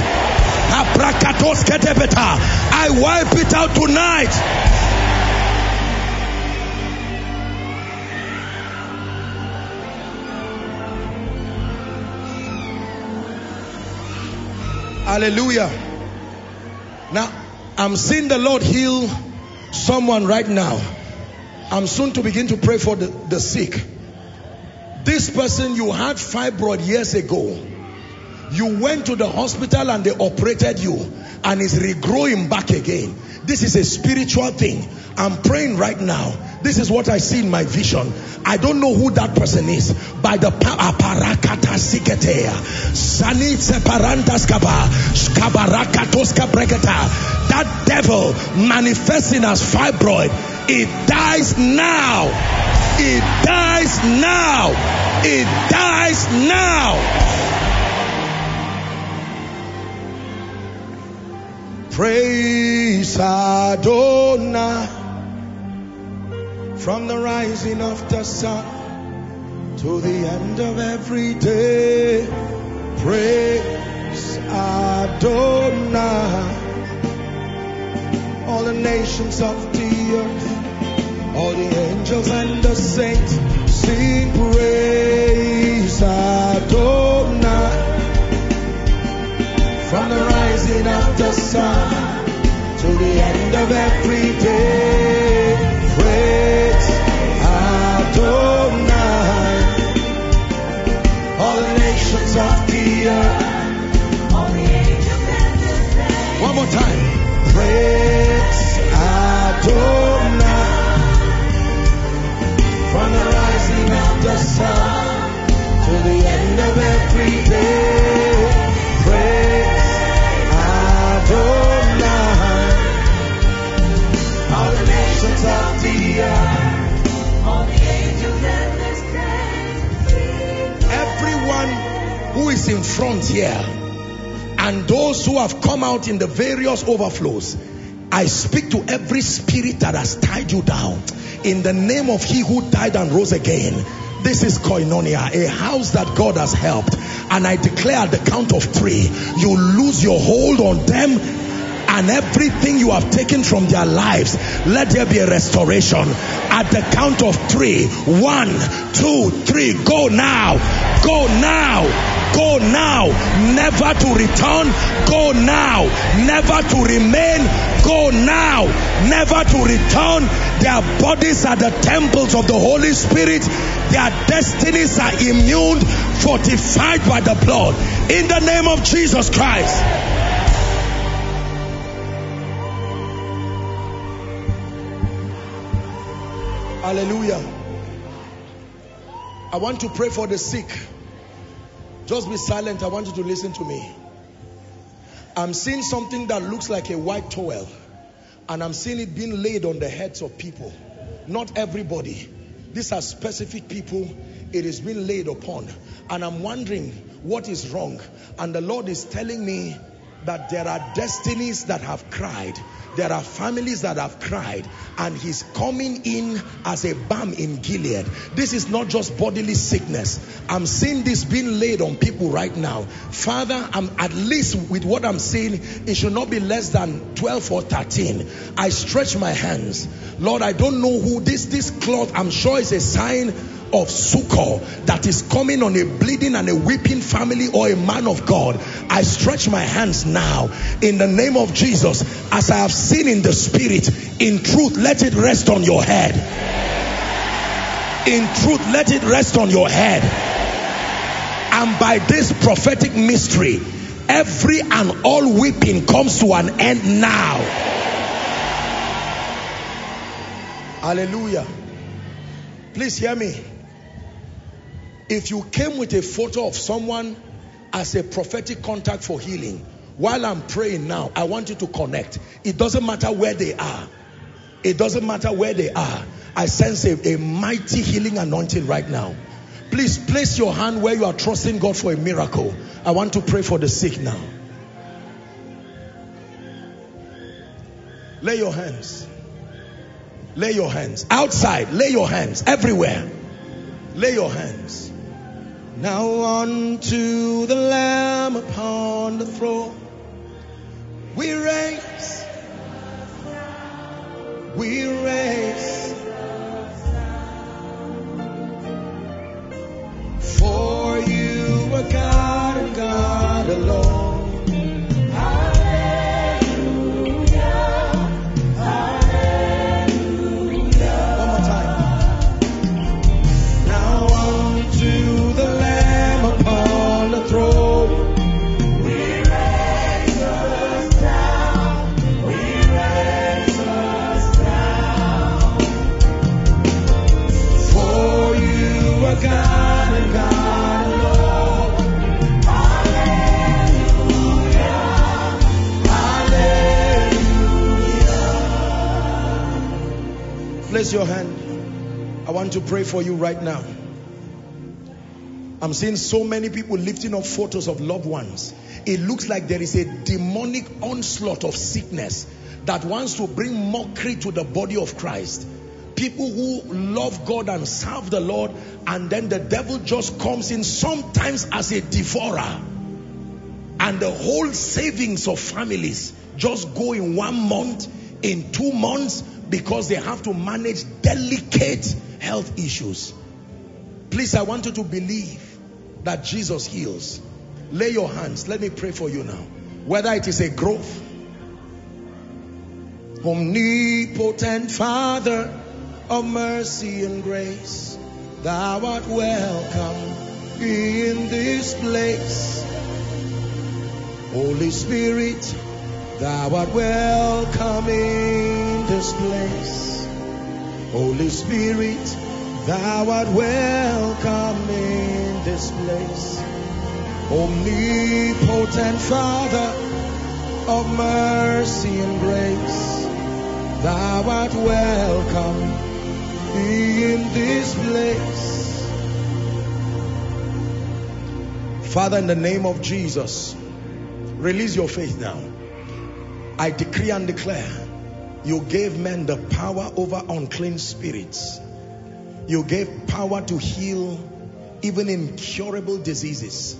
I wipe it out tonight. Hallelujah. Now, I'm seeing the Lord heal someone right now. I'm soon to begin to pray for the, the sick. This person you had fibroid years ago you went to the hospital and they operated you and it's regrowing back again. This is a spiritual thing. I'm praying right now. This is what I see in my vision. I don't know who that person is. By the aparakata siketea, sani separantas kaba, skabarakatos. That devil manifesting as fibroid, it dies now. It dies now. It dies now. Praise Adonai from the rising of the sun to the end of every day. Praise Adonai. All the nations of the earth, all the angels and the saints sing praise Adonai. From the the sun to the end of every day, Adonai. All the nations of the earth. One more time. Adonai. From the rising of the sun to the end of every day. Is in front here and those who have come out in the various overflows, I speak to every spirit that has tied you down in the name of he who died and rose again. This is koinonia, a house that God has helped. And I declare at the count of three, you lose your hold on them and everything you have taken from their lives. Let there be a restoration. At the count of three, one, two, three, go now, go now. Go now, never to return. Go now, never to remain. Go now, never to return. Their bodies are the temples of the Holy Spirit. Their destinies are immune, fortified by the blood. In the name of Jesus Christ. Hallelujah. I want to pray for the sick. Just be silent. I want you to listen to me. I'm seeing something that looks like a white towel and I'm seeing it being laid on the heads of people. Not everybody. These are specific people it is being laid upon. And I'm wondering what is wrong. And the Lord is telling me that there are destinies that have cried. There are families that have cried and he's coming in as a balm in Gilead. This is not just bodily sickness. I'm seeing this being laid on people right now. Father, I'm at least with what I'm saying, it should not be less than 12 or 13. I stretch my hands. Lord, I don't know who this, this cloth, I'm sure is a sign of succor that is coming on a bleeding and a weeping family or a man of God. I stretch my hands now in the name of Jesus as I have seen in the spirit. In truth, let it rest on your head. In truth, let it rest on your head. And by this prophetic mystery, every and all weeping comes to an end now. Hallelujah. Please hear me. If you came with a photo of someone as a prophetic contact for healing, while I'm praying now, I want you to connect. It doesn't matter where they are. It doesn't matter where they are. I sense a, a mighty healing anointing right now. Please place your hand where you are trusting God for a miracle. I want to pray for the sick now. Lay your hands. Lay your hands. Outside, lay your hands. Everywhere. Lay your hands. Now unto the Lamb upon the throne we raise, we raise. For you are God and God alone. Place your hand. I want to pray for you right now. I'm seeing so many people lifting up photos of loved ones. It looks like there is a demonic onslaught of sickness that wants to bring mockery to the body of Christ. People who love God and serve the Lord, and then the devil just comes in sometimes as a devourer. and the whole savings of families just go in one month, in two months, because they have to manage delicate health issues. Please, I want you to believe that Jesus heals. Lay your hands. Let me pray for you now. Whether it is a growth, omnipotent Father of mercy and grace, thou art welcome in this place. Holy Spirit, thou art welcome in this place. Holy Spirit, thou art welcome in this place. Omnipotent Father of mercy and grace, thou art welcome in this place. Father, in the name of Jesus, release your faith now. I decree and declare you gave men the power over unclean spirits. You gave power to heal even incurable diseases.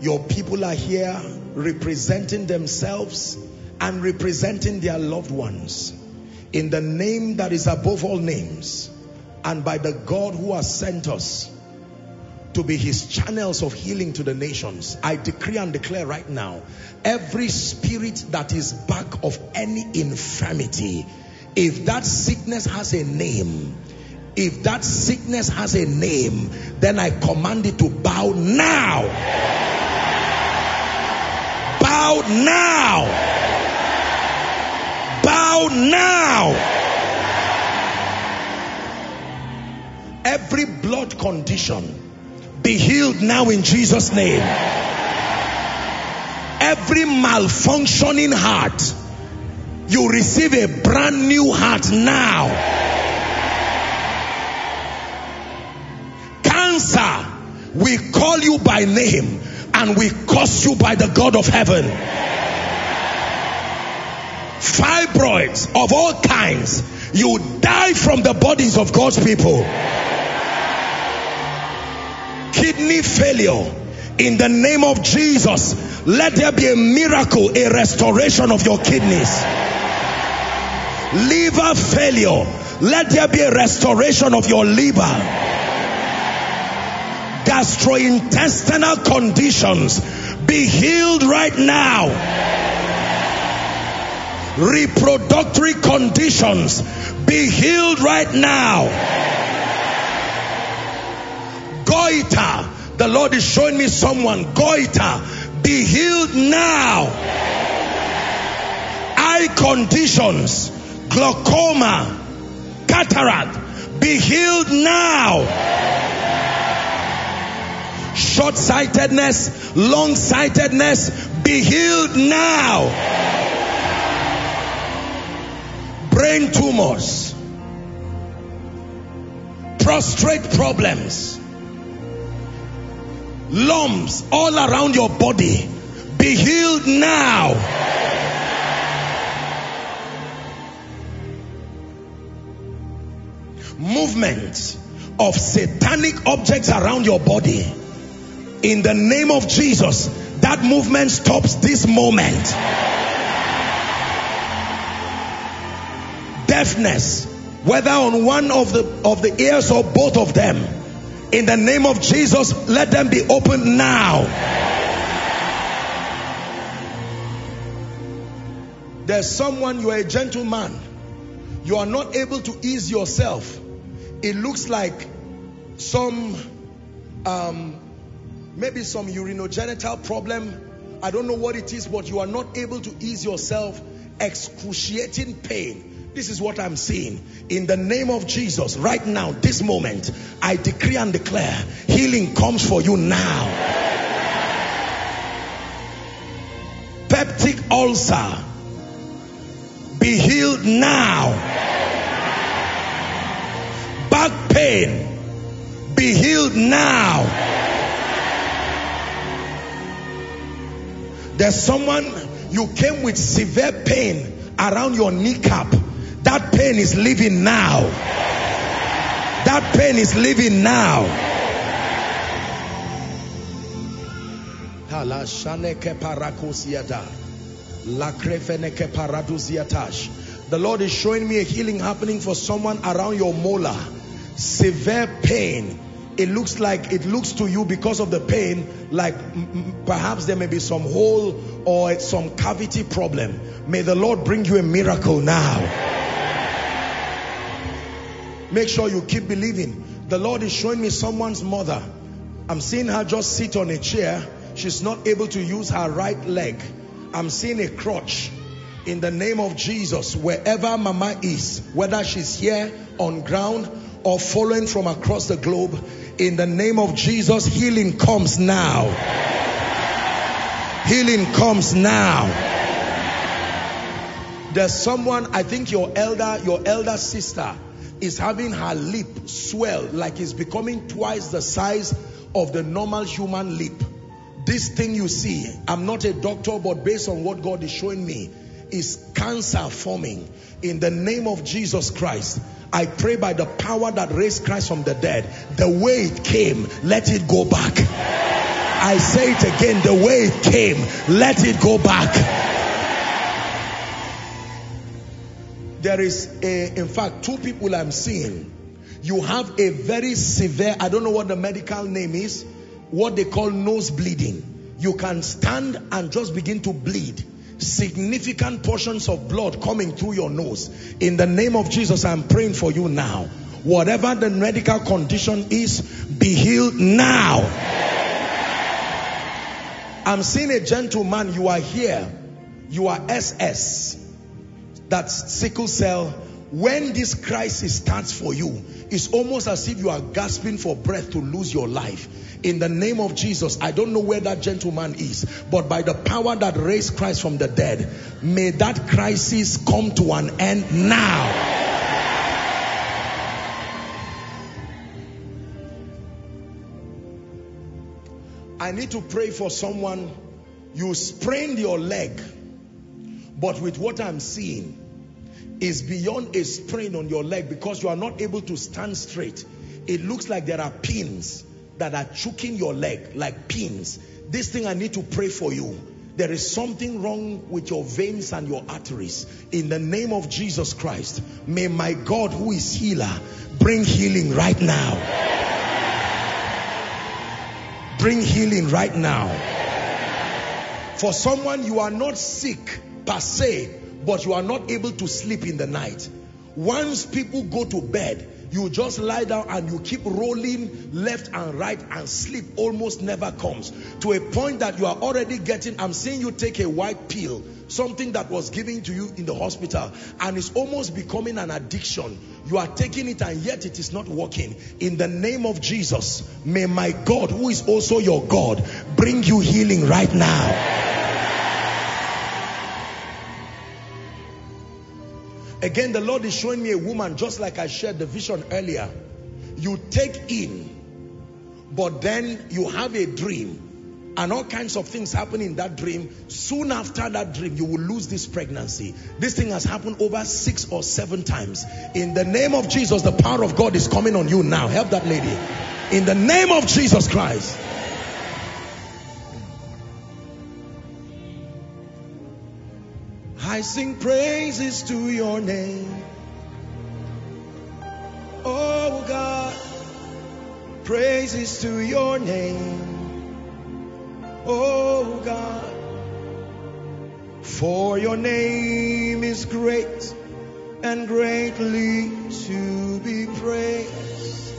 Your people are here representing themselves and representing their loved ones in the name that is above all names and by the God who has sent us to be his channels of healing to the nations. I decree and declare right now, every spirit that is back of any infirmity, if that sickness has a name, if that sickness has a name, then I command it to bow now. Bow now. Bow now. Every blood condition be healed now in Jesus' name. Every malfunctioning heart, you receive a brand new heart now. Cancer, we call you by name and we curse you by the God of heaven. Fibroids of all kinds, you die from the bodies of God's people kidney failure. In the name of Jesus let there be a miracle a restoration of your kidneys. Liver failure let there be a restoration of your liver. Gastrointestinal conditions be healed right now. Reproductory conditions be healed right now goiter. The Lord is showing me someone. Goiter. Be healed now. Eye conditions. Glaucoma. Cataract. Be healed now. Short sightedness. Long sightedness. Be healed now. Brain tumors. Prostrate problems lumps all around your body be healed now. Movement of satanic objects around your body. In the name of Jesus, that movement stops this moment. Deafness, whether on one of the of the ears or both of them in the name of Jesus, let them be opened now. There's someone, you are a gentleman. You are not able to ease yourself. It looks like some, um, maybe some urinogenital problem. I don't know what it is, but you are not able to ease yourself. Excruciating pain this is what I'm seeing. In the name of Jesus, right now, this moment, I decree and declare healing comes for you now. Peptic ulcer, be healed now. Back pain, be healed now. There's someone you came with severe pain around your kneecap that pain is leaving now. That pain is leaving now. The Lord is showing me a healing happening for someone around your molar. Severe pain. It looks like, it looks to you because of the pain, like perhaps there may be some hole or some cavity problem. May the Lord bring you a miracle now. Make sure you keep believing. The Lord is showing me someone's mother. I'm seeing her just sit on a chair. She's not able to use her right leg. I'm seeing a crutch. In the name of Jesus, wherever mama is, whether she's here on ground or following from across the globe, in the name of Jesus, healing comes now. Healing comes now. There's someone, I think your elder, your elder sister is having her lip swell like it's becoming twice the size of the normal human lip. This thing you see, I'm not a doctor, but based on what God is showing me, is cancer forming. In the name of Jesus Christ, I pray by the power that raised Christ from the dead, the way it came, let it go back. I say it again, the way it came, let it go back. There is a, in fact, two people I'm seeing. You have a very severe, I don't know what the medical name is, what they call nose bleeding. You can stand and just begin to bleed significant portions of blood coming through your nose. In the name of Jesus, I'm praying for you now. Whatever the medical condition is, be healed now. I'm seeing a gentleman, you are here. You are SS. That's sickle cell. When this crisis starts for you, it's almost as if you are gasping for breath to lose your life in the name of Jesus, I don't know where that gentleman is, but by the power that raised Christ from the dead, may that crisis come to an end now. I need to pray for someone. You sprained your leg, but with what I'm seeing is beyond a sprain on your leg because you are not able to stand straight. It looks like there are pins that are choking your leg like pins. This thing I need to pray for you. There is something wrong with your veins and your arteries. In the name of Jesus Christ, may my God who is healer bring healing right now. Bring healing right now. For someone, you are not sick per se, but you are not able to sleep in the night. Once people go to bed, you just lie down and you keep rolling left and right and sleep almost never comes. To a point that you are already getting I'm seeing you take a white pill something that was given to you in the hospital and it's almost becoming an addiction. You are taking it and yet it is not working. In the name of Jesus may my God who is also your God bring you healing right now Again, the Lord is showing me a woman, just like I shared the vision earlier. You take in, but then you have a dream and all kinds of things happen in that dream. Soon after that dream, you will lose this pregnancy. This thing has happened over six or seven times. In the name of Jesus, the power of God is coming on you now. Help that lady. In the name of Jesus Christ. I sing praises to your name. Oh God, praises to your name. Oh God, for your name is great and greatly to be praised.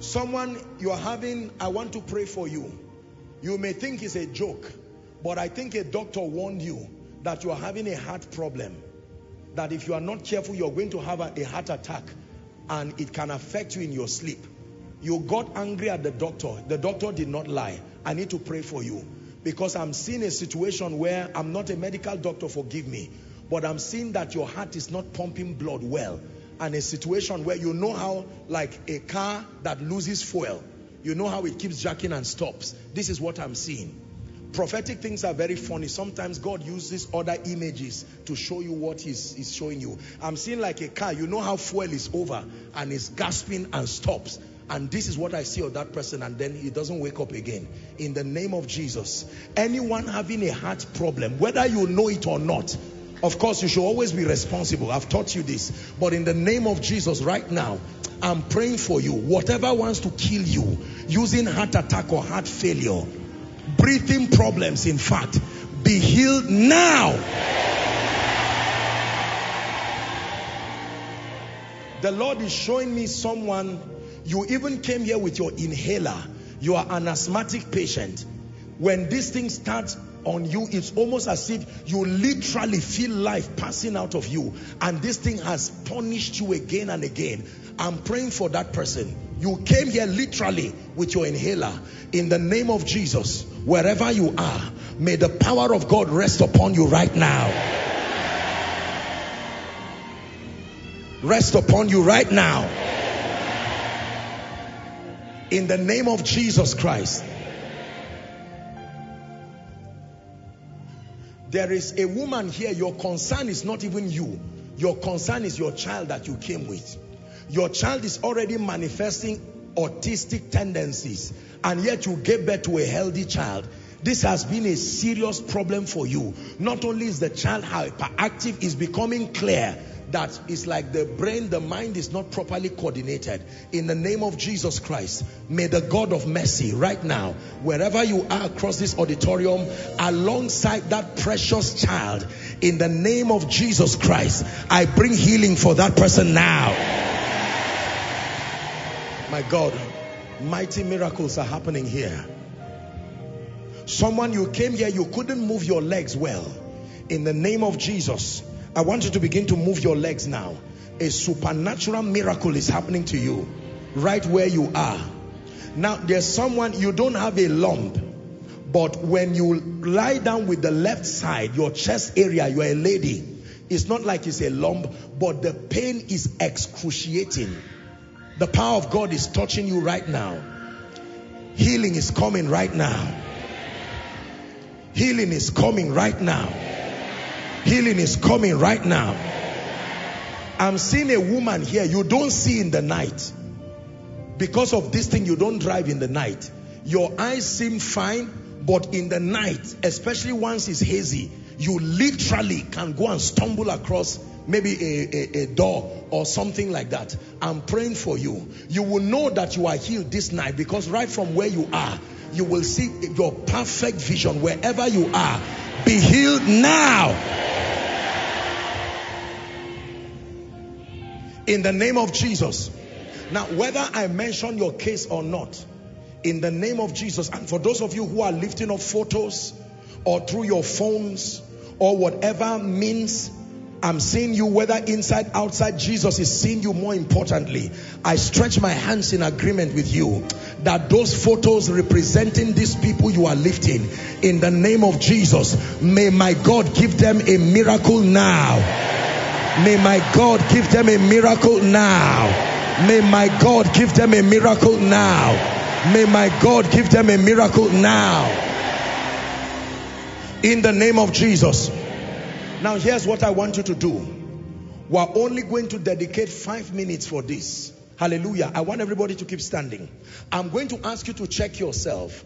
Someone you are having, I want to pray for you. You may think it's a joke, but I think a doctor warned you that you are having a heart problem, that if you are not careful, you're going to have a, heart attack and it can affect you in your sleep. You got angry at the doctor. The doctor did not lie. I need to pray for you because I'm seeing a situation where I'm not a medical doctor, forgive me, but I'm seeing that your heart is not pumping blood well and a situation where you know how like a car that loses fuel, you know how it keeps jacking and stops. This is what I'm seeing prophetic things are very funny. Sometimes God uses other images to show you what he's, he's showing you. I'm seeing like a car, you know how fuel is over and it's gasping and stops. and this is what I see of that person and then he doesn't wake up again. In the name of Jesus, anyone having a heart problem, whether you know it or not, of course you should always be responsible. I've taught you this. But in the name of Jesus right now, I'm praying for you. Whatever wants to kill you, using heart attack or heart failure, breathing problems in fact, be healed now. The Lord is showing me someone you even came here with your inhaler. You are an asthmatic patient. When this thing starts on you, it's almost as if you literally feel life passing out of you. And this thing has punished you again and again. I'm praying for that person. You came here literally with your inhaler. In the name of Jesus, wherever you are, may the power of God rest upon you right now. Rest upon you right now in the name of Jesus Christ. There is a woman here, your concern is not even you. Your concern is your child that you came with. Your child is already manifesting autistic tendencies and yet you gave birth to a healthy child. This has been a serious problem for you. Not only is the child hyperactive, is becoming clear that it's like the brain, the mind is not properly coordinated. In the name of Jesus Christ, may the God of mercy right now, wherever you are across this auditorium, alongside that precious child, in the name of Jesus Christ, I bring healing for that person now. My God, mighty miracles are happening here. Someone you came here, you couldn't move your legs well. In the name of Jesus, I want you to begin to move your legs now. A supernatural miracle is happening to you right where you are. Now, there's someone, you don't have a lump, but when you lie down with the left side, your chest area, you're a lady. It's not like it's a lump, but the pain is excruciating. The power of God is touching you right now. Healing is coming right now. Healing is coming right now. Healing is coming right now. I'm seeing a woman here you don't see in the night. Because of this thing, you don't drive in the night. Your eyes seem fine, but in the night, especially once it's hazy, you literally can go and stumble across maybe a, a, a, door or something like that. I'm praying for you. You will know that you are healed this night because right from where you are, you will see your perfect vision wherever you are. Be healed now. in the name of Jesus. Now, whether I mention your case or not, in the name of Jesus, and for those of you who are lifting up photos or through your phones or whatever means, I'm seeing you whether inside, outside, Jesus is seeing you more importantly. I stretch my hands in agreement with you that those photos representing these people you are lifting in the name of Jesus, may my God give them a miracle now May my God give them a miracle now. May my God give them a miracle now. May my God give them a miracle now. In the name of Jesus. Now here's what I want you to do. We're only going to dedicate five minutes for this. Hallelujah. I want everybody to keep standing. I'm going to ask you to check yourself.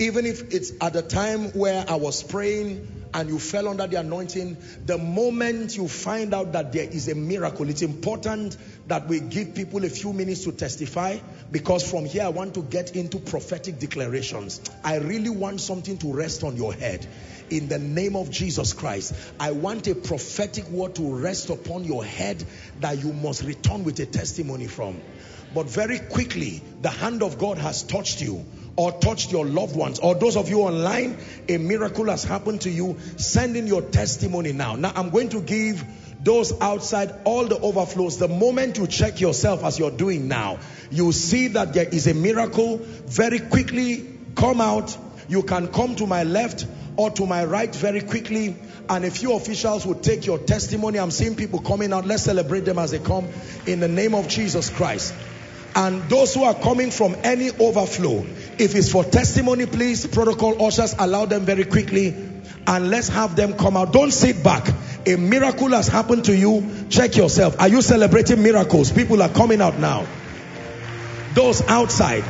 Even if it's at the time where I was praying and you fell under the anointing, the moment you find out that there is a miracle, it's important that we give people a few minutes to testify because from here I want to get into prophetic declarations. I really want something to rest on your head. In the name of Jesus Christ, I want a prophetic word to rest upon your head that you must return with a testimony from. But very quickly, the hand of God has touched you or touched your loved ones or those of you online a miracle has happened to you send in your testimony now. Now i'm going to give those outside all the overflows. The moment you check yourself as you're doing now you see that there is a miracle. Very quickly come out. You can come to my left or to my right very quickly and a few officials will take your testimony. I'm seeing people coming out. Let's celebrate them as they come. In the name of jesus christ and those who are coming from any overflow if it's for testimony please protocol ushers allow them very quickly and let's have them come out. Don't sit back. A miracle has happened to you. Check yourself. Are you celebrating miracles? People are coming out now. Those outside,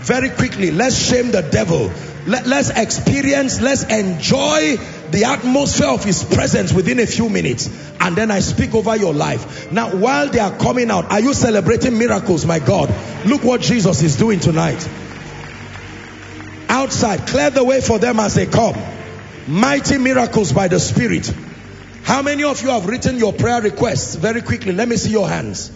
very quickly, let's shame the devil. Let, let's experience, let's enjoy the atmosphere of his presence within a few minutes. And then I speak over your life. Now, while they are coming out, are you celebrating miracles, my God? Look what Jesus is doing tonight. Outside, clear the way for them as they come. Mighty miracles by the Spirit. How many of you have written your prayer requests? Very quickly, let me see your hands.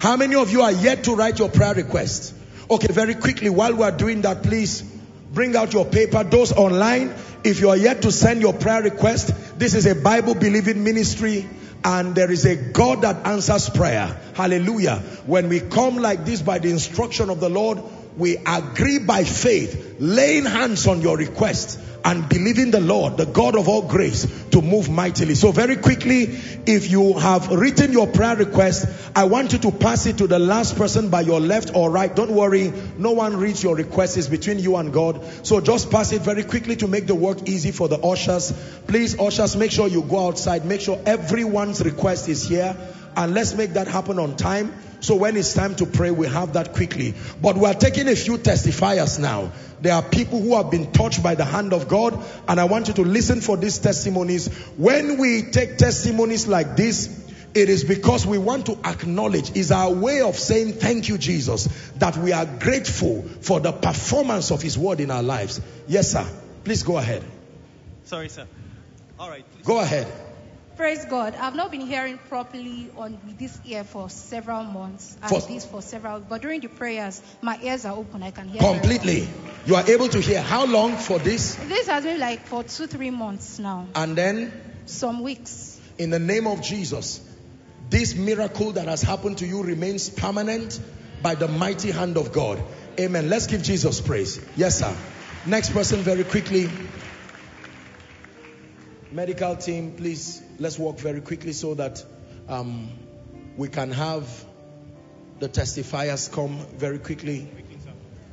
How many of you are yet to write your prayer requests? Okay, very quickly, while we are doing that, please bring out your paper. Those online, if you are yet to send your prayer request, this is a Bible believing ministry and there is a God that answers prayer. Hallelujah. When we come like this by the instruction of the Lord, we agree by faith, laying hands on your request and believing the Lord, the God of all grace, to move mightily. So very quickly, if you have written your prayer request, I want you to pass it to the last person by your left or right. Don't worry, no one reads your request. It's between you and God. So just pass it very quickly to make the work easy for the ushers. Please, ushers, make sure you go outside. Make sure everyone's request is here. And let's make that happen on time. So when it's time to pray, we have that quickly. But we are taking a few testifiers now. There are people who have been touched by the hand of God. And I want you to listen for these testimonies. When we take testimonies like this, it is because we want to acknowledge is our way of saying thank you jesus that we are grateful for the performance of his word in our lives yes sir please go ahead Sorry, sir. All right. Please. go ahead Praise God. I've not been hearing properly on this ear for several months and For- this for several but during the prayers my ears are open. I can hear well. completely you are able to hear how long for this This has been like for two, three months now. and then Some weeks. in the name of jesus this miracle that has happened to you remains permanent by the mighty hand of god amen let's give jesus praise yes sir next person very quickly medical team please let's walk very quickly so that um, we can have the testifiers come very quickly.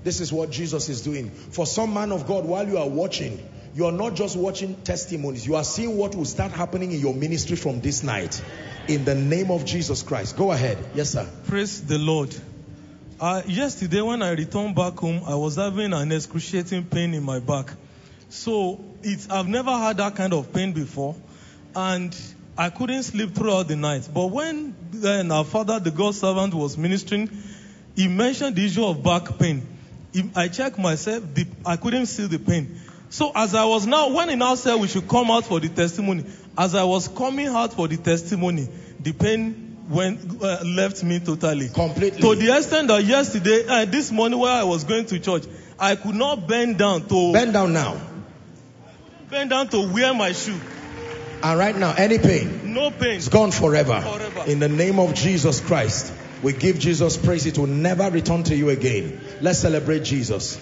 This is what jesus is doing. For some man of god while you are watching you are not just watching testimonies. You are seeing what will start happening in your ministry from this night. In the name of jesus christ. Go ahead. Yes sir. Praise the Lord. Uh, yesterday, when I returned back home, I was having an excruciating pain in my back. So it's I've never had that kind of pain before, and I couldn't sleep throughout the night. But when then our father, the God servant, was ministering, he mentioned the issue of back pain. I checked myself, the, I couldn't see the pain. So as I was now, when he now said we should come out for the testimony, as I was coming out for the testimony, the pain went uh, left me totally. completely To the extent that yesterday, uh, this morning while I was going to church, I could not bend down to bend down now bend down to wear my shoe. And right now any pain No pain. it's gone forever. Forever. in the name of jesus christ we give jesus praise it will never return to you again let's celebrate jesus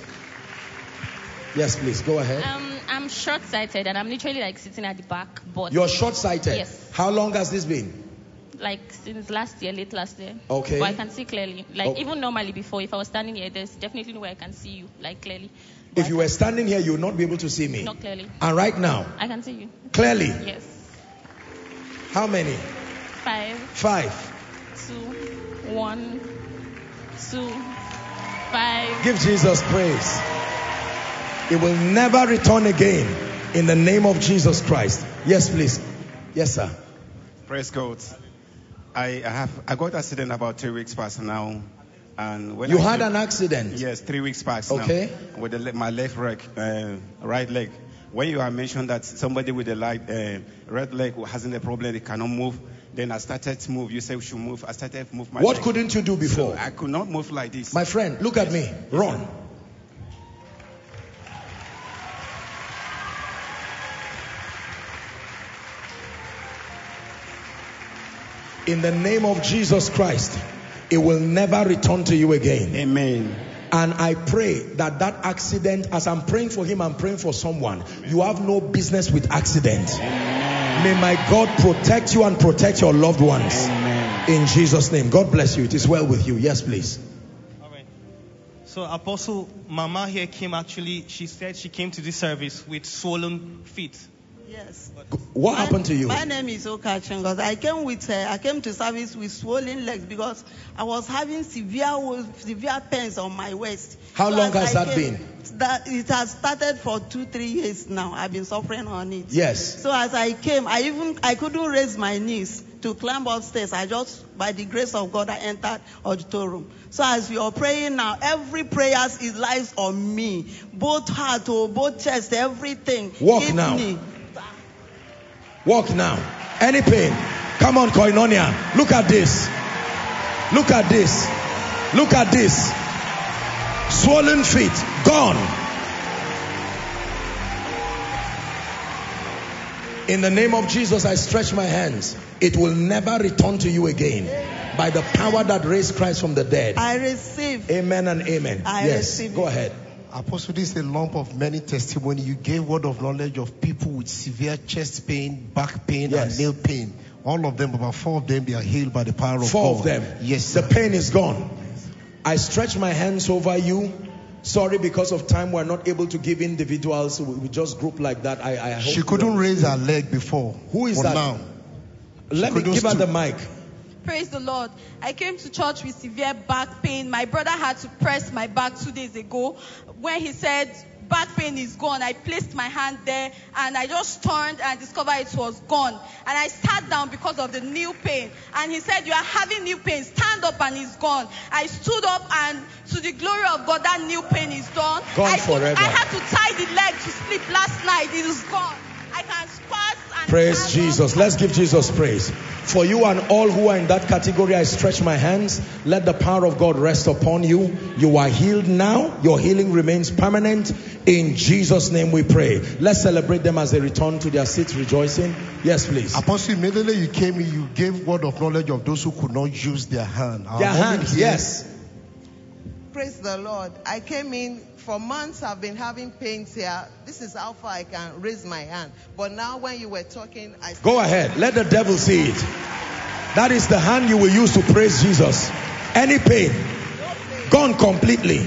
yes please go ahead Um, I'm short-sighted and I'm literally like sitting at the back, but you're short-sighted Yes. how long has this been like since last year, late last year. Okay. But I can see clearly. Like Oh. even normally before, if I was standing here, there's definitely no way I can see you like clearly. But if you were standing here you would not be able to see me not clearly, and right now I can see you. clearly Yes. How many? Five, five. Two, one, two, five. give jesus praise. It will never return again in the name of jesus christ. Yes please. Yes sir. Praise God. I, I have I got accident about three weeks past now, and when you I had came- an accident? Yes three weeks past now. Okay. now with the, my left leg, uh, right leg. When you have mentioned that somebody with a light, uh, red leg who hasn't a problem, they cannot move, then I started to move. You said we should move. I started to move my what leg. couldn't you do before I could not move like this. my friend look at me run in the name of Jesus Christ, it will never return to you again. Amen. And I pray that that accident, as I'm praying for him, I'm praying for someone. You have no business with accident. May my God protect you and protect your loved ones. Amen. In Jesus' name. God bless you. It is well with you. Yes, please. All right. So Apostle Mama here came actually, she said she came to this service with swollen feet. Yes. What My- happened to you? My name is Oka Chingos. I came with uh, I came to service with swollen legs because I was having severe severe pains on my waist. How long has I that came- been? That it has started for two three years now. I've been suffering on it. Yes. So as I came, I even I couldn't raise my knees to climb upstairs. I just by the grace of God I entered auditorium. So as we are praying now, every prayer is lies on me, both heart, oh, both chest, everything. Walk now. Walk now. Any pain? Come on, Koinonia. Look at this. Look at this. Look at this. Swollen feet. Gone. In the name of Jesus, I stretch my hands. It will never return to you again. By the power that raised Christ from the dead. I receive. Amen and amen. I yes. receive Go ahead. Apostle, this is a lump of many testimony. You gave word of knowledge of people with severe chest pain, back pain, Yes. and nail pain. All of them, about four of them, they are healed by the power of Four God. of them. Yes. Sir. The pain is gone. I stretch my hands over you. Sorry, because of time, we're not able to give individuals. We we just group like that. I, I hope She couldn't raise her leg before. Who is that? now? Let me give her stoop. the mic. Praise the Lord. I came to church with severe back pain. My brother had to press my back two days ago. When he said back pain is gone, I placed my hand there and I just turned and discovered it was gone. And I sat down because of the new pain. And he said, You are having new pain. Stand up and it's gone. I stood up and to the glory of God, that new pain is done. Gone I, forever. I had to tie the leg to sleep last night. It is gone. I can squat and Praise stand up. Jesus. Let's give Jesus praise. For you and all who are in that category, I stretch my hands. Let the power of God rest upon you. You are healed now. Your healing remains permanent. In Jesus' name we pray. Let's celebrate them as they return to their seats rejoicing. Yes, please. Apostle, immediately you came in, you gave word of knowledge of those who could not use their hand. Our Their mommy hands, yes. Praise the Lord. I came in for months. I've been having pains here. This is how far I can raise my hand. But now, when you were talking, I Go ahead. Let the devil see it. That is the hand you will use to praise Jesus. Any pain, gone completely.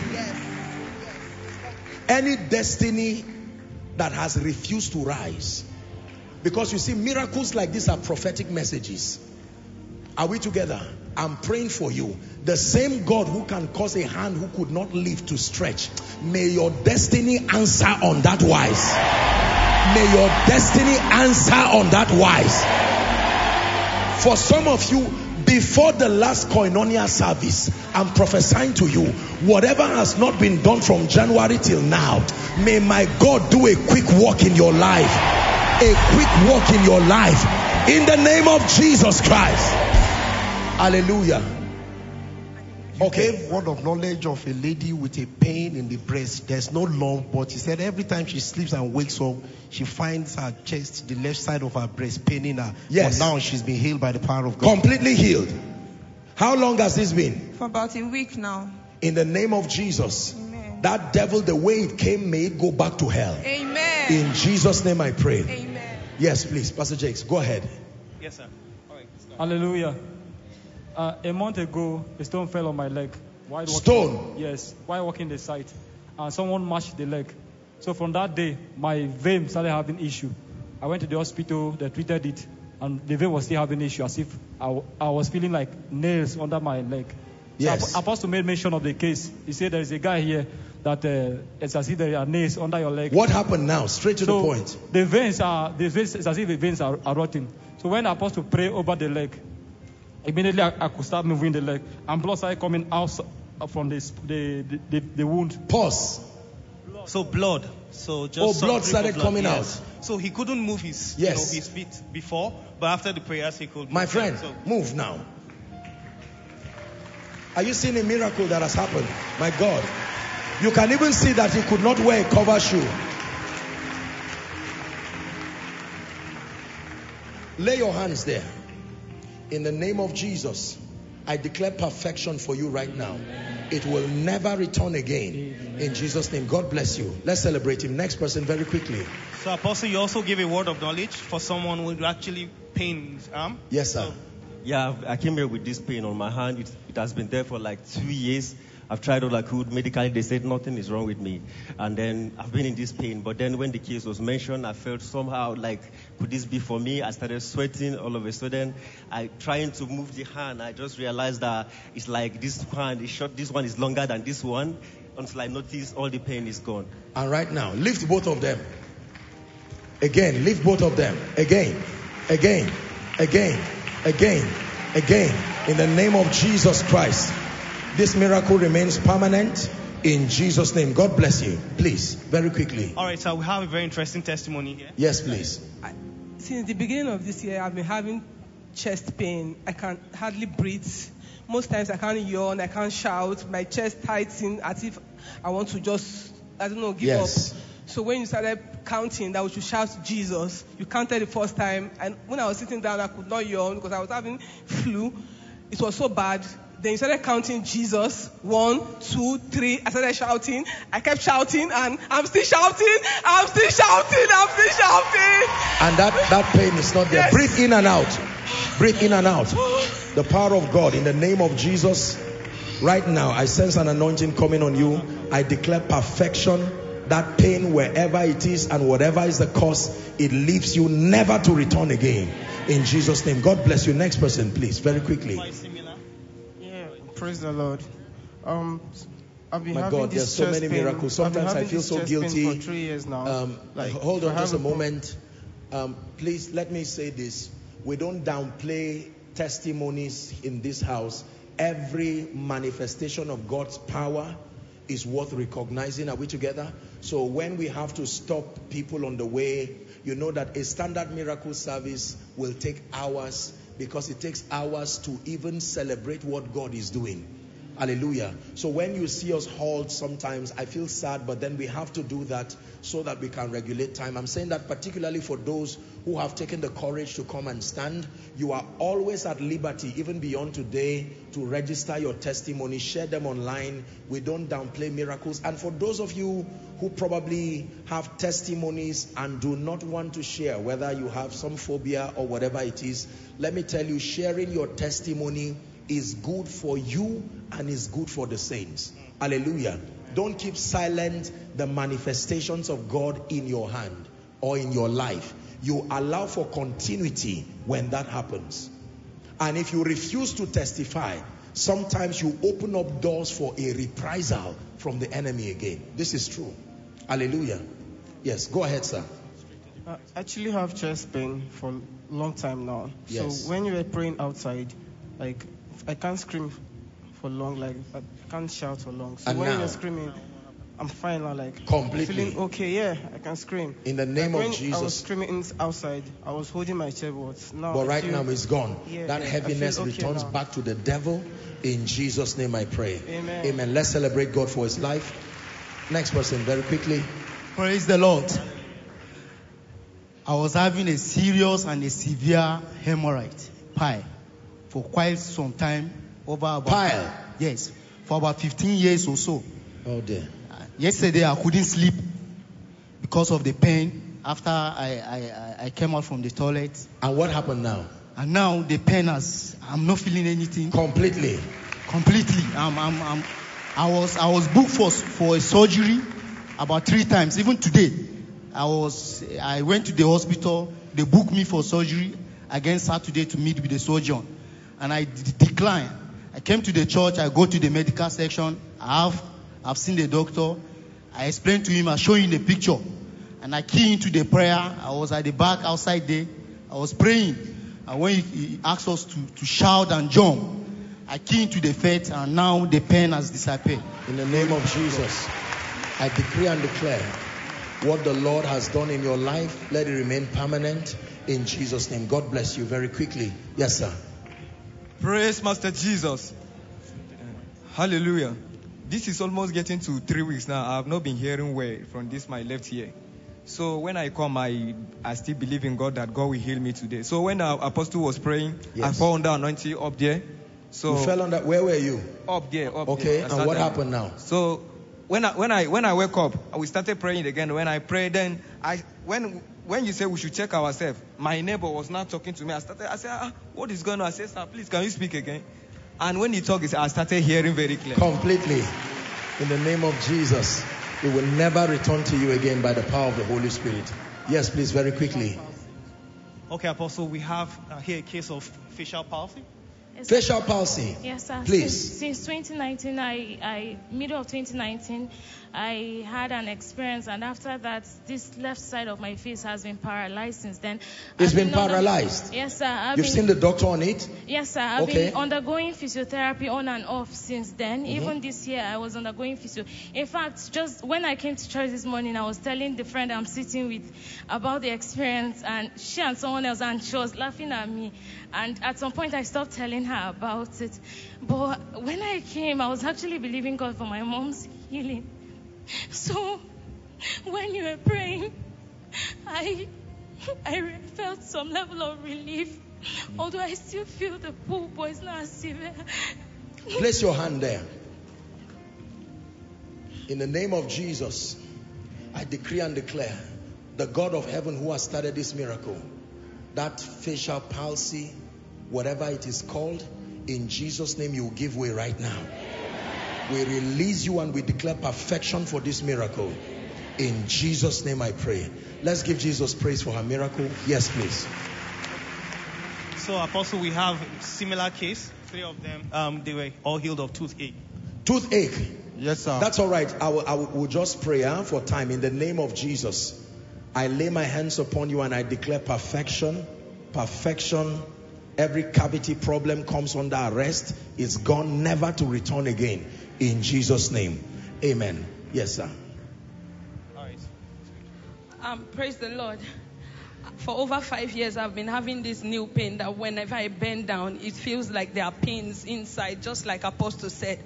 Any destiny that has refused to rise. Because you see, miracles like this are prophetic messages. Are we together? I'm praying for you. The same God who can cause a hand who could not live to stretch. May your destiny answer on that wise. May your destiny answer on that wise. For some of you, before the last koinonia service, I'm prophesying to you, whatever has not been done from January till now, may my God do a quick walk in your life. A quick walk in your life. In the name of Jesus Christ. Hallelujah. You gave word of knowledge of a lady with a pain in the breast. There's no lump, but he said every time she sleeps and wakes up, she finds her chest, the left side of her breast, paining her. Yes. But now she's been healed by the power of God. Completely healed. How long has this been? For about a week now. In the name of Jesus. That devil, the way it came, may it go back to hell. Amen. In Jesus' name I pray. Amen. Yes, please. Pastor Jakes, go ahead. Yes, sir. All right. Hallelujah. Uh, a month ago, a stone fell on my leg. While walking, Stone? Yes, while walking the site, and someone mashed the leg. So from that day, my vein started having issue. I went to the hospital, they treated it, and the vein was still having issue, as if I, I was feeling like nails under my leg. So Yes. Ap- Apostle made mention of the case. He said there is a guy here that uh, it's as if there are nails under your leg. What happened now? Straight to So, the point. The veins are the veins it's as if the veins are, are rotting. So when apostle pray over the leg, immediately I, I could start moving the leg, and blood started coming out uh, from this, the, the, the the wound. Pause. So blood. So just Oh, blood started of coming yes. So he couldn't move his Yes. you know, his feet before, but after the prayers he could. My friend, them. So move now. Are you seeing a miracle that has happened? My God. You can even see that he could not wear a cover shoe. Lay your hands there. In the name of Jesus, I declare perfection for you right now. It will never return again. In Jesus' name, God bless you. Let's celebrate him. Next person, very quickly. So Apostle, you also give a word of knowledge for someone who actually pain in arm. Um? Yes, sir. So Yeah, I've- I came here with this pain on my hand. It, it has been there for like two years. I've tried all I could. Medically, they said nothing is wrong with me. And then I've been in this pain. But then when the case was mentioned, I felt somehow like, could this be for me? I started sweating all of a sudden. I trying to move the hand. I just realized that it's like this hand is short. This one is longer than this one. Until I noticed all the pain is gone. And right now, lift both of them. Again, lift both of them. Again, again, again, again, again. In the name of Jesus Christ. This miracle remains permanent in Jesus' name. God bless you. Please, very quickly. All right, so we have a very interesting testimony here. Yes, please. Since the beginning of this year, I've been having chest pain. I can hardly breathe. Most times I can't yawn, I can't shout. My chest tightens as if I want to just, I don't know, give Yes. up. So when you started counting that we should shout Jesus, you counted the first time. And when I was sitting down, I could not yawn because I was having flu. It was so bad. Then you started counting Jesus. One, two, three. I started shouting. I kept shouting and I'm still shouting. I'm still shouting. I'm still shouting. And that, that pain is not there. Breathe in and out. Breathe in and out. The power of God in the name of Jesus. Right now, I sense an anointing coming on you. I declare perfection. That pain, wherever it is and whatever is the cause, it leaves you never to return again. In Jesus' name. God bless you. Next person, please, very quickly. Praise the Lord. Um, I've been My having God, there's so many pain. miracles. Sometimes I feel so guilty. for three years now. Um, Like, hold on just a a- moment. Um, please let me say this. We don't downplay testimonies in this house. Every manifestation of God's power is worth recognizing. Are we together? So when we have to stop people on the way, you know that a standard miracle service will take hours because it takes hours to even celebrate what God is doing. Hallelujah. So when you see us halt sometimes, I feel sad, but then we have to do that so that we can regulate time. I'm saying that particularly for those who have taken the courage to come and stand. You are always at liberty, even beyond today, to register your testimony, share them online. We don't downplay miracles. And for those of you who probably have testimonies and do not want to share, whether you have some phobia or whatever it is, let me tell you, sharing your testimony is good for you and is good for the saints. Hallelujah. Don't keep silent the manifestations of God in your hand or in your life. You allow for continuity when that happens. And if you refuse to testify, sometimes you open up doors for a reprisal from the enemy again. This is true. Hallelujah. Yes, go ahead, sir. Uh, I actually have chest pain for a long time now. Yes. So when you were praying outside, like I can't scream for long, like I can't shout for long. So And when now? you're screaming, I'm fine now, like Completely. feeling okay. Yeah, I can scream. In the name Like of when I was screaming outside. I was holding my chest, but now. But right feel- now it's gone. Yeah, that I heaviness okay returns now. back to the devil. In Jesus' name I pray. Amen. Amen. Let's celebrate God for his life. Next person, very quickly. Praise the Lord. I was having a serious and a severe hemorrhoid pile for quite some time. Over about Pile? Yes, for about 15 years or so. Oh dear. Uh, yesterday I couldn't sleep because of the pain after I, I, I- I came out from the toilet. And what happened now? And now the pain has, I'm not feeling anything. Completely. Completely. I'm, I'm, I'm, I was, I was booked for, for a surgery about three times. Even today, I was, I went to the hospital. They booked me for surgery again Saturday to meet with the surgeon. And I d- declined. I came to the church. I go to the medical section. I have, I've seen the doctor. I explained to him. I showed him the picture. And I key into the prayer. I was at the back outside there. I was praying. And when he, he asked us to, to shout and jump, I key into the faith and now the pain has disappeared. In the name of Jesus, I decree and declare what the Lord has done in your life, let it remain permanent in Jesus' name. God bless you very quickly. Yes, sir. Praise Master Jesus. Hallelujah. This is almost getting to three weeks now. I have not been hearing well from this my left ear. So when I come, I I still believe in God that God will heal me today. So when our apostle was praying, I Yes. fell under anointing up there. So you fell on that. Where were you? up there, up Okay, there. I and what happened now? So when I when I when I wake up, we started praying again. When I prayed, then I when when you say we should check ourselves, my neighbor was now talking to me. I started, I said, ah, what is going on? I said, sir, please, can you speak again? And when he talked, I started hearing very clearly. Completely. In the name of Jesus, it will never return to you again by the power of the Holy Spirit. Yes, please, very quickly. Okay, Apostle, we have uh, here a case of facial palsy. Facial palsy. Yes, sir. Please. Since, since 2019, I, I middle of 2019, I had an experience, and after that, this left side of my face has been paralyzed since then. It's I've been under- paralyzed. yes, sir. I've You've been, seen the doctor on it? Yes, sir. I've Okay. been undergoing physiotherapy on and off since then. Mhm. Even this year, I was undergoing physio. In fact, just when I came to church this morning, I was telling the friend I'm sitting with about the experience, and she and someone else, and she was laughing at me. And at some point, I stopped telling her about it. But when I came, I was actually believing God for my mom's healing. So when you were praying, I I felt some level of relief. Although I still feel the pull, but it's not as severe. Place your hand there. In the name of Jesus, I decree and declare the God of heaven who has started this miracle, that facial palsy, whatever it is called, in Jesus' name you give way right now. We release you and we declare perfection for this miracle. In Jesus' name I pray. Let's give Jesus praise for her miracle. Yes, please. So, Apostle, we have similar case. Three of them, um, they were all healed of toothache. Toothache. Yes, sir. That's all right. I will, I will we'll just pray huh, for time. In the name of Jesus, I lay my hands upon you and I declare perfection. Perfection. Every cavity problem comes under arrest. It's gone, never to return again. In Jesus' name. Amen. Yes, sir. Um, praise the Lord. For over five years, I've been having this new pain that whenever I bend down, it feels like there are pains inside, just like Apostle said.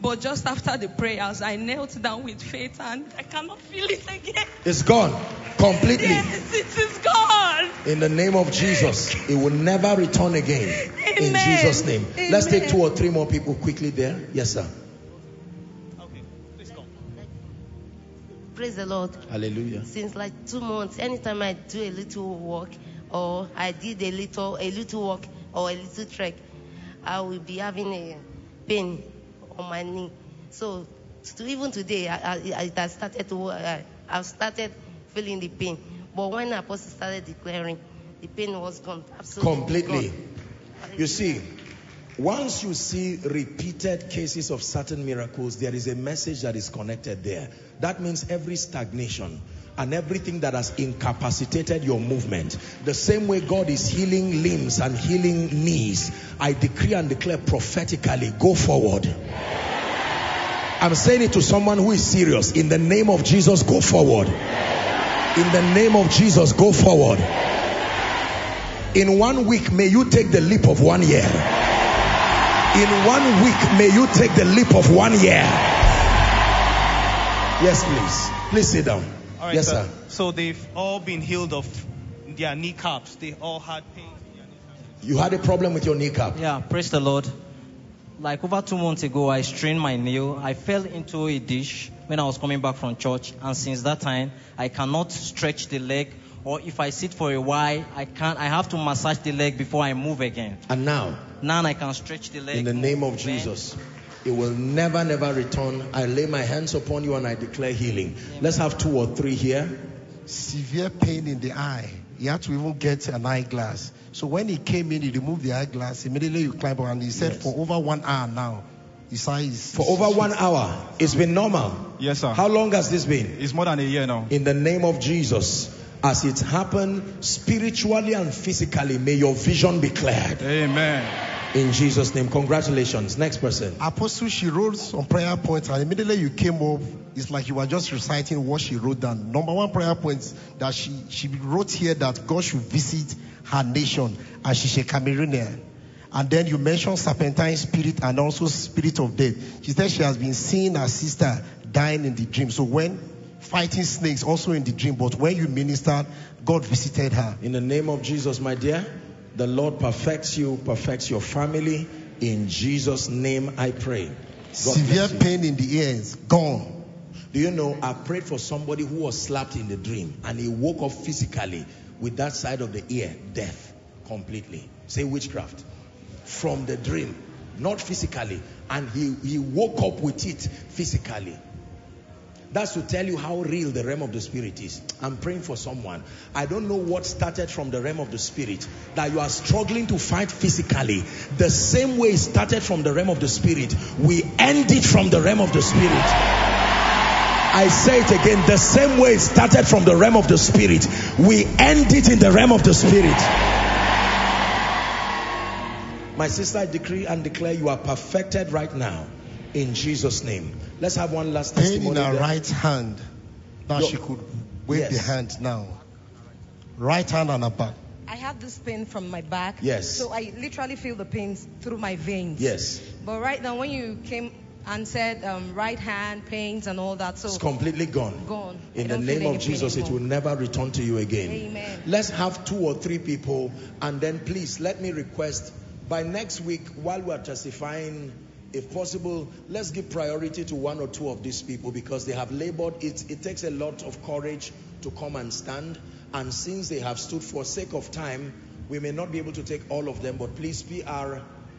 But just after the prayers, I knelt down with faith and I cannot feel it again. It's gone. Completely. Yes, it is gone. In the name of Jesus, it will never return again. In Jesus' name. Let's take two or three more people quickly there. Yes, sir. Praise the Lord. Hallelujah. Since like two months, anytime I do a little walk or I did a little a little work or a little trek, I will be having a pain on my knee. So to, even today, I, I, I started to I, I've started feeling the pain. But when Apostle started declaring, the pain was gone. Absolutely Completely. gone. You see, once you see repeated cases of certain miracles, there is a message that is connected there. That means every stagnation and everything that has incapacitated your movement, the same way God is healing limbs and healing knees, I decree and declare prophetically, go forward. I'm saying it to someone who is serious. In the name of Jesus, go forward. In the name of Jesus, go forward. In one week, may you take the leap of one year. In one week, may you take the leap of one year. Yes, please. Please sit down. All right, yes, sir. sir. So they've all been healed of their kneecaps. They all had pain. You had a problem with your kneecap. Yeah, praise the Lord. Like over two months ago, I strained my nail. I fell into a dish when I was coming back from church, and since that time, I cannot stretch the leg. Or if I sit for a while, I can't. I have to massage the leg before I move again. And now, Now I can stretch the leg. in the name of bend. Jesus, it will never, never return. I lay my hands upon you and I declare healing. Let's have two or three here. Severe pain in the eye. He had to even get an eyeglass. So when he came in, he removed the eyeglass. Immediately you climb up and he said for over one hour now, his eye is For over one hour, it's been normal. Yes, sir. How long has this been? It's more than a year now. In the name of Jesus, as it happened spiritually and physically, may your vision be cleared. Amen. In Jesus' name, congratulations. Next person. Apostle, she wrote some prayer points, and immediately you came up, it's like you were just reciting what she wrote down. Number one prayer point that she, she wrote here that God should visit her nation, and she's a Cameroonian. And then you mentioned serpentine spirit and also spirit of death. She said she has been seeing her sister dying in the dream. So when fighting snakes also in the dream, but when you ministered, God visited her. In the name of Jesus, my dear, the Lord perfects you, perfects your family. In Jesus' name I pray. God Severe pain in the ears, gone. Do you know, I prayed for somebody who was slapped in the dream and he woke up physically with that side of the ear, deaf completely. Say witchcraft. From the dream, not physically. And he, he woke up with it physically. That's to tell you how real the realm of the spirit is. I'm praying for someone. I don't know what started from the realm of the spirit that you are struggling to fight physically. The same way it started from the realm of the spirit, we end it from the realm of the spirit. I say it again, the same way it started from the realm of the spirit, we end it in the realm of the spirit. My sister, I decree and declare you are perfected right now in Jesus' name. Let's have one last Pain testimony. in her there. right hand. Now Your- she could wave Yes. the hand now. Right hand and her back. I have this pain from my back. Yes. So I literally feel the pains through my veins. Yes. But right now, when you came and said um, right hand pains and all that, so It's completely gone. gone. I In the name of pain Jesus, it will never return to you again. Amen. Let's have two or three people, and then please let me request by next week, while we are testifying, if possible, let's give priority to one or two of these people because they have labored. It, it takes a lot of courage to come and stand, and since they have stood for sake of time, we may not be able to take all of them, but please PR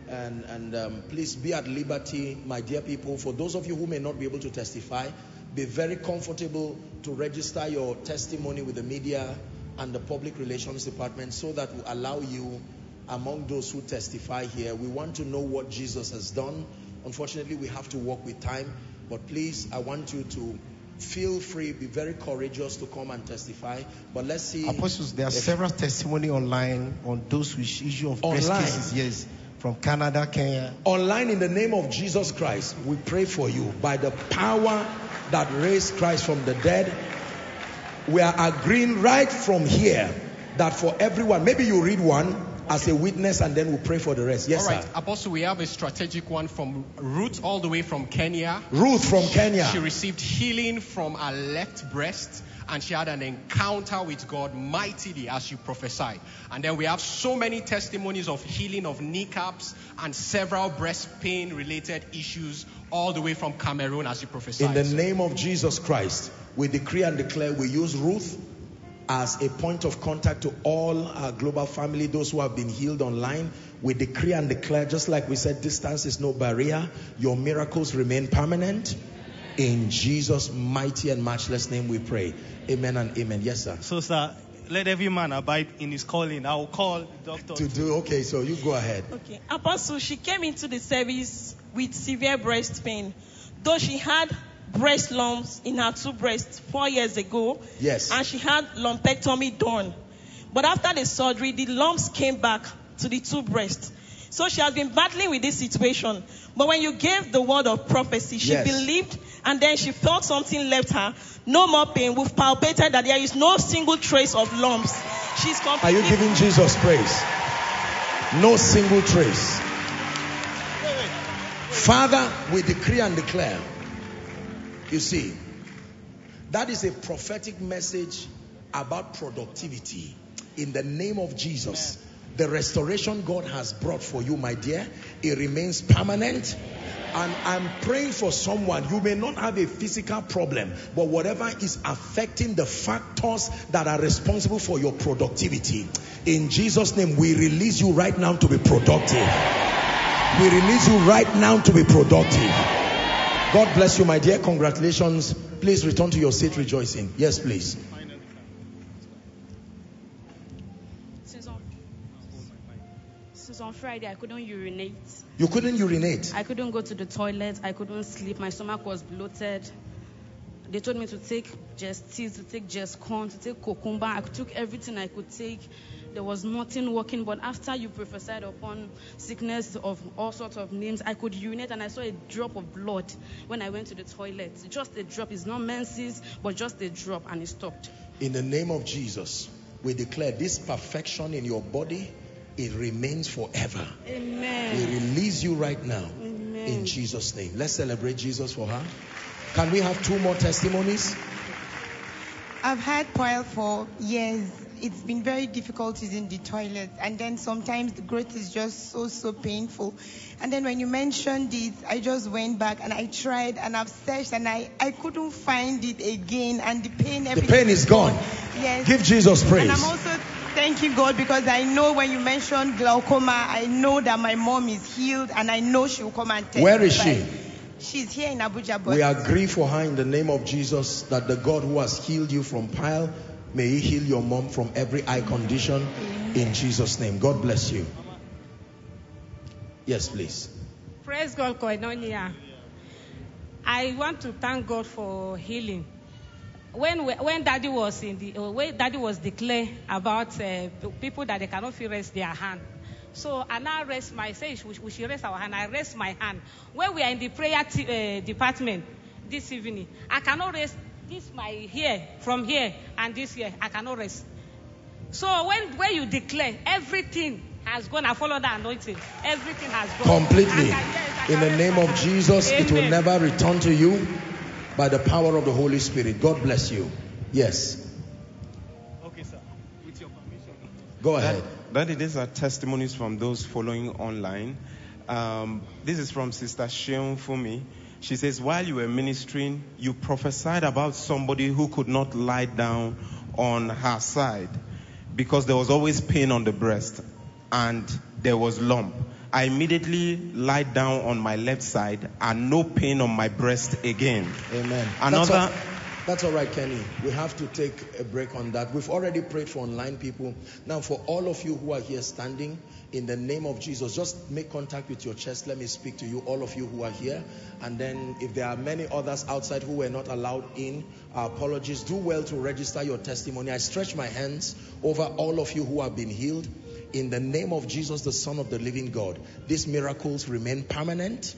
and, and um, please be at liberty, my dear people. For those of you who may not be able to testify, be very comfortable to register your testimony with the media and the public relations department so that we allow you among those who testify here. We want to know what Jesus has done. Unfortunately, we have to work with time, but please, I want you to feel free, be very courageous to come and testify. But let's see. Apostles, there are several testimony online on those with issue of breast Online? cases. Yes, from Canada, Kenya. Online in the name of Jesus Christ, we pray for you by the power that raised Christ from the dead. We are agreeing right from here that for everyone, maybe you read one as a witness and then we'll pray for the rest. Yes, all right, sir. Apostle, we have a strategic one from Ruth all the way from Kenya. Ruth from Kenya. She received healing from her left breast and she had an encounter with God mightily as she prophesied. And then we have so many testimonies of healing of kneecaps and several breast pain related issues all the way from Cameroon as you prophesied. In the name of Jesus Christ, we decree and declare we use Ruth as a point of contact to all our global family, those who have been healed online. We decree and declare, just like we said, distance is no barrier. Your miracles remain permanent. In Jesus' mighty and matchless name we pray. Amen and amen. Yes, sir. So, sir, let every man abide in his calling. I will call doctor. To do, okay, so you go ahead. Okay. Apostle, she came into the service with severe breast pain. Though she had breast lumps in her two breasts four years ago, Yes. and she had lumpectomy done. But after the surgery, the lumps came back to the two breasts. So she has been battling with this situation. But when you gave the word of prophecy, she Yes. believed and then she felt something left her. No more pain. We've palpated that there is no single trace of lumps. She's come Are you giving Jesus praise? No single trace. Father, we decree and declare. You see, that is a prophetic message about productivity in the name of Jesus. The restoration God has brought for you, my dear, it remains permanent. And I'm praying for someone. You may not have a physical problem, but whatever is affecting the factors that are responsible for your productivity, in Jesus' name, we release you right now to be productive. We release you right now to be productive. God bless you, my dear. Congratulations. Please return to your seat rejoicing. Yes, please. Since on, since on Friday, I couldn't urinate. You couldn't urinate. I couldn't go to the toilet. I couldn't sleep. My stomach was bloated. They told me to take Gestis, to take just corn, to take Cucumber. I took everything I could take. There was nothing working. But after you prophesied upon sickness of all sorts of names, I could urinate and I saw a drop of blood when I went to the toilet. Just a drop. It's not menses, but just a drop, and it stopped. In the name of Jesus, we declare this perfection in your body, it remains forever. Amen. We release you right now Amen. in Jesus' name. Let's celebrate Jesus for her. Can we have two more testimonies? I've had coil for years it's been very difficult using the toilet. And then sometimes the growth is just so, so painful. And then when you mentioned it, I just went back and I tried and I've searched and I, I couldn't find it again. And the pain, The pain is gone. Yes. Give Jesus praise. And I'm also thanking God because I know when you mentioned glaucoma, I know that my mom is healed and I know she will come and testify. Where is she? She's here in Abuja, but We agree for her in the name of Jesus that the God who has healed you from pile, may he heal your mom from every eye condition in Jesus' name. God bless you. Yes, please. Praise God, Koinonia. I want to thank God for healing. When we- when Daddy was in the uh, when Daddy was declared about uh, people that they cannot feel rest their hand. So I now rest my say we should- we should rest our hand. I rest my hand. When we are in the prayer t- uh, department this evening, I cannot rest this my here from here and this here. I cannot rest. So when when you declare everything has gone, I follow the anointing. Everything has gone. Completely. I can- yes, I In can the name rest of Jesus, it will never return to you by the power of the Holy Spirit. God bless you. Yes. Okay, sir. With your permission. Go ahead. Daddy, these are testimonies from those following online. Um, this is from Sister Sheon Fumi. She says, while you were ministering, you prophesied about somebody who could not lie down on her side because there was always pain on the breast and there was lump. I immediately lied down on my left side and no pain on my breast again. Amen. Another That's all right, Kenny. We have to take a break on that. We've already prayed for online people. Now, for all of you who are here standing, in the name of Jesus, just make contact with your chest. Let me speak to you, all of you who are here. And then, if there are many others outside who were not allowed in, our apologies. Do well to register your testimony. I stretch my hands over all of you who have been healed. In the name of Jesus, the Son of the living God, these miracles remain permanent.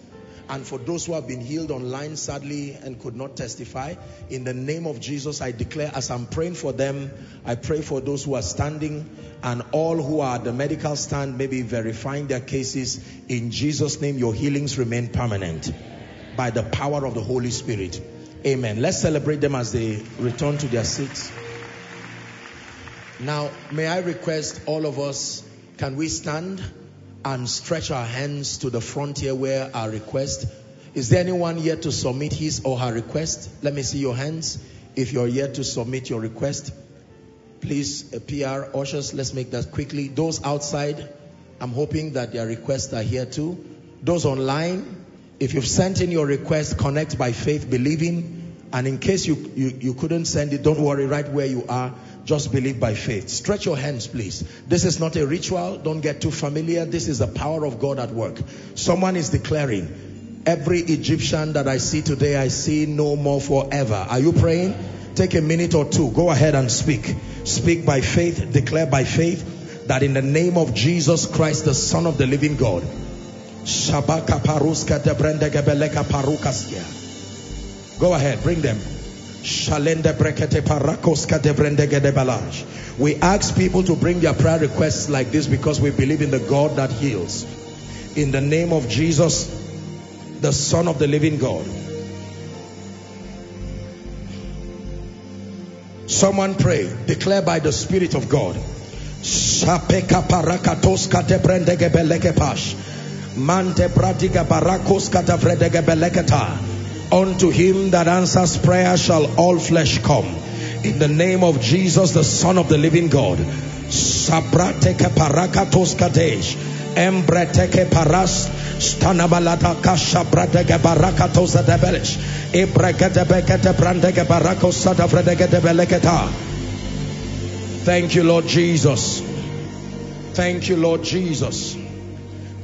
And for those who have been healed online, sadly, and could not testify, in the name of Jesus, I declare as I'm praying for them, I pray for those who are standing and all who are at the medical stand, maybe verifying their cases. In Jesus' name, your healings remain permanent by the power of the Holy Spirit. Amen. Let's celebrate them as they return to their seats. Now, may I request all of us, can we stand and stretch our hands to the frontier where our request? Is there anyone here to submit his or her request? Let me see your hands. If you're here to submit your request, please, uh, PR, ushers, let's make that quickly. Those outside, I'm hoping that their requests are here too. Those online, if you've sent in your request, connect by faith, believing. And in case you, you, you couldn't send it, don't worry, right where you are, just believe by faith. Stretch your hands, please. This is not a ritual. Don't get too familiar. This is the power of God at work. Someone is declaring, every Egyptian that I see today, I see no more forever. Are you praying? Take a minute or two. Go ahead and speak. Speak by faith. Declare by faith that in the name of Jesus Christ, the Son of the living God, Shabaka paruska. Go ahead, bring them. We ask people to bring their prayer requests like this because we believe in the God that heals. In the name of Jesus, the Son of the living God. Someone pray, declare by the Spirit of God. Mante Unto him that answers prayer shall all flesh come. In the name of Jesus, the Son of the living God. Sabrateke parakatos kadesh. Embreteke paras. Stanabalata kasha brateke barakatos adebelish. Ebrekete bekete brandeke barakos sadavredeke beleketa. Thank you, Lord Jesus. Thank you, Lord Jesus.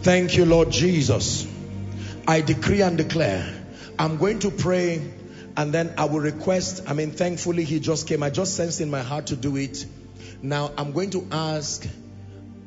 Thank you, Lord Jesus. I decree and declare I'm going to pray and then I will request. I mean, thankfully, he just came. I just sensed in my heart to do it. Now, I'm going to ask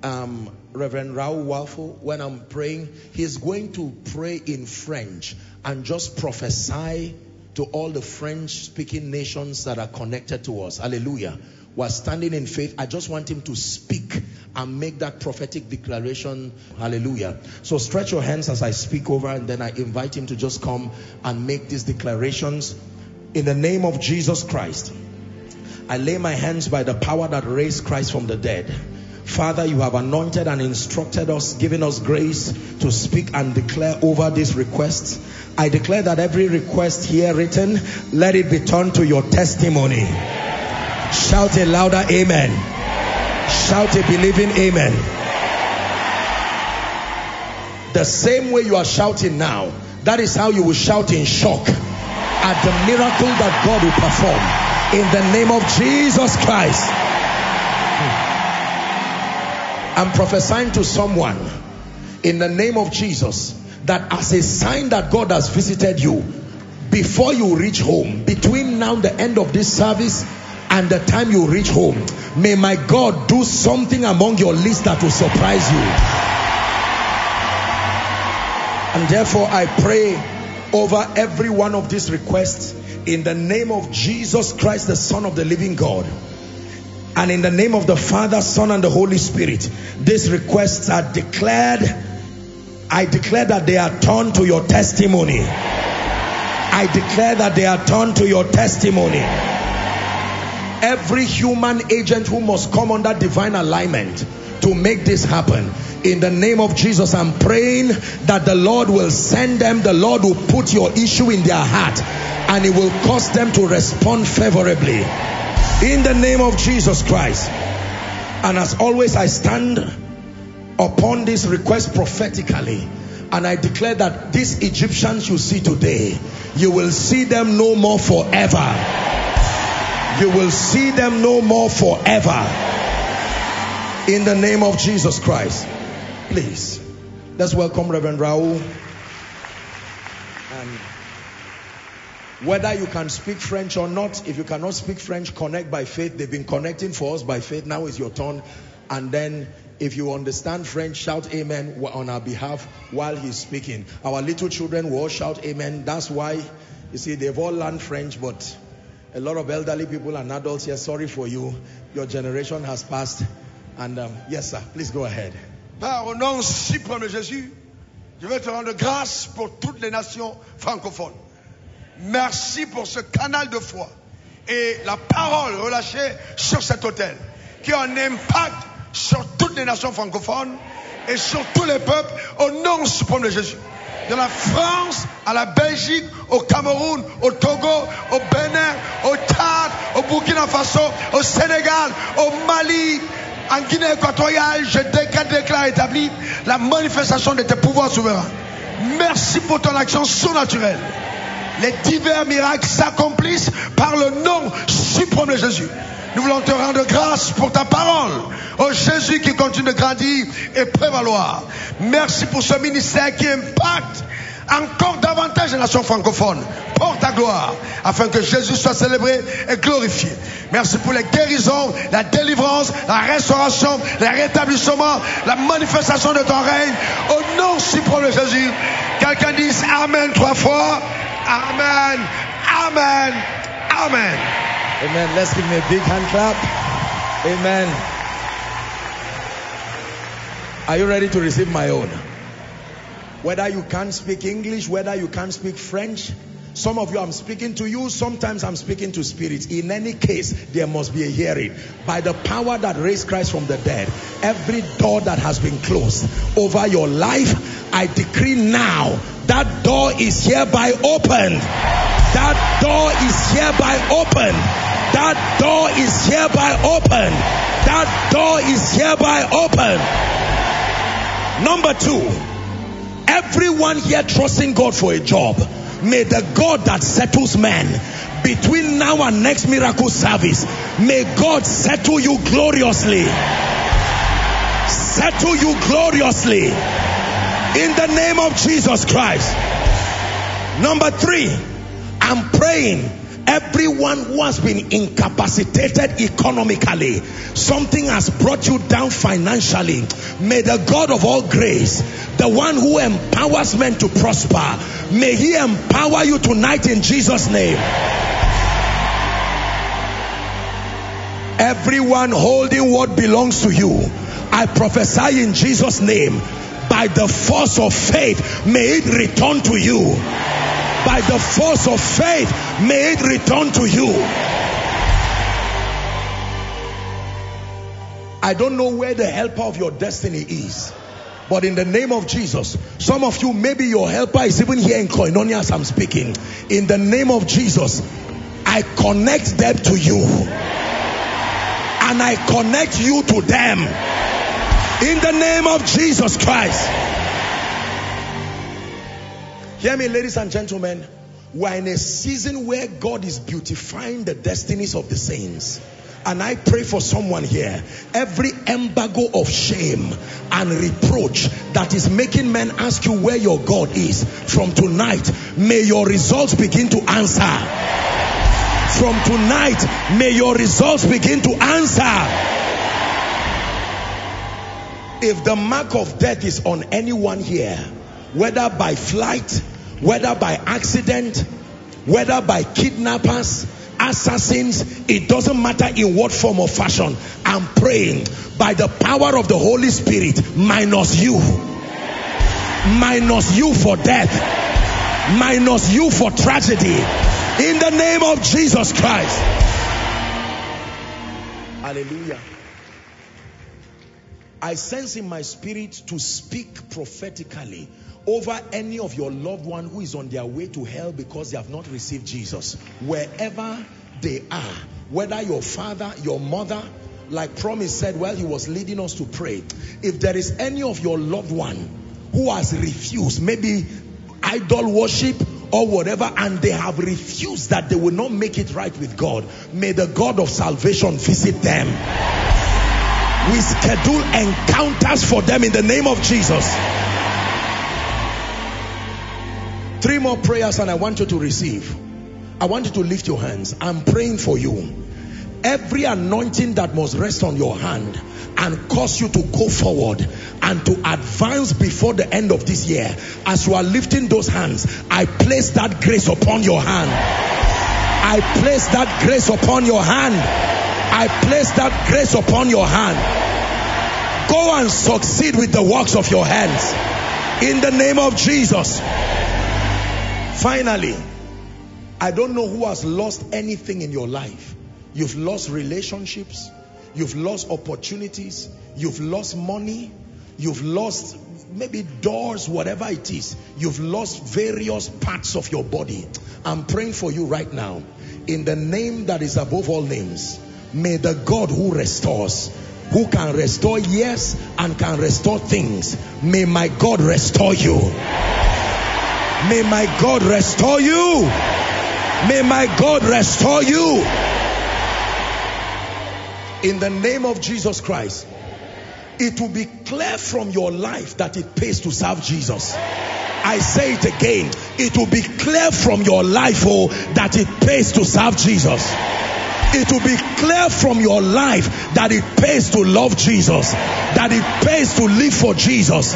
um, Reverend Raul Wafo when I'm praying. He's going to pray in French and just prophesy to all the French speaking nations that are connected to us. Hallelujah. We're standing in faith. I just want him to speak and make that prophetic declaration. Hallelujah. So stretch your hands as I speak over and then I invite him to just come and make these declarations in the name of Jesus Christ. I lay my hands by the power that raised Christ from the dead. Father, you have anointed and instructed us, given us grace to speak and declare over these requests. I declare that every request here written, let it be turned to your testimony. Shout a louder amen. Shout a believing amen. The same way you are shouting now, that is how you will shout in shock at the miracle that God will perform in the name of Jesus Christ. I'm prophesying to someone in the name of Jesus that as a sign that God has visited you, before you reach home, between now and the end of this service and the time you reach home, may my God do something among your list that will surprise you. And therefore, I pray over every one of these requests in the name of Jesus Christ, the Son of the living God. And in the name of the Father, Son, and the Holy Spirit, these requests are declared. I declare that they are turned to your testimony. I declare that they are turned to your testimony. Every human agent who must come under divine alignment to make this happen. In the name of Jesus, I'm praying that the Lord will send them, the Lord will put your issue in their heart, and it will cause them to respond favorably. In the name of Jesus Christ. And as always, I stand upon this request prophetically. And I declare that these Egyptians you see today, you will see them no more forever. You will see them no more forever in the name of Jesus Christ. Please, let's welcome Reverend Raul. And whether you can speak French or not, if you cannot speak French, connect by faith. They've been connecting for us by faith. Now is your turn. And then if you understand French, shout amen on our behalf while he's speaking. Our little children will all shout amen. That's why, you see, they've all learned French, but a lot of elderly people and adults here, sorry for you. Your generation has passed. And um, yes, sir, please go ahead. Par au nom suprême de Jésus, je vais te rendre grâce pour toutes les nations francophones. Merci pour ce canal de foi et la parole relâchée sur cet hôtel qui a un impact sur toutes les nations francophones et sur tous les peuples au nom suprême de Jésus. De la France à la Belgique, au Cameroun, au Togo, au Bénin, au Tchad, au Burkina Faso, au Sénégal, au Mali, en Guinée équatoriale, je déclare établi la manifestation de tes pouvoirs souverains. Merci pour ton action surnaturelle. Les divers miracles s'accomplissent par le nom suprême de Jésus. Nous voulons te rendre grâce pour ta parole. Oh Jésus qui continue de grandir et prévaloir. Merci pour ce ministère qui impacte encore davantage les nations francophones. Porte ta gloire afin que Jésus soit célébré et glorifié. Merci pour les guérisons, la délivrance, la restauration, le rétablissement, la manifestation de ton règne. Au nom suprême de Jésus. Quelqu'un dise Amen trois fois. Amen. Amen. Amen. Amen. Let's give me a big hand clap. Amen. Are you ready to receive my own? Whether you can't speak English, whether you can't speak French, some of you I'm speaking to you, sometimes I'm speaking to spirits. In any case, there must be a hearing. By the power that raised Christ from the dead, every door that has been closed over your life, I decree now that door is hereby opened. That door is hereby opened. That door is hereby opened. That door is hereby opened. Number two, Everyone here trusting God for a job. May the God that settles men between now and next miracle service, may God settle you gloriously. Settle you gloriously. In the name of Jesus Christ. Number three, I'm praying Everyone who has been incapacitated economically, something has brought you down financially. May the God of all grace, the one who empowers men to prosper, may he empower you tonight in Jesus' name. Everyone holding what belongs to you, I prophesy in Jesus' name, by the force of faith, may it return to you by the force of faith, may it return to you. I don't know where the helper of your destiny is. But in the name of Jesus, some of you, maybe your helper is even here in Koinonia as I'm speaking. In the name of Jesus, I connect them to you. And I connect you to them. In the name of Jesus Christ. Hear me, ladies and gentlemen. We're in a season where God is beautifying the destinies of the saints. And I pray for someone here. Every embargo of shame and reproach that is making men ask you where your God is from tonight, may your results begin to answer. From tonight, may your results begin to answer. If the mark of death is on anyone here, whether by flight, whether by accident, whether by kidnappers, assassins, it doesn't matter in what form or fashion. I'm praying by the power of the Holy Spirit, minus you, minus you for death, minus you for tragedy, in the name of Jesus Christ. Hallelujah. I sense in my spirit to speak prophetically over any of your loved one who is on their way to hell because they have not received Jesus. Wherever they are, whether your father, your mother, like promise said, well, he was leading us to pray. If there is any of your loved one who has refused, maybe idol worship or whatever, and they have refused that they will not make it right with God, may the God of salvation visit them. We schedule encounters for them in the name of Jesus. Three more prayers and I want you to receive. I want you to lift your hands. I'm praying for you. Every anointing that must rest on your hand and cause you to go forward and to advance before the end of this year. As you are lifting those hands, I place that grace upon your hand. I place that grace upon your hand. I place that grace upon your hand. Go and succeed with the works of your hands. In the name of Jesus. Finally, I don't know who has lost anything in your life. You've lost relationships. You've lost opportunities. You've lost money. You've lost maybe doors, whatever it is. You've lost various parts of your body. I'm praying for you right now. In the name that is above all names, may the God who restores, who can restore years and can restore things, may my God restore you. May my God restore you. May my God restore you. In the name of Jesus Christ, it will be clear from your life that it pays to serve Jesus. I say it again. It will be clear from your life, oh, that it pays to serve Jesus. It will be clear from your life that it pays to love Jesus, that it pays to live for Jesus.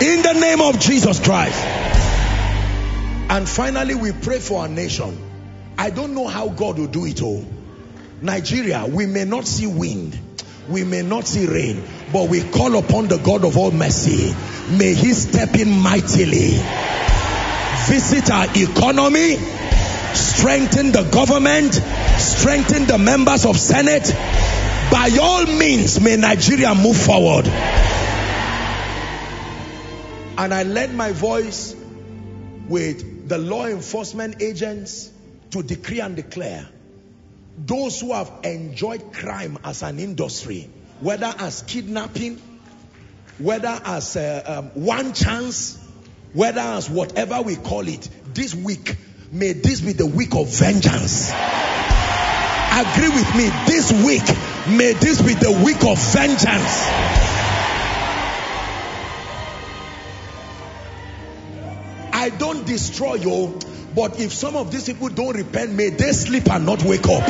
In the name of Jesus Christ. And finally, we pray for our nation. I don't know how God will do it all. Nigeria, we may not see wind, we may not see rain, but we call upon the God of all mercy. May He step in mightily, visit our economy, strengthen the government, strengthen the members of Senate. By all means, may Nigeria move forward. And I led my voice with the law enforcement agents to decree and declare those who have enjoyed crime as an industry, whether as kidnapping, whether as uh, um, one chance, whether as whatever we call it, this week, may this be the week of vengeance. Agree with me, this week, may this be the week of vengeance. I don't destroy you, but if some of these people don't repent, may they sleep and not wake up.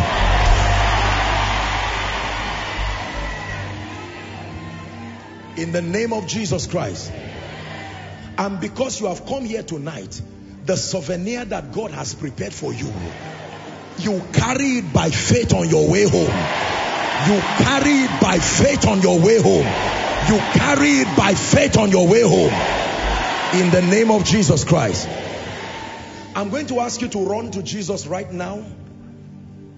In the name of Jesus Christ. And because you have come here tonight, the souvenir that God has prepared for you, you carry it by faith on your way home. You carry it by faith on your way home. You carry it by faith on your way home. In the name of Jesus Christ. I'm going to ask you to run to Jesus right now.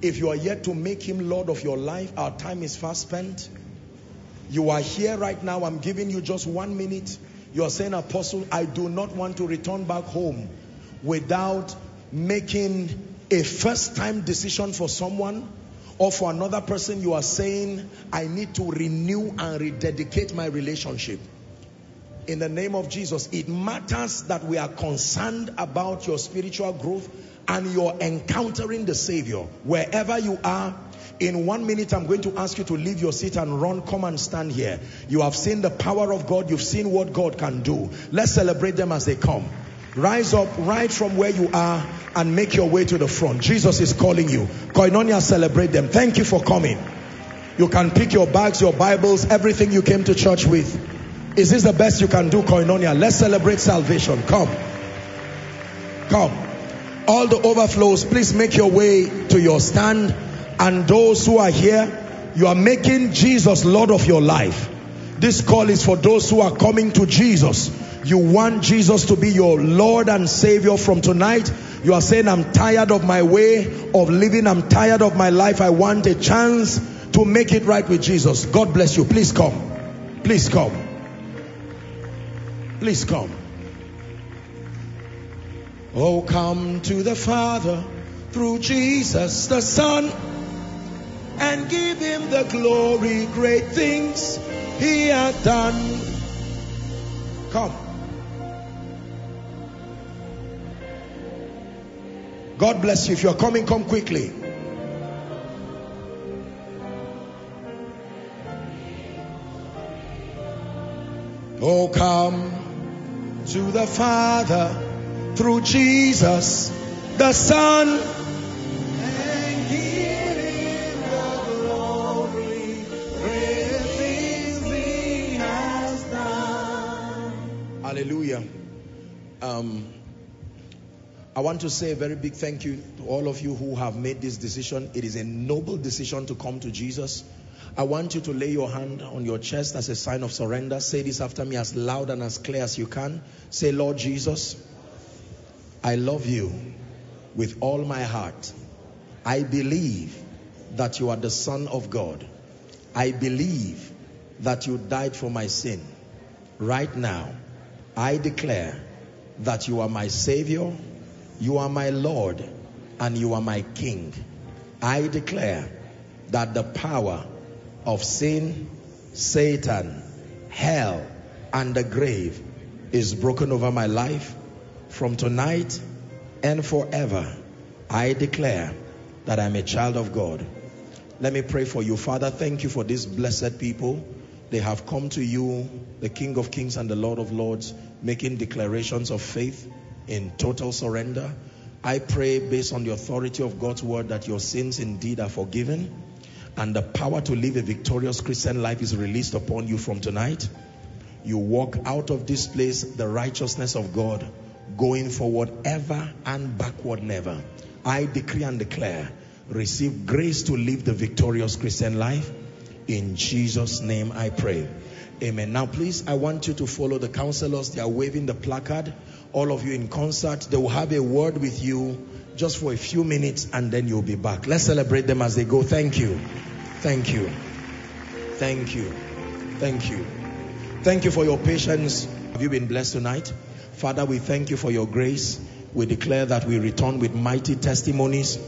If you are yet to make him Lord of your life, our time is fast spent. You are here right now. I'm giving you just one minute. You are saying, Apostle, I do not want to return back home without making a first time decision for someone or for another person. You are saying, I need to renew and rededicate my relationship. In the name of Jesus, it matters that we are concerned about your spiritual growth and you're encountering the Savior. Wherever you are, in one minute, I'm going to ask you to leave your seat and run. Come and stand here. You have seen the power of God. You've seen what God can do. Let's celebrate them as they come. Rise up right from where you are and make your way to the front. Jesus is calling you. Koinonia, celebrate them. Thank you for coming. You can pick your bags, your Bibles, everything you came to church with. Is this the best you can do, Koinonia? Let's celebrate salvation. Come. Come. All the overflows, please make your way to your stand. And those who are here, you are making Jesus Lord of your life. This call is for those who are coming to Jesus. You want Jesus to be your Lord and Savior from tonight. You are saying, I'm tired of my way of living. I'm tired of my life. I want a chance to make it right with Jesus. God bless you. Please come. Please come. Please come. Oh, come to the Father through Jesus the Son and give him the glory, great things he hath done. Come. God bless you. If you're coming, come quickly. Oh, come to the Father through Jesus the Son and give him the glory, he has done. Hallelujah. Um, I want to say a very big thank you to all of you who have made this decision. It is a noble decision to come to Jesus. I want you to lay your hand on your chest as a sign of surrender. Say this after me as loud and as clear as you can. Say, Lord Jesus, I love you with all my heart. I believe that you are the Son of God. I believe that you died for my sin. Right now, I declare that you are my Savior, you are my Lord, and you are my King. I declare that the power of sin, Satan, hell, and the grave is broken over my life. From tonight and forever, I declare that I'm a child of God. Let me pray for you. Father, thank you for these blessed people. They have come to you, the King of Kings and the Lord of Lords, making declarations of faith in total surrender. I pray based on the authority of God's word that your sins indeed are forgiven and the power to live a victorious Christian life is released upon you from tonight. You walk out of this place the righteousness of God going forward ever and backward never. I decree and declare receive grace to live the victorious Christian life. In Jesus' name I pray. Amen. Now please, I want you to follow the counselors. They are waving the placard. All of you in concert. They will have a word with you just for a few minutes and then you'll be back. Let's celebrate them as they go. Thank you. Thank you. Thank you. Thank you. Thank you for your patience. Have you been blessed tonight? Father, we thank you for your grace. We declare that we return with mighty testimonies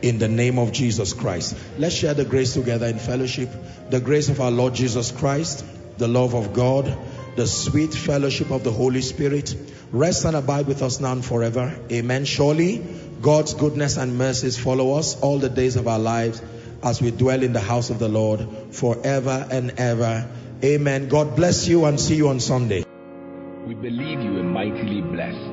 in the name of Jesus Christ. Let's share the grace together in fellowship. The grace of our Lord Jesus Christ, the love of God, the sweet fellowship of the Holy Spirit rest and abide with us now and forever. Amen. Surely God's goodness and mercies follow us all the days of our lives as we dwell in the house of the Lord forever and ever. Amen. God bless you and see you on Sunday. We believe you are mightily blessed.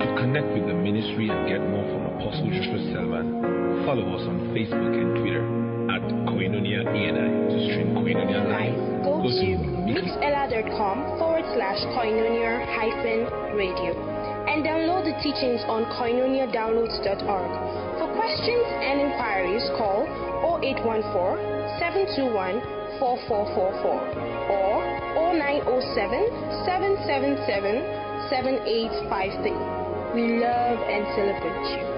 To connect with the ministry and get more from Apostle Joshua Selman, follow us on Facebook and Twitter at Koinonia ENI to stream Koinonia live. Go to mixlr.com forward slash koinonia hyphen radio and download the teachings on koinoniadownloads.org. For questions and inquiries, call 0814 721 4444 or 0907 777 7853. We love and celebrate you.